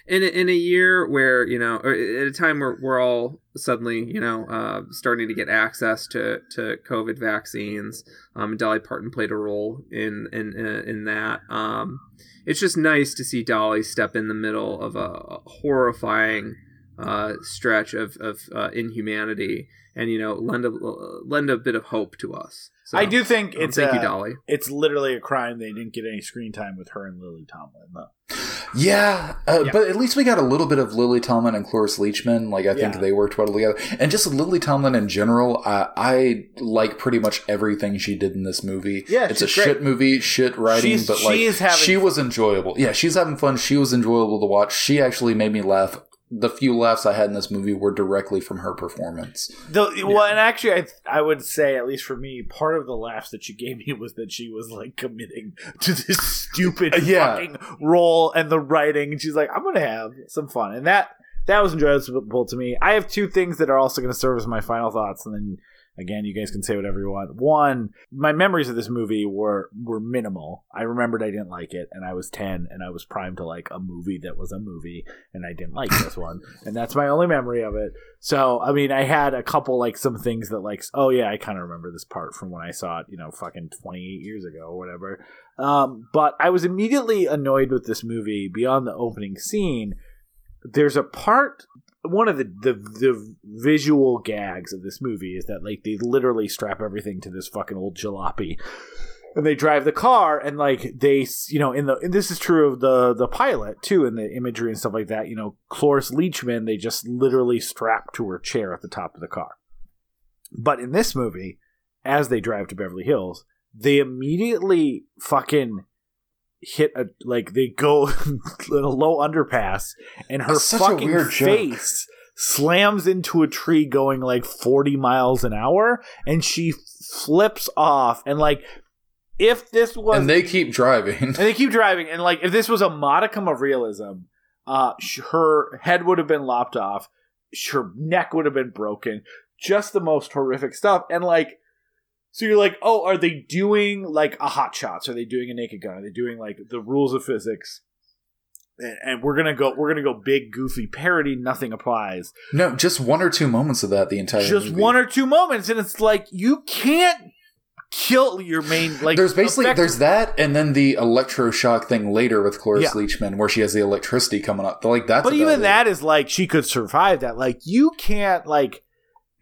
in a, in a year where you know, or at a time where we're all suddenly, you know, uh, starting to get access to to COVID vaccines, um, Dolly Parton played a role in in in, in that. Um, it's just nice to see Dolly step in the middle of a horrifying uh, stretch of of uh, inhumanity, and you know, lend a lend a bit of hope to us. So, I do think um, it's thank uh, you, Dolly. It's literally a crime they didn't get any screen time with her and Lily Tomlin. Though. Yeah, uh, Yeah. but at least we got a little bit of Lily Tomlin and Cloris Leachman. Like I think Yeah. they worked well together, and just Lily Tomlin in general. I, I like pretty much everything she did in this movie. Yeah, it's a great. shit movie, shit writing, She's- but like having she was enjoyable. Yeah, she's having fun. She was enjoyable to watch. She actually made me laugh the few laughs I had in this movie were directly from her performance. The, Well, and actually, I I would say, at least for me, part of the laughs that she gave me [laughs] was that she was like committing to this stupid [laughs] yeah. fucking role and the writing, and she's like, "I'm gonna have some fun," and that that was enjoyable to me. I have two things that are also going to serve as my final thoughts, and then again, you guys can say whatever you want. One, my memories of this movie were were minimal. I remembered I didn't like it, and I was ten, and I was primed to like a movie that was a movie, and I didn't like this one, [laughs] and that's my only memory of it. So, I mean, I had a couple like some things that like, oh yeah, I kind of remember this part from when I saw it, you know, fucking twenty eight years ago or whatever. Um, but I was immediately annoyed with this movie beyond the opening scene. There's a part one of the, the the visual gags of this movie is that like they literally strap everything to this fucking old jalopy. And they drive the car and like they you know in the this is true of the the pilot too in the imagery and stuff like that. You know Cloris Leachman they just literally strap to her chair at the top of the car. But in this movie as they drive to Beverly Hills they immediately fucking hit a like they go [laughs] in a low underpass and her That's fucking weird joke. face slams into a tree going like 40 miles an hour and she flips off and like if this was and they keep driving. and they keep driving and like if this was a modicum of realism uh sh- her head would have been lopped off her neck would have been broken just the most horrific stuff and like so you're like oh are they doing like a hot shots are they doing a naked gun are they doing like the rules of physics and, and we're gonna go we're gonna go big goofy parody nothing applies No, just one or two moments of that the entire just movie. one or two moments and it's like you can't kill your main like there's basically effective- there's that and then the electroshock thing later with Cloris Yeah. Leachman where she has the electricity coming up. Like that's but even it. that is like she could survive that like you can't like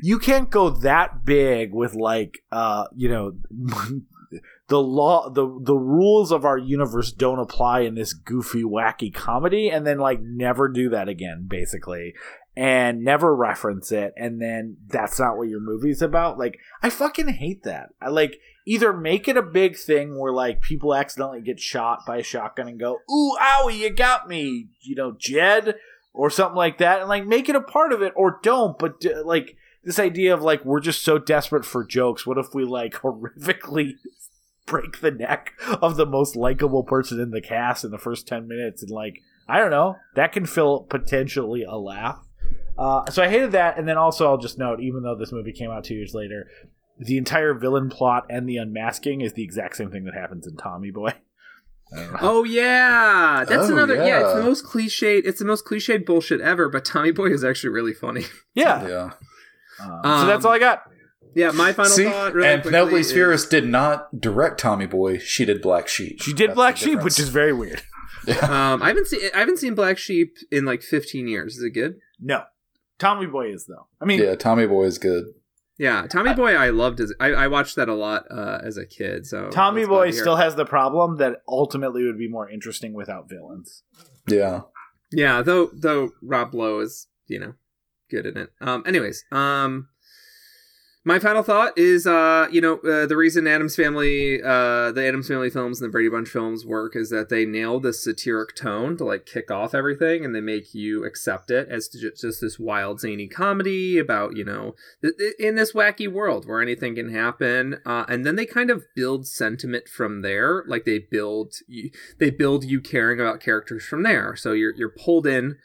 you can't go that big with like uh you know [laughs] the law the the rules of our universe don't apply in this goofy wacky comedy and then like never do that again basically and never reference it and then that's not what your movie's about. Like i fucking hate that. I like either make it a big thing where like people accidentally get shot by a shotgun and go ooh owie you got me you know jed or something like that and like make it a part of it or don't but like this idea of like we're just so desperate for jokes what if we like [laughs] horrifically break the neck of the most likable person in the cast in the first 10 minutes and like i don't know that can fill potentially a laugh uh, so i hated that and then also i'll just note even though this movie came out two years later the entire villain plot and the unmasking is the exact same thing that happens in tommy boy I don't know. Oh yeah, that's Oh, another. Yeah. it's the most cliched. It's the most cliched bullshit ever. But Tommy Boy is actually really funny. yeah, yeah. Uh, so that's Um, all i got Yeah, my final See, thought. Really and quickly Penelope is- Spheeris did not direct Tommy Boy. She did Black Sheep. she did That's black sheep which is very weird [laughs] Um, I haven't seen. I haven't seen Black Sheep in like 15 years. Is it good? no tommy boy is though i mean yeah. Tommy Boy is good. Yeah, Tommy Boy. I loved as I, I watched that a lot uh, as a kid. So Tommy Boy to still has the problem that ultimately would be more interesting without villains. Yeah. Yeah, though though Rob Lowe is you know good in it. Um, anyways, um, my final thought is uh, you know uh, the reason Addams Family, uh, the Addams Family films and the Brady Bunch films work is that they nail the satiric tone to like kick off everything, and they make you accept it as ju- just this wild zany comedy about you know th- th- in this wacky world where anything can happen, uh, and then they kind of build sentiment from there. Like they build you, they build you caring about characters from there. So you're you're pulled in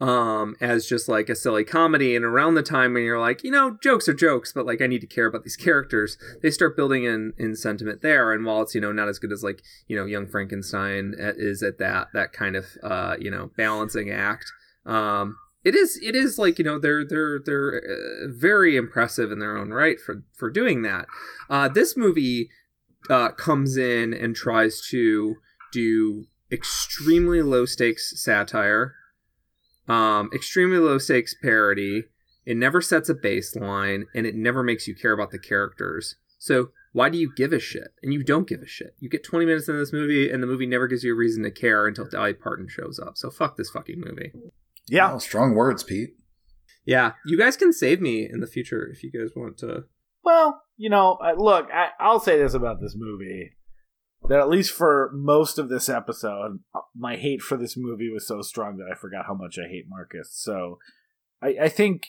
um as just like a silly comedy. And around the time when you're like you know jokes are jokes but like i need to care about these [laughs] characters they start building in in sentiment there. And while it's you know not as good as like you know young frankenstein is at that that kind of uh you know balancing act um it is it is like you know they're they're they're uh, very impressive in their own right for for doing that. Uh this movie uh comes in and tries to do extremely low stakes satire um extremely low stakes parody. It never sets a baseline and it never makes you care about the characters. So why do you give a shit? And you don't give a shit. You get 20 minutes in this movie and the movie never gives you a reason to care until Dolly Parton shows up. So fuck this fucking movie. Yeah. Oh, strong words, Pete. yeah you guys can save me in the future if you guys want to. Well, you know, look, I, I'll say this about this movie. That at least for most of this episode, my hate for this movie was so strong that I forgot how much I hate Marcus. So I, I think,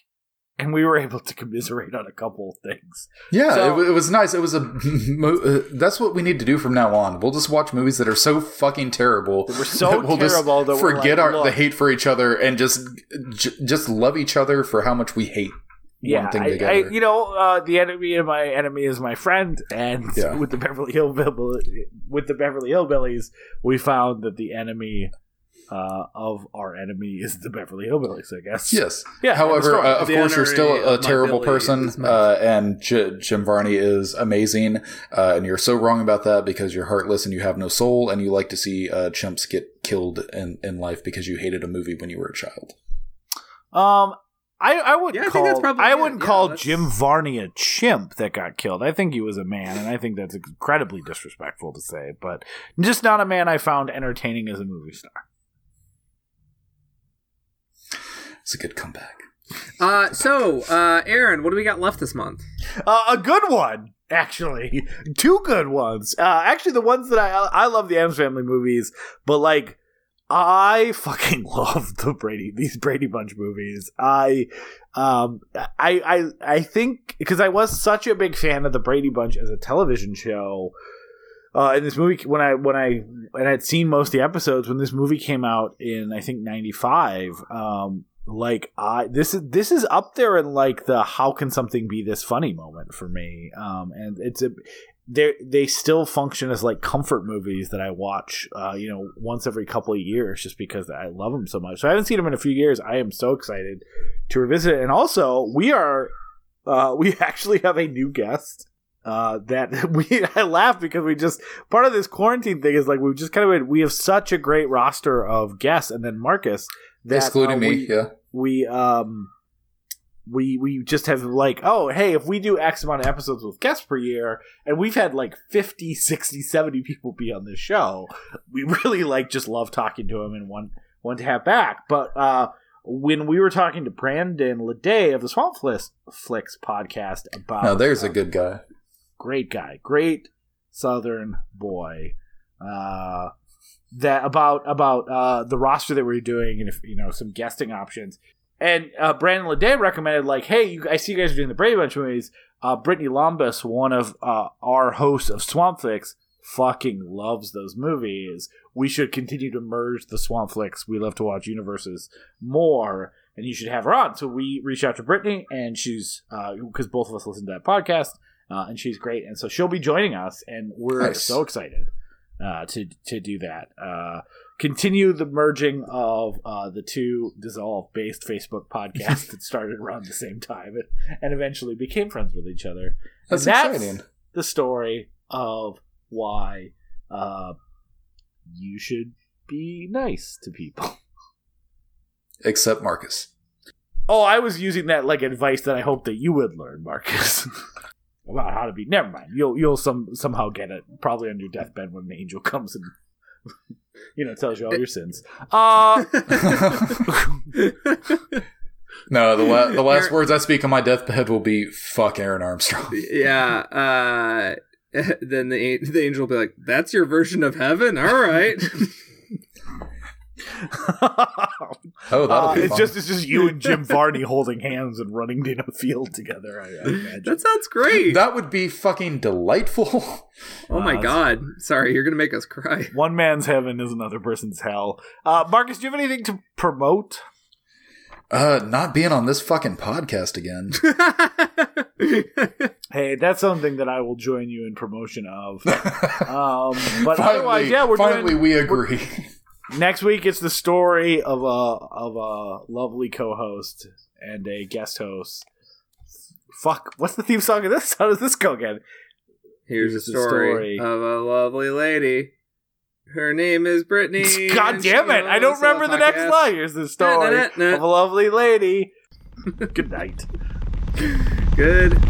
and we were [laughs] able to commiserate on a couple of things. Yeah, So- it, it was nice. It was a. [laughs] uh, that's what we need to do from now on. We'll just watch movies that are so fucking terrible. That were [laughs] so that we'll terrible just that forget like, our the hate for each other and just j- just love each other for how much we hate Yeah, one thing I, together. I, you know, uh, the enemy of my enemy is my friend, and Yeah. [laughs] with the Beverly Hillbill with the Beverly Hillbillies, we found that the enemy uh, of our enemy is the Beverly Hillbillies. I guess. yes. Yeah. However, uh, of The course, you're still a terrible person, uh, and J- Jim Varney is amazing, uh, and you're so wrong about that because you're heartless and you have no soul, and you like to see uh, chimps get killed in, in life because you hated a movie when you were a child. Um, I I would Yeah, I think call that's probably I it. wouldn't Yeah, call that's- Jim Varney a chimp that got killed. I think he was a man, and I think that's incredibly disrespectful to say, but just not a man I found entertaining as a movie star. It's a good comeback. Uh, so, uh, Aaron, what do we got left this month? Uh, a good one, actually. [laughs] Two good ones. Uh, actually, the ones that I I love the Addams Family movies, but like I fucking [laughs] love the Brady these Brady Bunch movies. I um I I I think because I was such a big fan of the Brady Bunch as a television show. Uh, in this movie, when I when I and I'd seen most of the episodes when this movie came out in I think '95, um, like I this is this is up there in like the how can something be this funny moment for me, um, and it's a they they still function as like comfort movies that I watch, uh, you know, once every couple of years just because I love them so much. So I haven't seen them in a few years. I am so excited to revisit it, and also we are uh, [laughs] we actually have a new guest uh, that [laughs] we I laugh because we just part of this quarantine thing is like we've just kind of we have such a great roster of guests, and then Marcus that Excluding uh, me, yeah. we um we we just have like oh hey if we do x amount of episodes with guests per year and we've had like 50 60 70 people be on this show we really like just love talking to them and want want to have back but uh when we were talking to Brandon Leday of the Swamp Flicks, Flicks podcast about Now there's uh, a good guy. great guy, great Southern boy. Uh, that about about uh, the roster that we are doing and if you know some guesting options. And uh, Brandon Leday recommended like, hey, you, I see you guys are doing the Brady Bunch movies. Uh, Brittany Lombus, one of uh, our hosts of Swamp Flicks, fucking loves those movies. We should continue to merge the Swamp Flicks. We love to watch universes more, and you should have her on. So we reached out to Brittany, and she's because both of us listen to that podcast, uh, and she's great, and so she'll be joining us, and we're Nice. so excited uh, to to do that. Uh, continue the merging of uh, the two dissolve based Facebook podcasts [laughs] that started around the same time and, and eventually became friends with each other. That's, that's exciting. the story of why uh, you should be nice to people. [laughs] Except Marcus. Oh, I was using that like advice that I hope that you would learn, Marcus. [laughs] About how to be. Never mind. You'll you'll some somehow get it. Probably on your deathbed when an angel [laughs] comes and you know tells you all your sins. Uh [laughs] No, the la- the last Aaron- words I speak on my deathbed will be "fuck Aaron Armstrong." [laughs] yeah. Uh, then the the angel will be like, "That's your version of heaven, all right." [laughs] Oh, that'll uh, be it's fun. just it's just you and Jim [laughs] Varney holding hands and running down a field together. I, I [laughs] imagine. that sounds great. that would be fucking delightful. oh my Uh, god! Sorry, you're gonna make us cry. One man's heaven is another person's hell. Uh, Marcus, do you have anything to promote? Uh, not being on this fucking podcast again. Hey, that's something that I will join you in promotion of. Um, but finally, otherwise, yeah, we're finally doing we agree. Next week. It's the story of a of a lovely co-host and a guest host. Fuck, what's the theme song of this? [laughs] How does this go again? Here's a Here's the story, story. of a lovely lady. Her name is Brittany. [laughs] God damn it! I don't remember the next line. Here's the story of a lovely lady. [laughs] Good night. Good.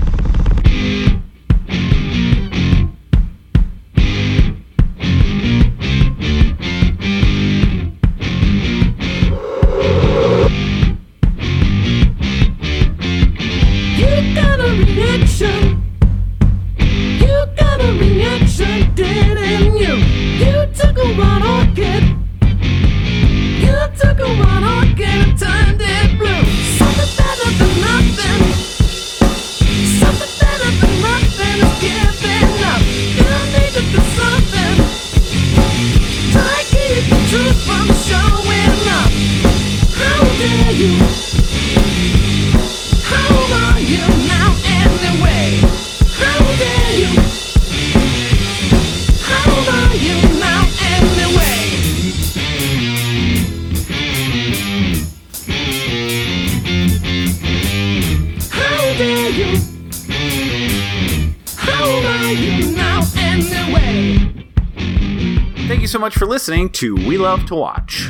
Much for listening to We Love to Watch.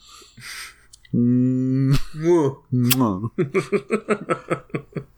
Mm. Mwah. [laughs] [laughs]